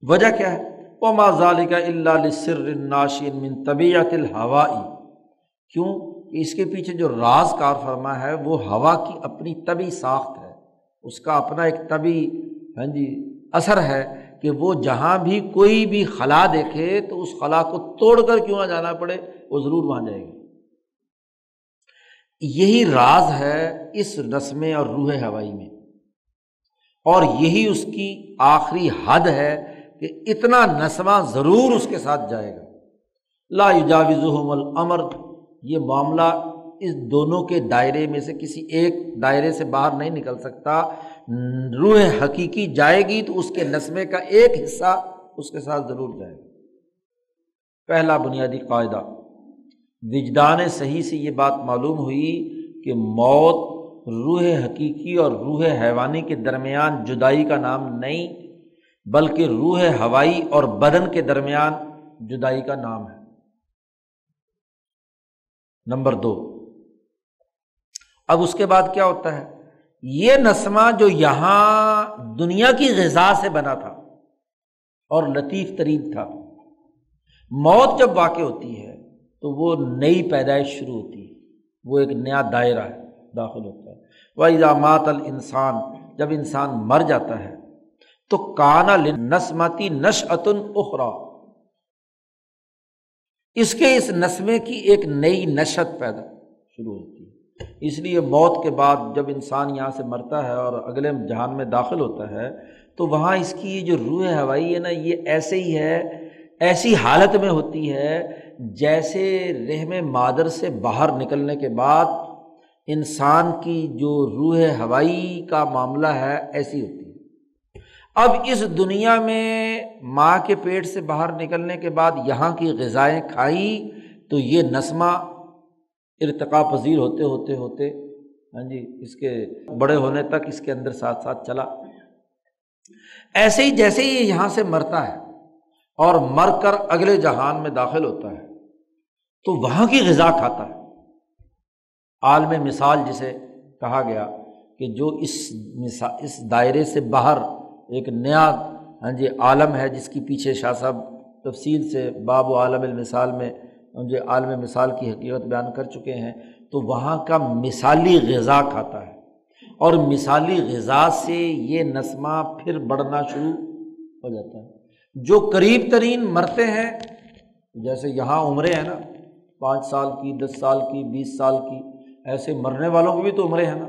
وجہ کیا ہے؟ وہ ماضال کا اللہ سر ناشین من طبیعت الحوائی کیوں؟ اس کے پیچھے جو راز کار فرما ہے، وہ ہوا کی اپنی طبی ساخت ہے۔ اس کا اپنا ایک طبی ہاں جی اثر ہے کہ وہ جہاں بھی کوئی بھی خلا دیکھے تو اس خلا کو توڑ کر کیوں نہ جانا پڑے، وہ ضرور وہاں جائے گا یہی راز ہے اس رسم اور روح ہوائی میں۔ اور یہی اس کی آخری حد ہے کہ اتنا نسمہ ضرور اس کے ساتھ جائے گا۔ لا جاوزم العمر یہ معاملہ اس دونوں کے دائرے میں سے کسی ایک دائرے سے باہر نہیں نکل سکتا۔ روح حقیقی جائے گی تو اس کے نسمے کا ایک حصہ اس کے ساتھ ضرور جائے گا۔ پہلا بنیادی قاعدہ، وجدان صحیح سے یہ بات معلوم ہوئی کہ موت روح حقیقی اور روح حیوانی کے درمیان جدائی کا نام نہیں، بلکہ روح ہوائی اور بدن کے درمیان جدائی کا نام ہے۔ نمبر دو۔ اب اس کے بعد کیا ہوتا ہے؟ یہ نسمہ جو یہاں دنیا کی غذا سے بنا تھا اور لطیف ترین تھا۔ موت جب واقع ہوتی ہے تو وہ نئی پیدائش شروع ہوتی ہے۔ وہ ایک نیا دائرہ ہے داخل ہوتا ہے۔ وہ الزامات الانسان جب انسان مر جاتا ہے تو کانا نسمتی نش اتن اخرا اس کے اس نسمے کی ایک نئی نشت پیدا شروع ہوتی ہے۔ اس لیے موت کے بعد جب انسان یہاں سے مرتا ہے اور اگلے جہان میں داخل ہوتا ہے، تو وہاں اس کی جو روح ہوائی ہے نا، یہ ایسے ہی ہے، ایسی حالت میں ہوتی ہے جیسے رحم مادر سے باہر نکلنے کے بعد انسان کی جو روح ہوائی کا معاملہ ہے، ایسی ہوتی ہے۔ اب اس دنیا میں ماں کے پیٹ سے باہر نکلنے کے بعد یہاں کی غذائیں کھائی تو یہ نسمہ ارتقا پذیر ہوتے ہوتے ہوتے ہاں جی اس کے بڑے ہونے تک اس کے اندر ساتھ ساتھ چلا۔ ایسے ہی جیسے ہی یہاں سے مرتا ہے اور مر کر اگلے جہان میں داخل ہوتا ہے، تو وہاں کی غذا کھاتا ہے۔ عالم مثال جسے کہا گیا کہ جو اس مثال اس دائرے سے باہر ایک نیا ہاں جی عالم ہے جس کی پیچھے شاہ صاحب تفصیل سے باب و عالم المثال میں جو جی عالم مثال کی حقیقت بیان کر چکے ہیں، تو وہاں کا مثالی غذا کھاتا ہے۔ اور مثالی غذا سے یہ نسمہ پھر بڑھنا شروع ہو جاتا ہے۔ جو قریب ترین مرتے ہیں، جیسے یہاں عمریں ہیں نا، پانچ سال کی، دس سال کی، بیس سال کی، ایسے مرنے والوں کی بھی تو عمریں ہیں نا۔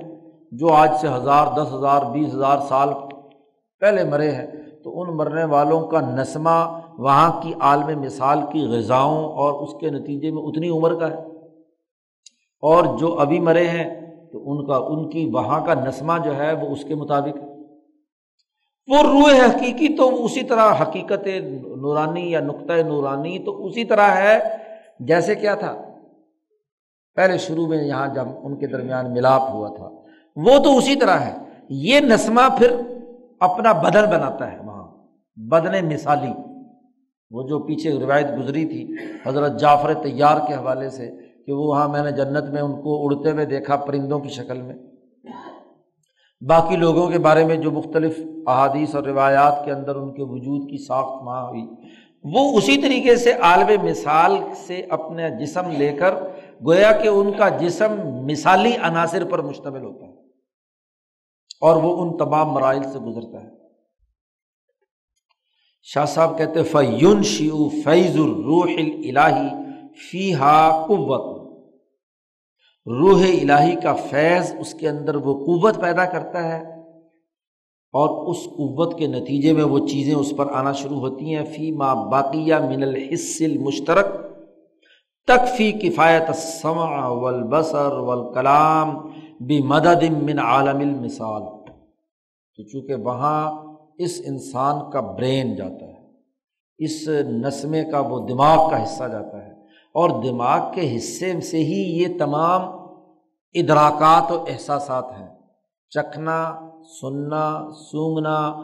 جو آج سے ہزار، دس ہزار، بیس ہزار سال پہلے مرے ہیں تو ان مرنے والوں کا نسمہ وہاں کی عالم مثال کی غذاؤں اور اس کے نتیجے میں اتنی عمر کا ہے۔ اور جو ابھی مرے ہیں تو ان کا، ان کی وہاں کا نسمہ جو ہے وہ اس کے مطابق وہ روح حقیقی تو اسی طرح حقیقت نورانی یا نقطۂ نورانی تو اسی طرح ہے جیسے کیا تھا۔ پہلے شروع میں یہاں جب ان کے درمیان ملاپ ہوا تھا۔ وہ تو اسی طرح ہے۔ یہ نسمہ پھر اپنا بدن بناتا ہے۔ وہاں بدن مثالی۔ وہ جو پیچھے روایت گزری تھی، حضرت جعفر تیار کے حوالے سے، کہ وہ وہاں میں نے جنت میں ان کو اڑتے ہوئے دیکھا پرندوں کی شکل میں۔ باقی لوگوں کے بارے میں جو مختلف احادیث اور روایات کے اندر ان کے وجود کی ساخت وہاں ہوئی، وہ اسی طریقے سے عالم مثال سے اپنے جسم لے کر گویا کہ ان کا جسم مثالی عناصر پر مشتمل ہوتا ہے اور وہ ان تمام مراحل سے گزرتا ہے۔ شاہ صاحب کہتے فیون شیو فیض الروح الہی فی ہا قوت۔ روح الہی کا فیض اس کے اندر وہ قوت پیدا کرتا ہے اور اس قوت کے نتیجے میں وہ چیزیں اس پر آنا شروع ہوتی ہیں۔ فی ما باقیہ من الحص المشترک تک فی کفایت السمع والبصر والکلام بمدد من عالم المثال۔ تو چونکہ وہاں اس انسان کا برین جاتا ہے، اس نسمے کا وہ دماغ کا حصہ جاتا ہے۔ اور دماغ کے حصے سے ہی یہ تمام ادراکات و احساسات ہیں۔ چکھنا، سننا، سونگنا،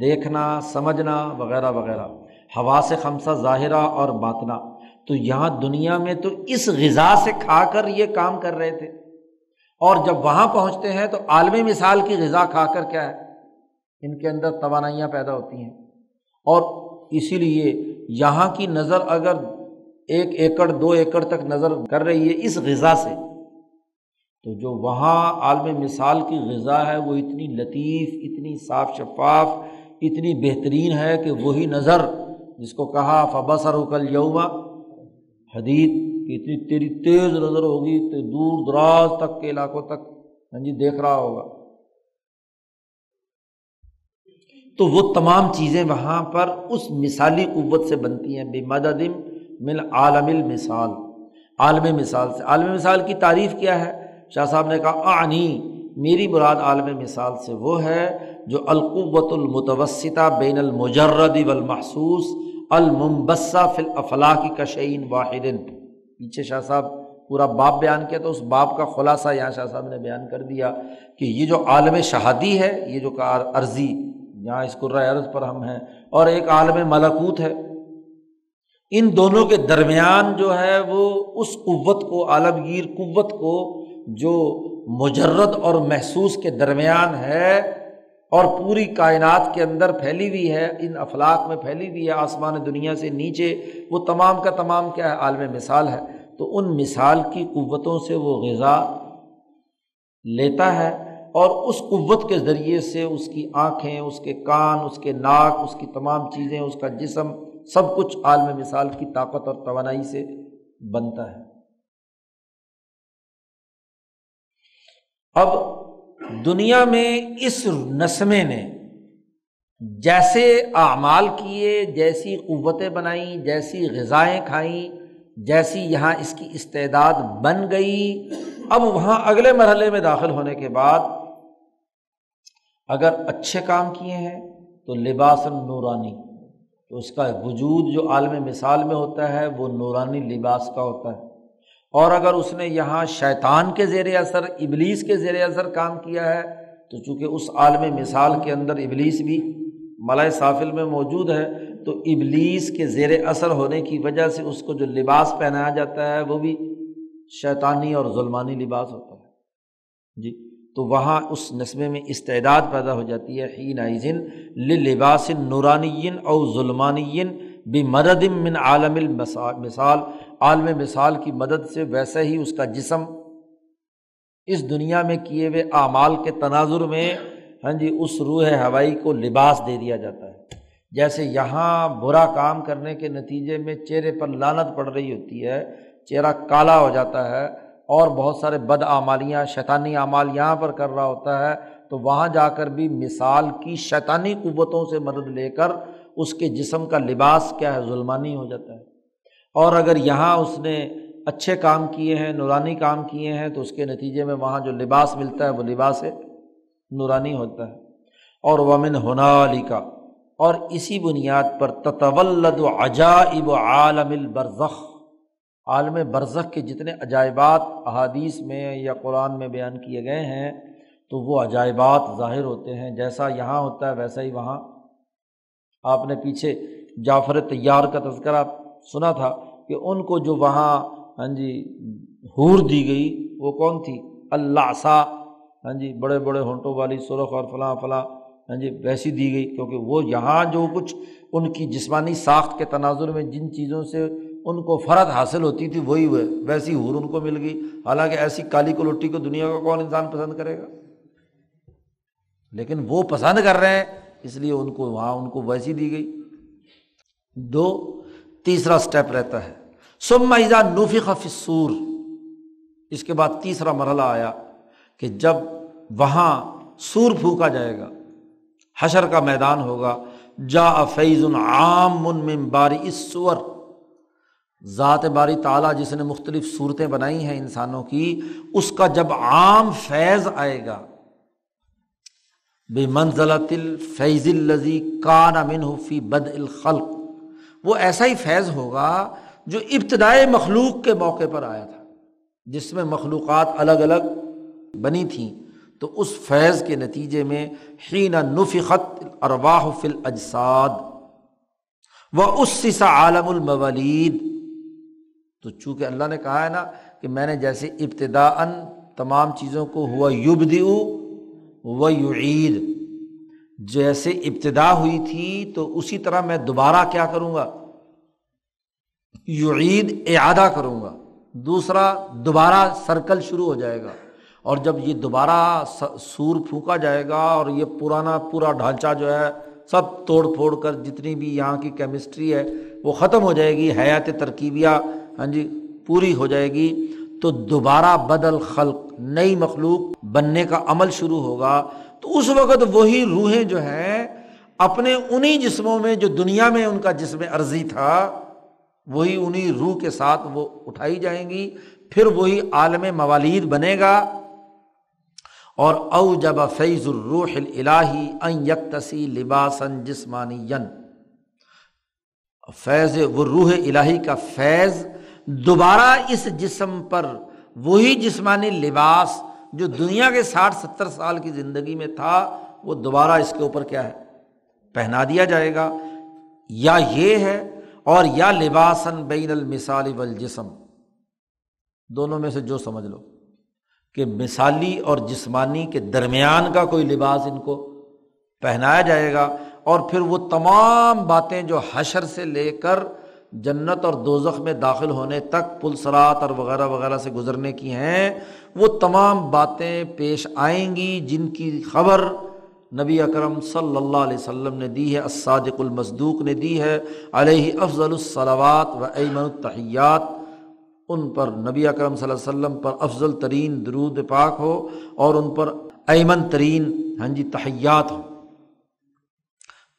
دیکھنا، سمجھنا وغیرہ وغیرہ۔ ہوا سے خمسہ ظاہرہ اور باطنا تو یہاں دنیا میں تو اس غذا سے کھا کر یہ کام کر رہے تھے۔ اور جب وہاں پہنچتے ہیں تو عالمی مثال کی غذا کھا کر کیا ہے؟ ان کے اندر توانائیاں پیدا ہوتی ہیں۔ اور اسی لیے یہاں کی نظر اگر ایک ایکڑ، دو ایکڑ تک نظر کر رہی ہے اس غذا سے، تو جو وہاں عالم مثال کی غذا ہے وہ اتنی لطیف، اتنی صاف شفاف، اتنی بہترین ہے کہ وہی نظر جس کو کہا فبصر کل یوما حدید کہ اتنی تیری تیز نظر ہوگی تو دور دراز تک، کے علاقوں تک ہاں جی دیکھ رہا ہوگا۔ تو وہ تمام چیزیں وہاں پر اس مثالی قوت سے بنتی ہیں، بے مددم مل عالم المثال۔ عالم مثال سے۔ عالم مثال کی تعریف کیا ہے؟ شاہ صاحب نے کہا آنی میری براد عالم مثال سے وہ ہے جو القوت المتوسطہ بین المجرد والمحسوس المبسا فی الافلاق کی کشعین واحد۔ پیچھے شاہ صاحب پورا باپ بیان کیا تو اس باپ کا خلاصہ یہاں شاہ صاحب نے بیان کر دیا کہ یہ جو عالم شہادی ہے، یہ جو عرضی یہاں اس عرض پر ہم ہیں۔ اور ایک عالم ملکوت ہے۔ ان دونوں کے درمیان جو ہے وہ اس قوت کو، عالمگیر قوت کو جو مجرد اور محسوس کے درمیان ہے اور پوری کائنات کے اندر پھیلی ہوئی ہے، ان افلاق میں پھیلی ہوئی ہے، آسمان دنیا سے نیچے، وہ تمام کا تمام کیا ہے، عالم مثال ہے۔ تو ان مثال کی قوتوں سے وہ غذا لیتا ہے۔ اور اس قوت کے ذریعے سے اس کی آنکھیں، اس کے کان، اس کے ناک، اس کی تمام چیزیں، اس کا جسم، سب کچھ عالم مثال کی طاقت اور توانائی سے بنتا ہے۔ اب دنیا میں اس نسمے نے جیسے اعمال کیے، جیسی قوتیں بنائیں، جیسی غذائیں کھائیں، جیسی یہاں اس کی استعداد بن گئی، اب وہاں اگلے مرحلے میں داخل ہونے کے بعد اگر اچھے کام کیے ہیں تو لباس نورانی تو اس کا وجود جو عالم مثال میں ہوتا ہے وہ نورانی لباس کا ہوتا ہے۔ اور اگر اس نے یہاں شیطان کے زیر اثر، ابلیس کے زیر اثر کام کیا ہے، تو چونکہ اس عالم مثال کے اندر ابلیس بھی ملائے صافل میں موجود ہے، تو ابلیس کے زیر اثر ہونے کی وجہ سے اس کو جو لباس پہنایا جاتا ہے وہ بھی شیطانی اور ظلمانی لباس ہوتا ہے۔ جی۔ تو وہاں اس نصبے میں استعداد پیدا ہو جاتی ہے ہی نائزن لباس نورانی او ظلمانی بھی مددم من عالم مثال عالم مثال کی مدد سے ویسے ہی اس کا جسم اس دنیا میں کیے ہوئے اعمال کے تناظر میں ہاں جی اس روح ہوائی کو لباس دے دیا جاتا ہے۔ جیسے یہاں برا کام کرنے کے نتیجے میں چہرے پر لانت پڑ رہی ہوتی ہے، چہرہ کالا ہو جاتا ہے اور بہت سارے بد اعمالیاں، شیطانی اعمال یہاں پر کر رہا ہوتا ہے، تو وہاں جا کر بھی مثال کی شیطانی قوتوں سے مدد لے کر اس کے جسم کا لباس کیا ہے، ظلمانی ہو جاتا ہے۔ اور اگر یہاں اس نے اچھے کام کیے ہیں، نورانی کام کیے ہیں، تو اس کے نتیجے میں وہاں جو لباس ملتا ہے، وہ لباس ہے نورانی ہوتا ہے۔ اور ومن ہونا علی کا اور اسی بنیاد پر تطولد عجائب عالم البرزخ۔ عالم برزخ کے جتنے عجائبات احادیث میں یا قرآن میں بیان کیے گئے ہیں، تو وہ عجائبات ظاہر ہوتے ہیں۔ جیسا یہاں ہوتا ہے، ویسا ہی وہاں۔ آپ نے پیچھے جعفر تیار کا تذکرہ سنا تھا کہ ان کو جو وہاں ہاں جی حور دی گئی، وہ کون تھی؟ اللہ سا ہاں جی بڑے بڑے ہونٹوں والی سرخ اور فلاں فلاں ہاں جی ویسی دی گئی۔ کیونکہ وہ یہاں جو کچھ ان کی جسمانی ساخت کے تناظر میں جن چیزوں سے ان کو فرد حاصل ہوتی تھی، وہی وہ ویسی حور ان کو مل گئی۔ حالانکہ ایسی کالی کلوٹی کو دنیا کا کون انسان پسند کرے گا؟ لیکن وہ پسند کر رہے ہیں، اس لیے ان کو وہاں ان کو ویسی دی گئی۔ دو، تیسرا اسٹیپ رہتا ہے۔ سم ایزا نوفی خفصور اس کے بعد تیسرا مرحلہ آیا کہ جب وہاں سور پھونکا جائے گا، حشر کا میدان ہوگا جا فیض عام من باری اسور ذات باری تعالیٰ جس نے مختلف صورتیں بنائی ہیں انسانوں کی، اس کا جب عام فیض آئے گا بے منزل فیض الزی کان امن حفی بد الخلق، وہ ایسا ہی فیض ہوگا جو ابتدائے مخلوق کے موقع پر آیا تھا، جس میں مخلوقات الگ الگ بنی تھیں۔ تو اس فیض کے نتیجے میں حین نفخت ارواح فل اجساد و اس سا عالم المولید تو چونکہ اللہ نے کہا ہے نا کہ میں نے جیسے ابتدا ان تمام چیزوں کو ہوا یوبد و یعید، جیسے ابتدا ہوئی تھی تو اسی طرح میں دوبارہ کیا کروں گا؟ یعید، اعادہ کروں گا۔ دوسرا، دوبارہ سرکل شروع ہو جائے گا۔ اور جب یہ دوبارہ سور پھونکا جائے گا اور یہ پرانا، پورا ڈھانچہ جو ہے، سب توڑ پھوڑ کر جتنی بھی یہاں کی کیمسٹری ہے، وہ ختم ہو جائے گی، حیات ترکیبیہ ہاں جی پوری ہو جائے گی، تو دوبارہ بدل خلق، نئی مخلوق بننے کا عمل شروع ہوگا۔ تو اس وقت وہی روحیں جو ہیں، اپنے انہیں جسموں میں جو دنیا میں ان کا جسم عرضی تھا، وہی انہیں روح کے ساتھ وہ اٹھائی جائیں گی، پھر وہی عالم موالید بنے گا۔ اور او جب فیض الروح الہی ان یکتسی لباسن جسمانی فیض، وہ روح الہی کا فیض دوبارہ اس جسم پر وہی جسمانی لباس جو دنیا کے ساٹھ ستر سال کی زندگی میں تھا، وہ دوبارہ اس کے اوپر کیا ہے؟ پہنا دیا جائے گا۔ یا یہ ہے اور یا لباسن بین المثال والجسم۔ دونوں میں سے جو سمجھ لو کہ مثالی اور جسمانی کے درمیان کا کوئی لباس ان کو پہنایا جائے گا اور پھر وہ تمام باتیں جو حشر سے لے کر جنت اور دوزخ میں داخل ہونے تک پلسرات اور وغیرہ وغیرہ سے گزرنے کی ہیں، وہ تمام باتیں پیش آئیں گی جن کی خبر نبی اکرم صلی اللہ علیہ وسلم نے دی ہے اسادق المصدوق نے دی ہے، علیہ افضل الصلاوات و ایمن التحیات۔ ان پر نبی اکرم صلی اللہ علیہ وسلم پر افضل ترین درود پاک ہو اور ان پر ایمن ترین ہاں جی تحیات ہو۔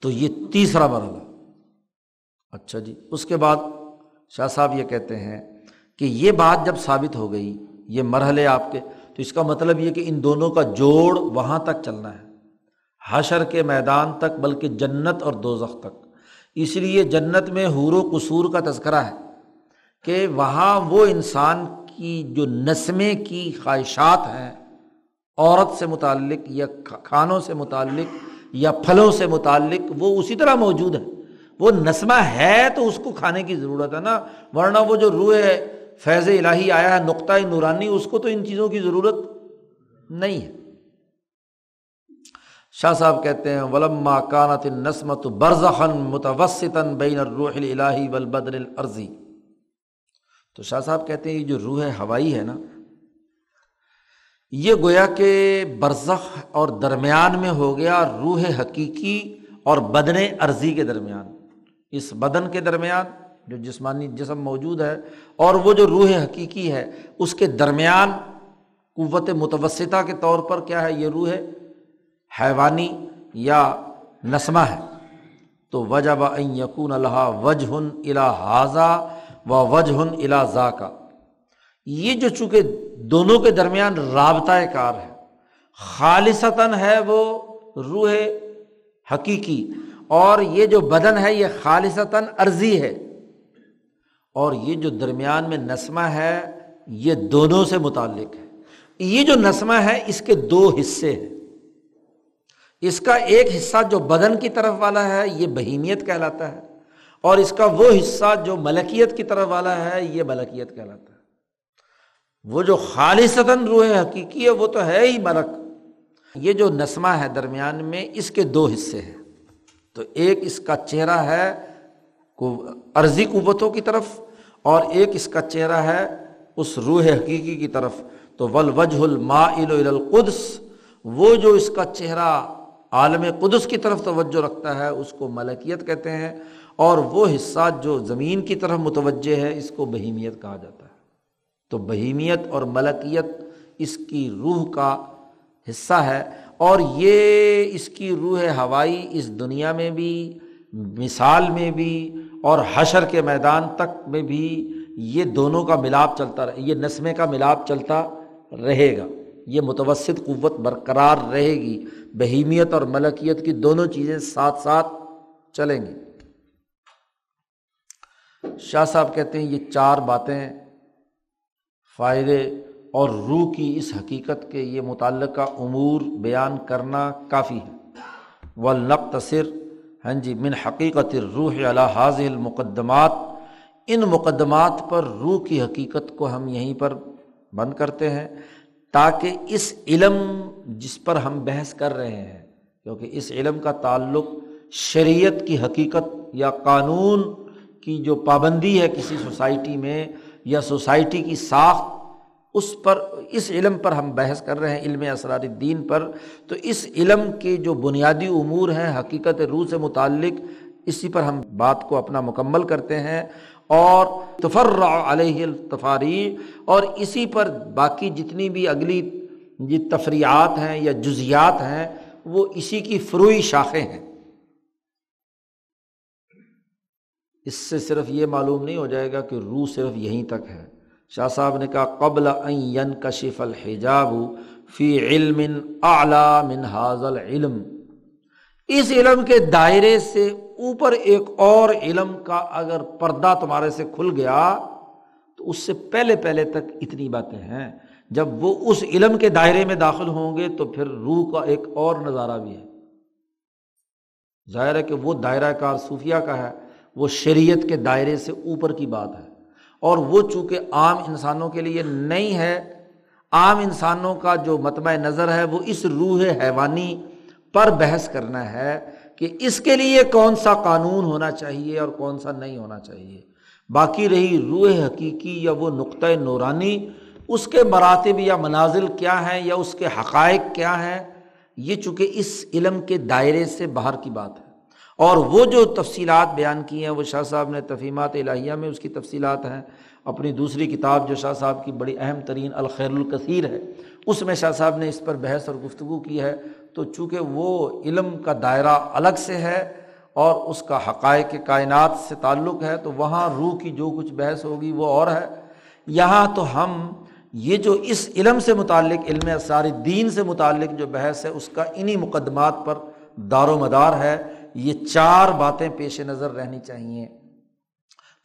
تو یہ تیسرا مرحلہ۔ اچھا جی۔ اس کے بعد شاہ صاحب یہ کہتے ہیں کہ یہ بات جب ثابت ہو گئی، یہ مرحلے آپ کے، تو اس کا مطلب یہ کہ ان دونوں کا جوڑ وہاں تک چلنا ہے۔ حشر کے میدان تک، بلکہ جنت اور دوزخ تک۔ اس لیے جنت میں حور و قصور کا تذکرہ ہے کہ وہاں وہ انسان کی جو نسمے کی خواہشات ہیں، عورت سے متعلق یا کھانوں سے متعلق یا پھلوں سے متعلق، وہ اسی طرح موجود ہے وہ نسمہ ہے تو اس کو کھانے کی ضرورت ہے نا، ورنہ وہ جو روح فیض الہی آیا ہے نقطۂ نورانی، اس کو تو ان چیزوں کی ضرورت نہیں ہے۔ شاہ صاحب کہتے ہیں، ولما کانت نسمت برزخن متوسطن بین الروح الہی ولبدر العرضی تو شاہ صاحب کہتے ہیں، یہ جو روح ہوائی ہے نا، یہ گویا کہ برزخ اور درمیان میں ہو گیا روح حقیقی اور بدن عرضی کے درمیان۔ اس بدن کے درمیان جو جسمانی جسم موجود ہے اور وہ جو روح حقیقی ہے، اس کے درمیان قوت متوسطہ کے طور پر کیا ہے، یہ روح حیوانی یا نسمہ ہے۔ تو وجہ ب یقون اللہ وجہ الا حاضہ و وجہ الا ذا کا یہ جو چونکہ دونوں کے درمیان رابطۂ کار ہے، خالصتاً ہے وہ روح حقیقی۔ اور یہ جو بدن ہے یہ خالصتاً عرضی ہے اور یہ جو درمیان میں نسمہ ہے یہ دونوں سے متعلق ہے۔ یہ جو نسمہ ہے اس کے دو حصے ہیں۔ اس کا ایک حصہ جو بدن کی طرف والا ہے یہ بہیمیت کہلاتا ہے اور اس کا وہ حصہ جو ملکیت کی طرف والا ہے یہ ملکیت کہلاتا ہے۔ وہ جو خالصتاً روح حقیقی ہے وہ تو ہے ہی ملک۔ یہ جو نسمہ ہے درمیان میں اس کے دو حصے ہیں۔ تو ایک اس کا چہرہ ہے عرضی قوتوں کی طرف اور ایک اس کا چہرہ ہے اس روح حقیقی کی طرف۔ تو ولوجہ الما القدس، وہ جو اس کا چہرہ عالم قدس کی طرف توجہ رکھتا ہے، اس کو ملکیت کہتے ہیں اور وہ حصہ جو زمین کی طرف متوجہ ہے، اس کو بہیمیت کہا جاتا ہے۔ تو بہیمیت اور ملکیت اس کی روح کا حصہ ہے۔ اور یہ اس کی روح ہوائی اس دنیا میں بھی، مثال میں بھی اور حشر کے میدان تک میں بھی یہ دونوں کا ملاپ چلتا رہے، یہ نسمے کا ملاپ چلتا رہے گا۔ یہ متوسط قوت برقرار رہے گی۔ بہیمیت اور ملکیت کی دونوں چیزیں ساتھ ساتھ چلیں گی۔ شاہ صاحب کہتے ہیں یہ چار باتیں فائدے اور روح کی اس حقیقت کے یہ متعلقہ امور بیان کرنا کافی ہے۔ و نقتصر ہاں جی من حقیقت روح حاض المقدمات۔ ان مقدمات پر روح کی حقیقت کو ہم یہیں پر بند کرتے ہیں تاکہ اس علم جس پر ہم بحث کر رہے ہیں، کیونکہ اس علم کا تعلق شریعت کی حقیقت یا قانون کی جو پابندی ہے کسی سوسائٹی میں یا سوسائٹی کی ساخت اس پر، اس علم پر ہم بحث کر رہے ہیں، علم اسرار الدین پر۔ تو اس علم کے جو بنیادی امور ہیں، حقیقت روح سے متعلق، اسی پر ہم بات کو اپنا مکمل کرتے ہیں۔ اور تفر علیہ التفاری اور اسی پر باقی جتنی بھی اگلی یہ تفریحات ہیں یا جزیات ہیں، وہ اسی کی فروئی شاخیں ہیں۔ اس سے صرف یہ معلوم نہیں ہو جائے گا کہ روح صرف یہیں تک ہے۔ شاہ صاحب نے کہا، قبل این کشف الحجاب فی علم اعلیٰ من حاضل علم اس علم کے دائرے سے اوپر ایک اور علم کا اگر پردہ تمہارے سے کھل گیا، تو اس سے پہلے پہلے تک اتنی باتیں ہیں۔ جب وہ اس علم کے دائرے میں داخل ہوں گے، تو پھر روح کا ایک اور نظارہ بھی ہے۔ ظاہر ہے کہ وہ دائرہ کار صوفیہ کا ہے، وہ شریعت کے دائرے سے اوپر کی بات ہے۔ اور وہ چونکہ عام انسانوں کے لیے نہیں ہے، عام انسانوں کا جو متبع نظر ہے، وہ اس روح حیوانی پر بحث کرنا ہے کہ اس کے لیے کون سا قانون ہونا چاہیے اور کون سا نہیں ہونا چاہیے۔ باقی رہی روح حقیقی یا وہ نقطۂ نورانی، اس کے مراتب یا منازل کیا ہیں یا اس کے حقائق کیا ہیں، یہ چونکہ اس علم کے دائرے سے باہر کی بات ہے۔ اور وہ جو تفصیلات بیان کی ہیں، وہ شاہ صاحب نے تفیمات الہیہ میں اس کی تفصیلات ہیں۔ اپنی دوسری کتاب جو شاہ صاحب کی بڑی اہم ترین الخیر الکثیر ہے، اس میں شاہ صاحب نے اس پر بحث اور گفتگو کی ہے۔ تو چونکہ وہ علم کا دائرہ الگ سے ہے اور اس کا حقائق کائنات سے تعلق ہے، تو وہاں روح کی جو کچھ بحث ہوگی وہ اور ہے۔ یہاں تو ہم یہ جو اس علم سے متعلق، علم اسار دین سے متعلق جو بحث ہے، اس کا انہیں مقدمات پر دار و مدار ہے۔ یہ چار باتیں پیش نظر رہنی چاہیے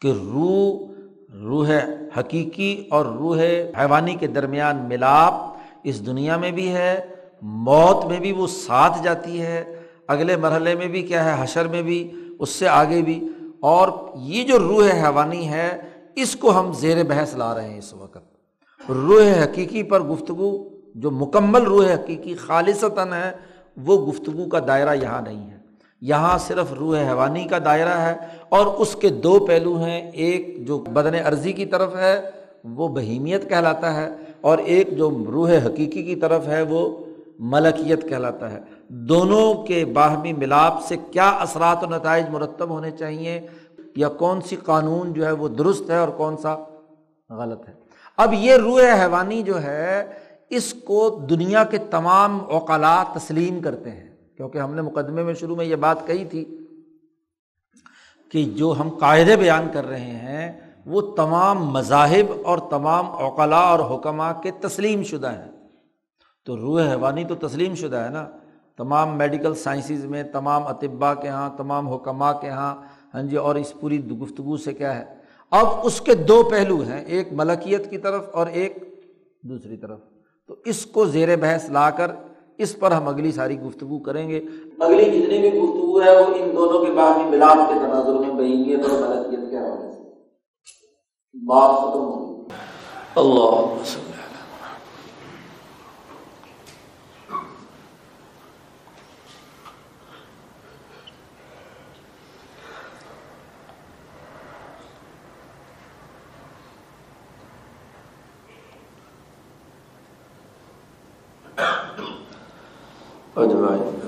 کہ روح روح حقیقی اور روح حیوانی کے درمیان ملاپ اس دنیا میں بھی ہے، موت میں بھی وہ ساتھ جاتی ہے، اگلے مرحلے میں بھی کیا ہے، حشر میں بھی، اس سے آگے بھی۔ اور یہ جو روح حیوانی ہے، اس کو ہم زیر بحث لا رہے ہیں اس وقت۔ روح حقیقی پر گفتگو، جو مکمل روح حقیقی خالصتاً ہے، وہ گفتگو کا دائرہ یہاں نہیں ہے۔ یہاں صرف روح حیوانی کا دائرہ ہے اور اس کے دو پہلو ہیں، ایک جو بدن عرضی کی طرف ہے، وہ بہیمیت کہلاتا ہے، اور ایک جو روح حقیقی کی طرف ہے، وہ ملکیت کہلاتا ہے۔ دونوں کے باہمی ملاپ سے کیا اثرات و نتائج مرتب ہونے چاہیے؟ یا کون سی قانون جو ہے وہ درست ہے اور کون سا غلط ہے؟ اب یہ روح حیوانی جو ہے، اس کو دنیا کے تمام اوقالات تسلیم کرتے ہیں۔ کیونکہ ہم نے مقدمے میں شروع میں یہ بات کہی تھی کہ جو ہم قاعدے بیان کر رہے ہیں، وہ تمام مذاہب اور تمام اوقلاء اور حکمہ کے تسلیم شدہ ہیں۔ تو روح حیوانی تو تسلیم شدہ ہے نا؟ تمام میڈیکل سائنسز میں، تمام اطباء کے یہاں تمام حکمہ کے یہاں ہاں جی اور اس پوری گفتگو سے کیا ہے؟ اب اس کے دو پہلو ہیں، ایک ملکیت کی طرف اور ایک دوسری طرف۔ تو اس کو زیر بحث لا کر اس پر ہم اگلی ساری گفتگو کریں گے۔ اگلی جتنی بھی گفتگو ہے وہ ان دونوں کے بعد ملاپ کے تناظر میں بہیمیت اور غلطیت کے حوالے سے۔ بات ختم ہوگی اللہ اجمعین